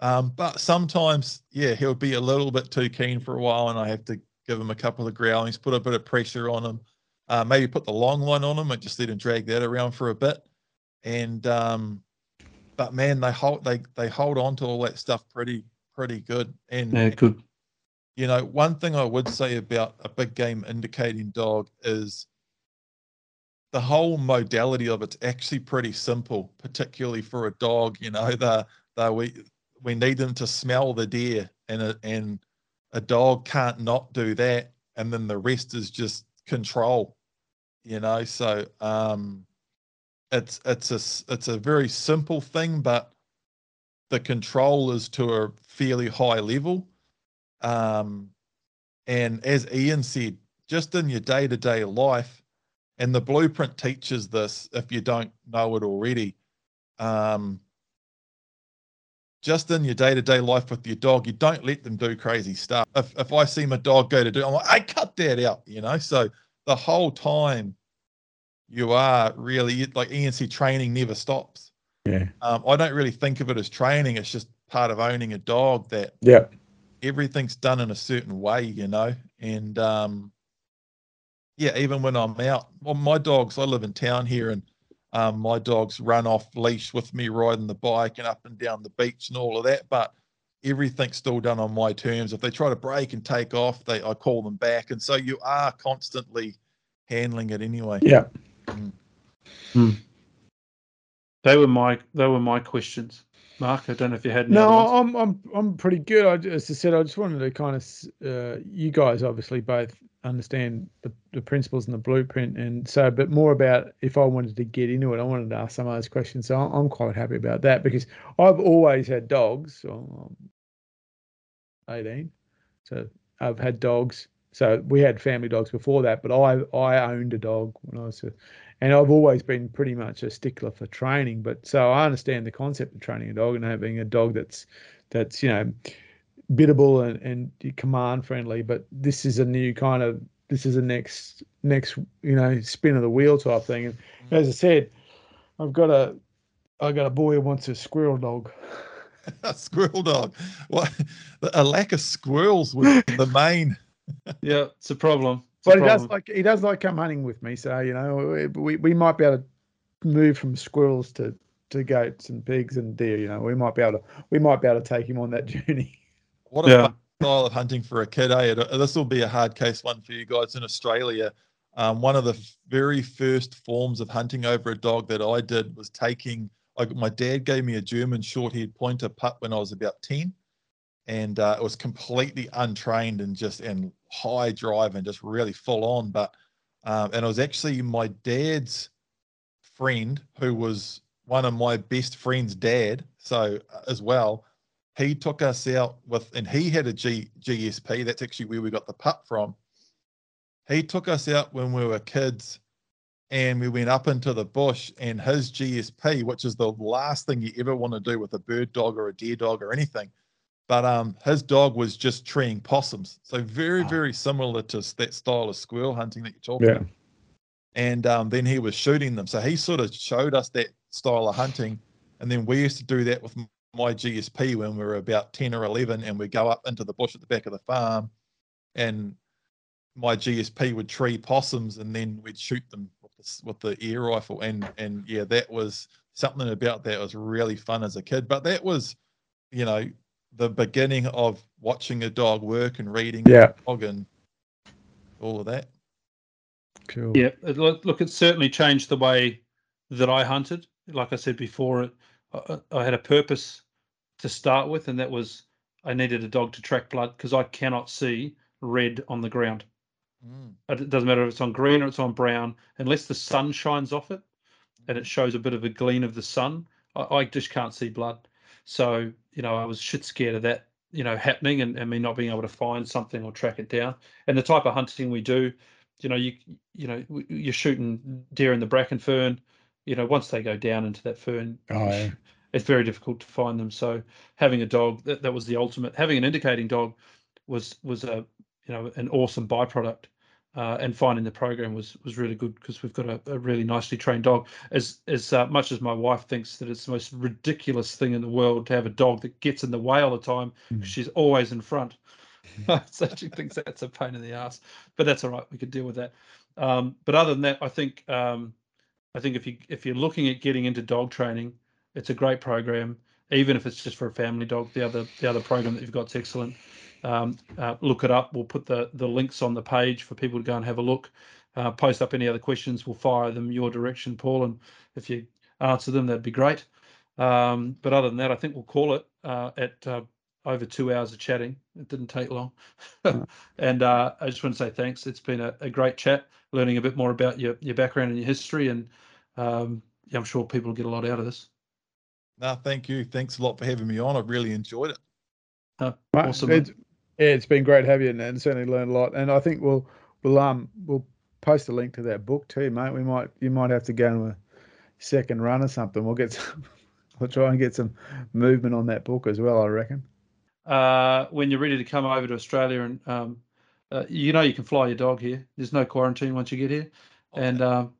Um, but sometimes, yeah, he'll be a little bit too keen for a while, and I have to give him a couple of growlings, put a bit of pressure on him, uh, maybe put the long line on him and just let him drag that around for a bit. And um, but man, they hold they they hold on to all that stuff pretty pretty good. And Yeah, good. you know, one thing I would say about a big game indicating dog is the whole modality of it's actually pretty simple, particularly for a dog. You know, the the we we need them to smell the deer, and a, and a dog can't not do that, and then the rest is just control. You know, so um, it's it's a it's a very simple thing, but the control is to a fairly high level. Um, and as Ian said, just in your day to day life, and the blueprint teaches this if you don't know it already. Um, just in your day to day life with your dog, you don't let them do crazy stuff. If, if I see my dog go to do, I'm like, I cut that out, you know? So the whole time you are really, like ENC training never stops. Yeah. Um, I don't really think of it as training. It's just part of owning a dog that Yeah. everything's done in a certain way, you know. And um, yeah, even when I'm out, well, my dogs, I live in town here, and um, my dogs run off leash with me riding the bike and up and down the beach and all of that. But everything's still done on my terms. If they try to break and take off, they I call them back, and so you are constantly handling it anyway. Yeah. They were my they were my questions. Mark, I don't know if you had any No. I'm I'm I'm pretty good. I, as I said, I just wanted to kind of uh, you guys obviously both understand the, the principles and the blueprint, and so but more about if I wanted to get into it, I wanted to ask some of those questions. So I'm, I'm quite happy about that because I've always had dogs. So I'm 18, so I've had dogs. So we had family dogs before that, but I I owned a dog when I was a, and I've always been pretty much a stickler for training. But so I understand the concept of training a dog and having a dog that's that's you know biddable and and command friendly. But this is a new kind of this is a next next you know spin of the wheel type thing. And mm. as I said, I've got a I got a boy who wants a squirrel dog. a squirrel dog. What a lack of squirrels was the main. Yeah, it's a problem. It's a But he does like he does like come hunting with me. So you know we we might be able to move from squirrels to to goats and pigs and deer. You know we might be able to we might be able to take him on that journey. What a Yeah. style of hunting for a kid, eh? This will be a hard case one for you guys in Australia. Um, one of the very first forms of hunting over a dog that I did was taking. Like my dad gave me a German short-haired pointer pup when I was about ten, and uh, it was completely untrained and just and high drive and just really full on. But um, and it was actually my dad's friend who was one of my best friend's dad, so uh, as well. He took us out with, and he had a G, GSP. That's actually where we got the pup from. He took us out when we were kids and we went up into the bush and his GSP, which is the last thing you ever want to do with a bird dog or a deer dog or anything. But um, his dog was just treeing possums. So very, Ah. very similar to that style of squirrel hunting that you're talking Yeah. about. And um, then he was shooting them. So he sort of showed us that style of hunting. And then we used to do that with my GSP when we were about 10 or 11 and we'd go up into the bush at the back of the farm and my GSP would tree possums and then we'd shoot them with the, with the air rifle. And, and yeah, that was something about that was really fun as a kid. But that was, you know, the beginning of watching a dog work and reading Yeah. a dog and all of that. Cool. Yeah, it, look, look, it certainly changed the way that I hunted. Like I said before, it I, I had a purpose to start with, and that was I needed a dog to track blood because I cannot see red on the ground. Mm. It doesn't matter if it's on green or it's on brown, unless the sun shines off it and it shows a bit of a gleam of the sun. I, I just can't see blood. So you know, I was shit scared of that. You know, happening and, and me not being able to find something or track it down. And the type of hunting we do, you know, you you know, you're shooting deer in the bracken fern. You know, once they go down into that fern, Oh, yeah. it's very difficult to find them. So having a dog that, that was the ultimate. Having an indicating dog was was a you know an awesome byproduct. Uh, and finding the program was was really good because we've got a, a really nicely trained dog. As as uh, much as my wife thinks that it's the most ridiculous thing in the world to have a dog that gets in the way all the time, Mm. she's always in front. so she thinks that's a pain in the ass, but that's all right. We could deal with that. Um, but other than that, I think um, I think if you if you're looking at getting into dog training, it's a great program. Even if it's just for a family dog, the other the other program that you've got is excellent. Um, uh, look it up. We'll put the the links on the page for people to go and have a look. Uh, post up any other questions. We'll fire them your direction, Paul, and if you answer them, that'd be great. Um, but other than that, I think we'll call it uh, at uh, over two hours of chatting. It didn't take long. and uh, I just want to say thanks. It's been a, a great chat, learning a bit more about your, your background and your history. And um, yeah, I'm sure people will get a lot out of this. No, thank you. Thanks a lot for having me on. I really enjoyed it. Mate, Awesome. It's, yeah, it's been great having you and, and certainly learned a lot. And I think we'll we'll um we'll post a link to that book too, mate. We might you might have to go on a second run or something. We'll get some we'll try and get some movement on that book as well, I reckon. Uh, when you're ready to come over to Australia and um, uh, you know you can fly your dog here. There's no quarantine once you get here. And um,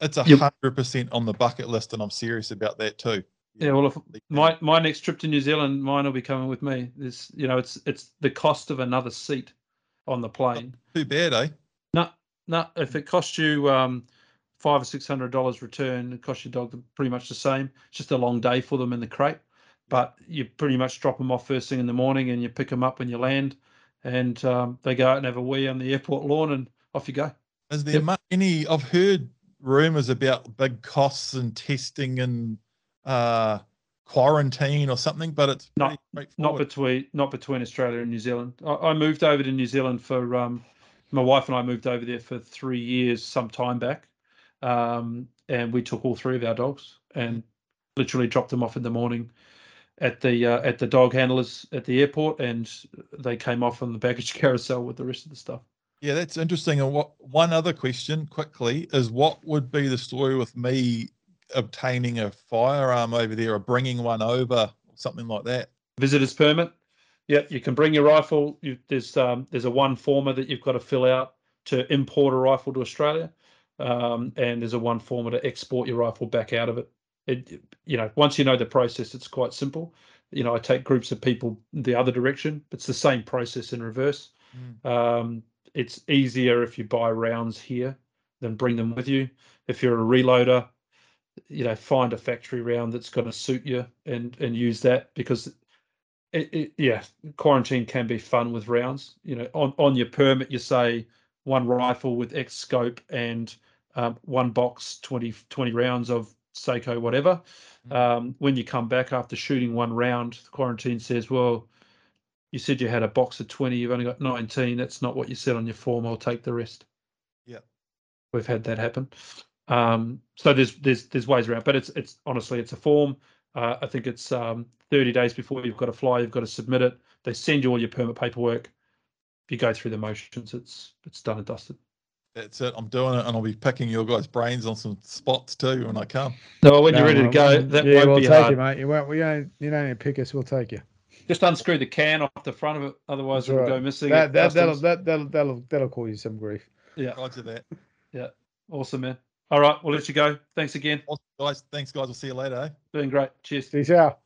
It's a hundred percent on the bucket list, and I'm serious about that too. Yeah, well, if my my next trip to New Zealand, mine will be coming with me. This, you know, it's it's the cost of another seat on the plane. too bad, eh? No, no. If it costs you um, five or six hundred dollars return, it costs your dog pretty much the same. It's just a long day for them in the crate, but you pretty much drop them off first thing in the morning, and you pick them up when you land, and um, they go out and have a wee on the airport lawn, and off you go. Is there Yep. any? I've heard rumors about big costs and testing and uh, quarantine or something, but it's Not- Not between not between Australia and New Zealand. I, I moved over to New Zealand for um, my wife and I moved over there for three years some time back, um, and we took all three of our dogs and literally dropped them off in the morning at the uh, at the dog handlers at the airport, and they came off on the baggage carousel with the rest of the stuff. Yeah, that's interesting. And what one other question quickly is what would be the story with me obtaining a firearm over there or bringing one over, something like that? Visitor's permit. Yep, you can bring your rifle. You, there's um, there's a one former that you've got to fill out to import a rifle to Australia, um, and there's a one former to export your rifle back out of it. It, you know, once you know the process, it's quite simple. You know, I take groups of people the other direction. It's the same process in reverse. Um, it's easier if you buy rounds here than bring them with you. If you're a reloader, you know, find a factory round that's going to suit you and and use that because it, it, yeah, quarantine can be fun with rounds. You know, on on your permit, you say one rifle with X scope and um, one box, 20, 20 rounds of Sako, whatever. Mm. Um, when you come back after shooting one round, the quarantine says, well, you said you had a box of 20, you've only got 19. That's not what you said on your form. I'll take the rest. Yeah. We've had that happen. Um, so there's there's there's ways around, but it's it's honestly it's a form. Uh, I think it's um, 30 days before you've got to fly, you've got to submit it. They send you all your permit paperwork. If you go through the motions, it's it's done and dusted. That's it. I'm doing it, and I'll be picking your guys' brains on some spots too when I come. No, when you're ready to go, that yeah, won't we'll be take hard. you, mate. You won't. We don't. You don't need to pick us. We'll take you. Just unscrew the can off the front of it, otherwise That's it'll right. go missing. That at that that'll, customs. that that'll that'll that'll cause you some grief. yeah, Roger that. Yeah, awesome, man. All right, we'll let you go. Thanks again. Awesome, guys. Thanks, guys. We'll see you later. Eh? Been great. Cheers. Peace out.